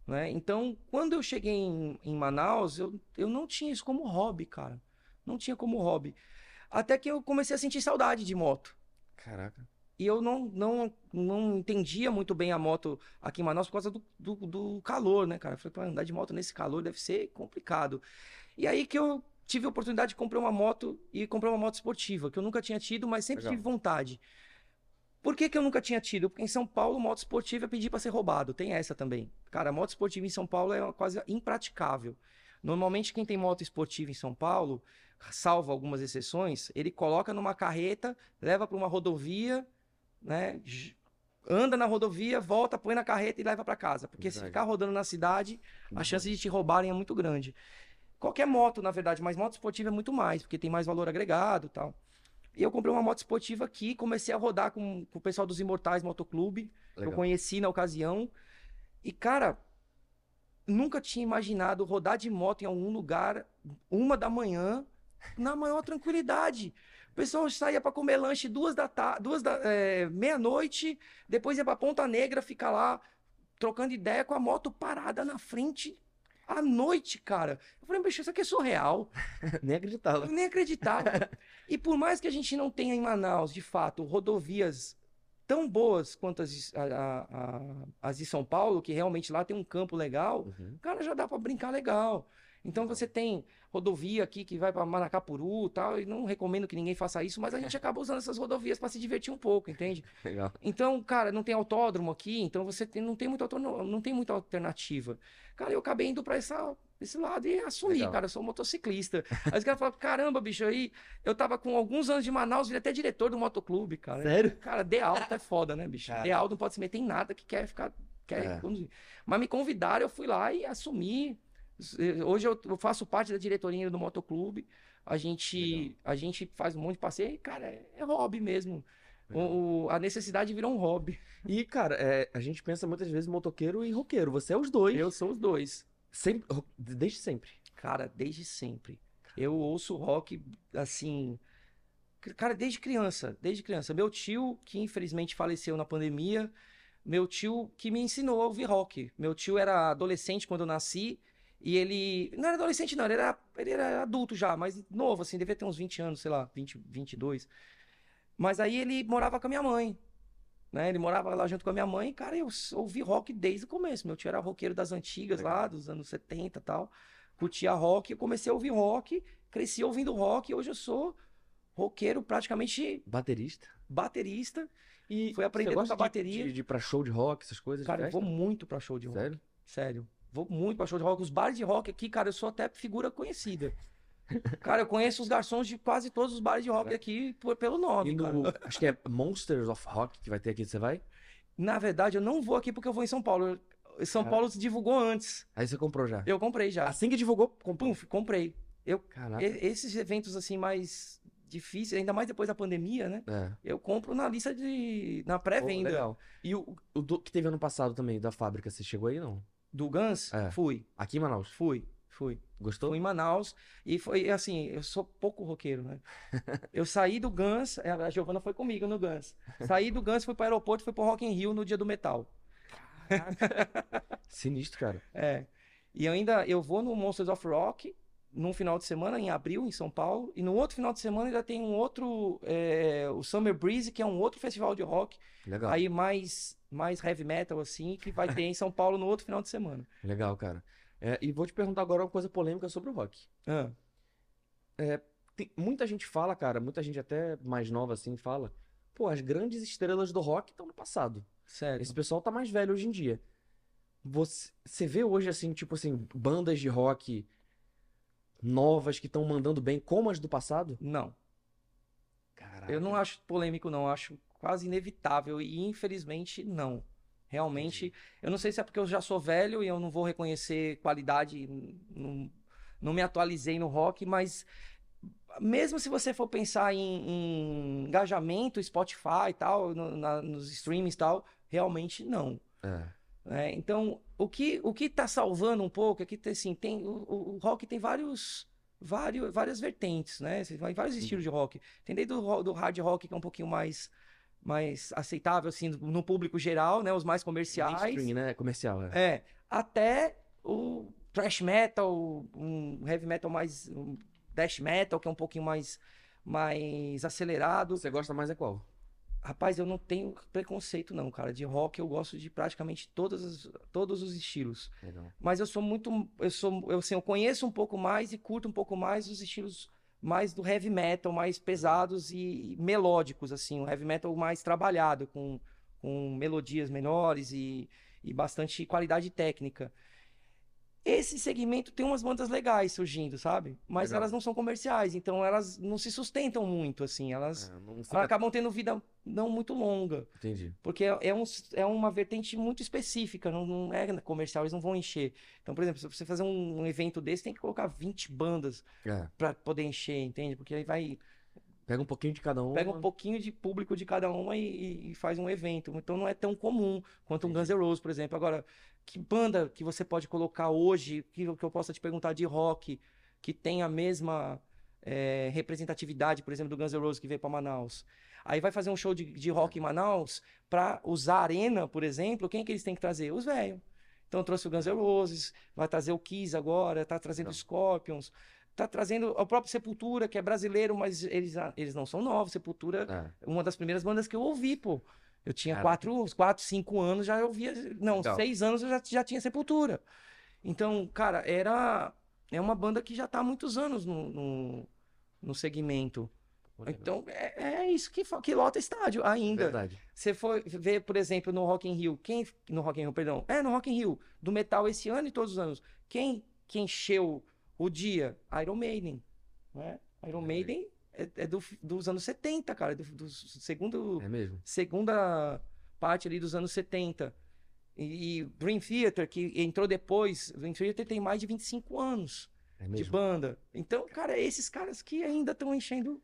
Né? Então, quando eu cheguei em, em Manaus, eu, eu não tinha isso como hobby, cara. Não tinha como hobby. Até que eu comecei a sentir saudade de moto. Caraca. E eu não, não, não entendia muito bem a moto aqui em Manaus por causa do, do, do calor, né, cara? Eu falei, pra andar de moto nesse calor deve ser complicado. E aí que eu tive a oportunidade de comprar uma moto e comprar uma moto esportiva, que eu nunca tinha tido, mas sempre Legal. tive vontade. Por que, que eu nunca tinha tido? Porque em São Paulo, moto esportiva é pedir para ser roubado. Tem essa também. Cara, moto esportiva em São Paulo é coisa impraticável. Normalmente, quem tem moto esportiva em São Paulo, salvo algumas exceções, ele coloca numa carreta, leva para uma rodovia, né? Anda na rodovia, volta, põe na carreta e leva para casa. Porque se Verdade. ficar rodando na cidade, a chance de te roubarem é muito grande. Qualquer moto, na verdade, mas moto esportiva é muito mais, porque tem mais valor agregado e tal. E eu comprei uma moto esportiva aqui, comecei a rodar com, com o pessoal dos Imortais Motoclube, que eu conheci na ocasião. E, cara, nunca tinha imaginado rodar de moto em algum lugar, uma da manhã, na maior tranquilidade. O pessoal saía para comer lanche duas da tarde, duas da é, meia-noite, depois ia para Ponta Negra, ficar lá trocando ideia com a moto parada na frente à noite, cara. Eu falei, bicho, isso aqui é surreal. Nem acreditava. Eu nem acreditava. e por mais que a gente não tenha em Manaus, de fato, rodovias tão boas quanto as, de- a- a- a- as de São Paulo, que realmente lá tem um campo legal, Uhum. cara, já dá pra brincar legal. Então você tem rodovia aqui que vai pra Manacapuru e tal, e não recomendo que ninguém faça isso, mas a gente acaba usando essas rodovias pra se divertir um pouco, entende? Legal. Então, cara, não tem autódromo aqui, então você tem- não, tem muita, não tem muita alternativa. Cara, eu acabei indo essa, esse lado e assumi, Legal. cara, eu sou motociclista. Aí os caras falam, caramba, bicho, aí eu tava com alguns anos de Manaus, virei até diretor do motoclube, cara. Sério? Cara, de alto é foda, né, bicho? Cara. De alto não pode se meter em nada que quer ficar, quer É. Mas me convidaram, eu fui lá e assumi. Hoje eu faço parte da diretoria do motoclube. A gente, Legal. a gente faz um monte de passeio e, cara, é, hobby mesmo. O- a necessidade virou um hobby. E, cara, é, a gente pensa muitas vezes motoqueiro e roqueiro. Você é os dois. Eu sou os dois. Sempre, desde sempre. Cara, desde sempre. Eu ouço rock, assim. Cara, desde criança. Desde criança. Meu tio, que infelizmente faleceu na pandemia, meu tio que me ensinou a ouvir rock. Meu tio era adolescente quando eu nasci. E ele. Não era adolescente, não, ele era, ele era adulto já, mas novo, assim, devia ter uns 20 anos, sei lá, 20, 22. Mas aí ele morava com a minha mãe. Né? Ele morava lá junto com a minha mãe, e, cara, eu ouvi rock desde o começo. Meu tio era roqueiro das antigas lá, dos anos 70 e tal. Curtia rock, eu comecei a ouvir rock, cresci ouvindo rock, e hoje eu sou roqueiro praticamente Baterista. baterista, E fui aprender você a gosta tocar de, bateria. de, de ir pra show de rock, essas coisas? Cara, eu vou muito pra show de rock. Sério? Sério. Vou muito pra show de rock. Os bares de rock aqui, cara, eu sou até figura conhecida. Cara, eu conheço os garçons de quase todos os bares de rock aqui por- pelo nome, E no, acho que é Monsters of Rock que vai ter aqui, você vai? Na verdade, eu não vou aqui porque eu vou em São Paulo. São Cara. Paulo se divulgou antes. Aí você comprou já. Eu comprei já. Assim que divulgou, comprou. Pum, comprei. Eu, Caraca. e- esses eventos assim mais difíceis, ainda mais depois da pandemia, né? É. Eu compro na lista de. na pré-venda. legal. E o, o do- que teve ano passado também, da fábrica, você chegou aí não? Do Guns? É. Fui, Aqui em Manaus. fui, fui. Gostou? Fui em Manaus e foi assim, eu sou pouco roqueiro, né? Eu saí do Guns, é, a Giovana foi comigo no Guns. Saí do Guns, fui para o aeroporto, fui pro Rock in Rio no dia do metal. Sinistro, cara. É. E ainda eu vou no Monsters of Rock num final de semana em abril em São Paulo e no outro final de semana ainda tem um outro é, o Summer Breeze que é um outro festival de rock Legal. aí mais mais heavy metal assim que vai ter em São Paulo no outro final de semana. Legal, cara. É, e vou te perguntar agora uma coisa polêmica sobre o rock. Ah, Tem- muita gente fala, cara, muita gente até mais nova assim fala, pô, as grandes estrelas do rock estão no passado. sério. Esse pessoal tá mais velho hoje em dia. Você, você vê hoje, assim, tipo assim, bandas de rock novas que estão mandando bem como as do passado? Não. Caraca. Eu não acho polêmico, não. Eu acho quase inevitável. E infelizmente, não. Realmente, eu não sei se é porque eu já sou velho e eu não vou reconhecer qualidade, não, não me atualizei no rock, mas mesmo se você for pensar em, em engajamento, Spotify e tal, no- na- nos streamings e tal, realmente não. É. né? Então, o que o que está salvando um pouco é que assim, tem o, o- rock tem vários, vários várias vertentes, né? Vários estilos de rock. Tem desde o do hard rock que é um pouquinho mais mais aceitável assim no público geral, né? Os mais comerciais. Mainstream, né? Comercial, é. É, até o thrash metal, um heavy metal mais um death metal que é um pouquinho mais mais acelerado. Você gosta mais é qual? Rapaz, eu não tenho preconceito não, cara. De rock eu gosto de praticamente todas as- todos os estilos. Legal. Mas eu sou muito, eu sou, eu, assim, eu conheço um pouco mais e curto um pouco mais os estilos mais do heavy metal, mais pesados e melódicos, assim, o heavy metal mais trabalhado, com, com melodias menores e, e bastante qualidade técnica. Esse segmento tem umas bandas legais surgindo, sabe? Mas Legal. elas não são comerciais, então elas não se sustentam muito, assim, elas É, não elas fica... acabam tendo vida não muito longa. Entendi. Porque é, é um, é uma vertente muito específica, não, não é comercial, eles não vão encher. Então, por exemplo, se você fazer um, um evento desse, tem que colocar 20 bandas É. pra poder encher, entende? Porque aí vai, Pega um pouquinho de cada um. pega um pouquinho de público de cada uma e, e- e faz um evento. Então não é tão comum quanto um Guns N' Roses, por exemplo. Agora, que banda que você pode colocar hoje, que, eu- que eu possa te perguntar de rock, que tem a mesma é, representatividade, por exemplo, do Guns N' Roses que veio pra Manaus? Aí vai fazer um show de, de rock em Manaus, pra usar a arena, por exemplo, quem que eles têm que trazer? Os velhos. Então trouxe o Guns N' Roses, vai trazer o Kiss agora, tá trazendo Não. Scorpions, tá trazendo o próprio Sepultura, que é brasileiro, mas eles, eles não são novos. Sepultura, É. uma das primeiras bandas que eu ouvi, pô. Eu tinha Cara. quatro, quatro, cinco anos, já ouvia. Não, Legal. seis anos eu já, já tinha Sepultura. Então, cara, era. É uma banda que já tá há muitos anos no, no, no segmento. Então, é, é isso que, que lota estádio ainda. Verdade. Você foi ver, por exemplo, no Rock in Rio, quem no Rock in Rio, perdão, é no Rock in Rio, do metal esse ano e todos os anos, quem que encheu o dia? Iron Maiden, né? Iron. Maiden é, é do- dos anos 70, cara, do, do segundo É mesmo? segunda parte ali dos anos 70. E, e Dream Theater, que entrou depois, Dream Theater tem mais de 25 anos É de banda. Então, cara, esses caras que ainda estão enchendo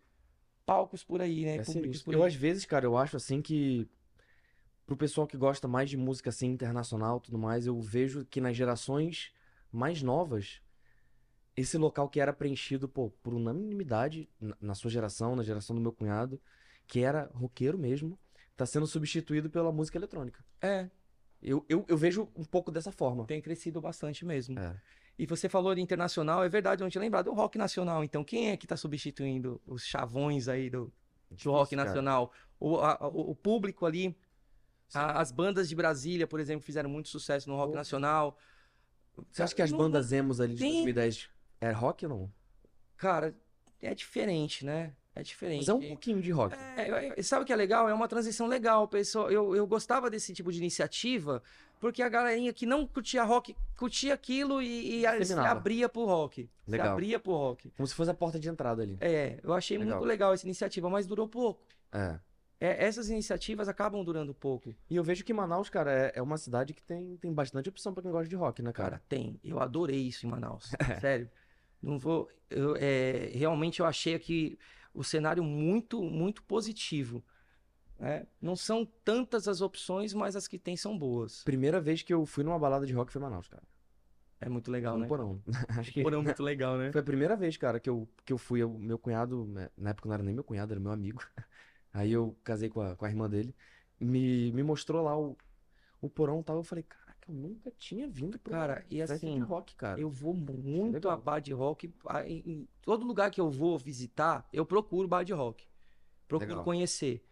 palcos por aí, né? É Públicos por Eu, aí. às vezes, cara, eu acho assim que. Pro pessoal que gosta mais de música assim, internacional e tudo mais, eu vejo que nas gerações mais novas, esse local que era preenchido, pô, por unanimidade, na, sua geração, na geração do meu cunhado, que era roqueiro mesmo, tá sendo substituído pela música eletrônica. É, Eu, eu, eu vejo um pouco dessa forma. tem crescido bastante mesmo. É. E você falou de internacional, é verdade, eu não tinha lembrado do rock nacional. Então, quem é que tá substituindo os chavões aí do, do rock cara. nacional? O, a- o, o público ali, a- as bandas de Brasília, por exemplo, fizeram muito sucesso no rock nacional. Você acha que as Não- bandas emos ali de Tem- 2010 é rock ou não? Cara, é diferente, né? É diferente. Mas é um pouquinho de rock. É, sabe o que é legal? É uma transição legal, pessoal. Eu, eu gostava desse tipo de iniciativa, porque a galerinha que não curtia rock, curtia aquilo e, e se abria pro rock. Legal. Se abria pro rock. Como se fosse a porta de entrada ali. É, eu achei legal. muito legal essa iniciativa, mas durou pouco. É. É, essas iniciativas acabam durando pouco. E eu vejo que Manaus, cara, é, é uma cidade que tem, tem bastante opção para quem gosta de rock, né, cara? Cara, tem. Eu adorei isso em Manaus. Sério. Não vou. Eu, é, realmente eu achei aqui o cenário muito, muito positivo. Né? Não são tantas as opções, mas as que tem são boas. Primeira vez que eu fui numa balada de rock foi em Manaus, cara. É muito legal, um né? Porão. Acho que... Porão muito legal, né? Foi a primeira vez, cara, que eu, que eu fui. Eu, meu cunhado, né, na época não era nem meu cunhado, era meu amigo. Aí eu casei com a, com a irmã dele. Me, me mostrou lá o, o porão e tal. Eu falei, cara, eu nunca tinha vindo pro Cara, e assim, rock, cara. Eu vou muito a bar de rock. Em todo lugar que eu vou visitar, eu procuro bar de rock. Procuro Legal. conhecer.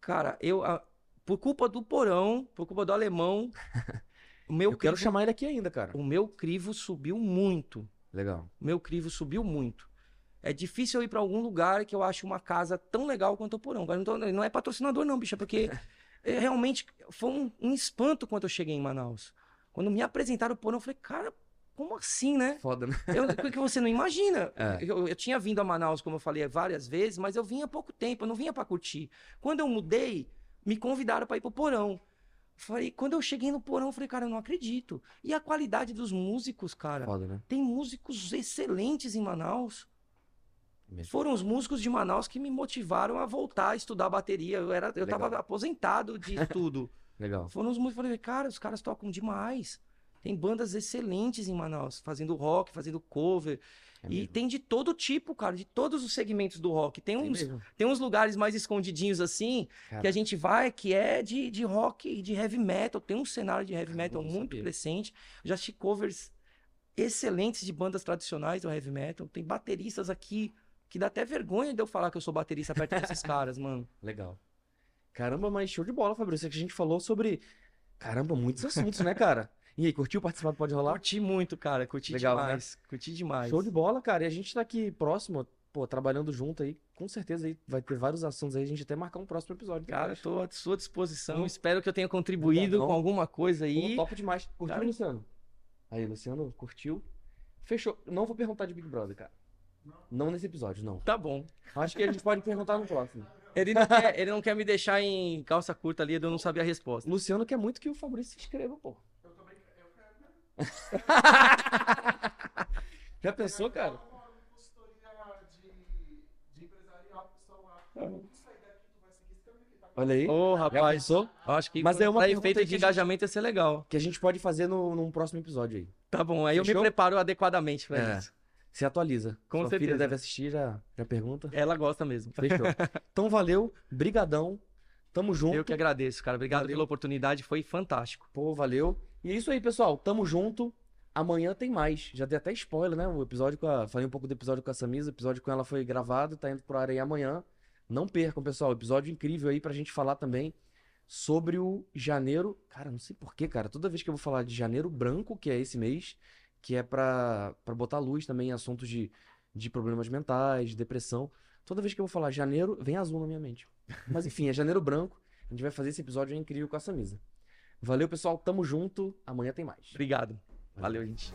Cara, eu. A, por culpa do porão, por culpa do alemão. o meu eu crivo, quero chamar ele aqui ainda, cara. O meu crivo subiu muito. Legal. O meu crivo subiu muito. É difícil eu ir para algum lugar que eu ache uma casa tão legal quanto o porão. Não, tô, não é patrocinador, não, bicha, porque É, realmente foi um, um, espanto quando eu cheguei em Manaus. Quando me apresentaram o porão, eu falei, cara, como assim, né? Foda, né? Eu, porque você não imagina. É. Eu, eu, tinha vindo a Manaus, como eu falei, várias vezes, mas eu vinha há pouco tempo, eu não vinha para curtir. Quando eu mudei, me convidaram para ir pro porão. Falei, quando eu cheguei no porão, eu falei, cara, eu não acredito. E a qualidade dos músicos, cara. Foda, né? Tem músicos excelentes em Manaus. Foram os músicos de Manaus que me motivaram a voltar a estudar bateria. Eu, era, eu tava aposentado de tudo. Legal. Foram os músicos. Falei, cara, os caras tocam demais. Tem bandas excelentes em Manaus, fazendo rock, fazendo cover. É e mesmo. tem de todo tipo, cara, de todos os segmentos do rock. Tem uns, tem, tem uns lugares mais escondidinhos assim, cara. que a gente vai, que é de, de rock, de heavy metal. Tem um cenário de heavy metal muito saber. crescente. Já assisti covers excelentes de bandas tradicionais do heavy metal. Tem bateristas aqui que dá até vergonha de eu falar que eu sou baterista perto desses caras, mano. Legal. Caramba, mas show de bola, Fabrício. É que a gente falou sobre. Caramba, muitos assuntos, né, cara? E aí, curtiu participar do Pode Rolar? Curti muito, cara. Curti Legal, né? demais. Né? Curti demais. Show de bola, cara. E a gente tá aqui próximo, pô, trabalhando junto aí. Com certeza aí vai ter vários assuntos aí. A gente até marcar um próximo episódio. Cara, depois. tô à sua disposição. Hum. Espero que eu tenha contribuído com alguma coisa aí. Pô, top demais. Curtiu, cara. Luciano? Aí, Luciano, curtiu? Fechou. Não vou perguntar de Big Brother, cara. Não nesse episódio, não. Tá bom. Acho que a gente pode perguntar no próximo. Ele não, quer, ele não quer me deixar em calça curta ali, eu não sabia a resposta. Luciano quer muito que o Fabrício se inscreva, pô. Eu também eu quero. Já pensou, cara? Olha aí. Ô, oh, rapaz. pensou? Acho que Mas é uma efeito de engajamento ia ser legal. Que a gente pode fazer no, num próximo episódio aí. Tá bom, aí Fechou? eu me preparo adequadamente pra é. isso se atualiza. Com Sua certeza. filha deve assistir, já, já pergunta. Ela gosta mesmo. Fechou. então valeu, brigadão. Tamo junto. Eu que agradeço, cara. Obrigado valeu. pela oportunidade, foi fantástico. Pô, valeu. E é isso aí, pessoal. Tamo junto. Amanhã tem mais. Já dei até spoiler, né? O episódio com a. Falei um pouco do episódio com a Samisa. O episódio com ela foi gravado, tá indo pro ar aí amanhã. Não percam, pessoal. Episódio incrível aí pra gente falar também sobre o janeiro. Cara, não sei porquê, cara. Toda vez que eu vou falar de janeiro branco, que é esse mês, que é para botar luz também em assuntos de, de problemas mentais, de depressão. Toda vez que eu vou falar janeiro, vem azul na minha mente. Mas enfim, é janeiro branco. A gente vai fazer esse episódio incrível com essa mesa. Valeu, pessoal. Tamo junto. Amanhã tem mais. Obrigado. Valeu, Valeu gente.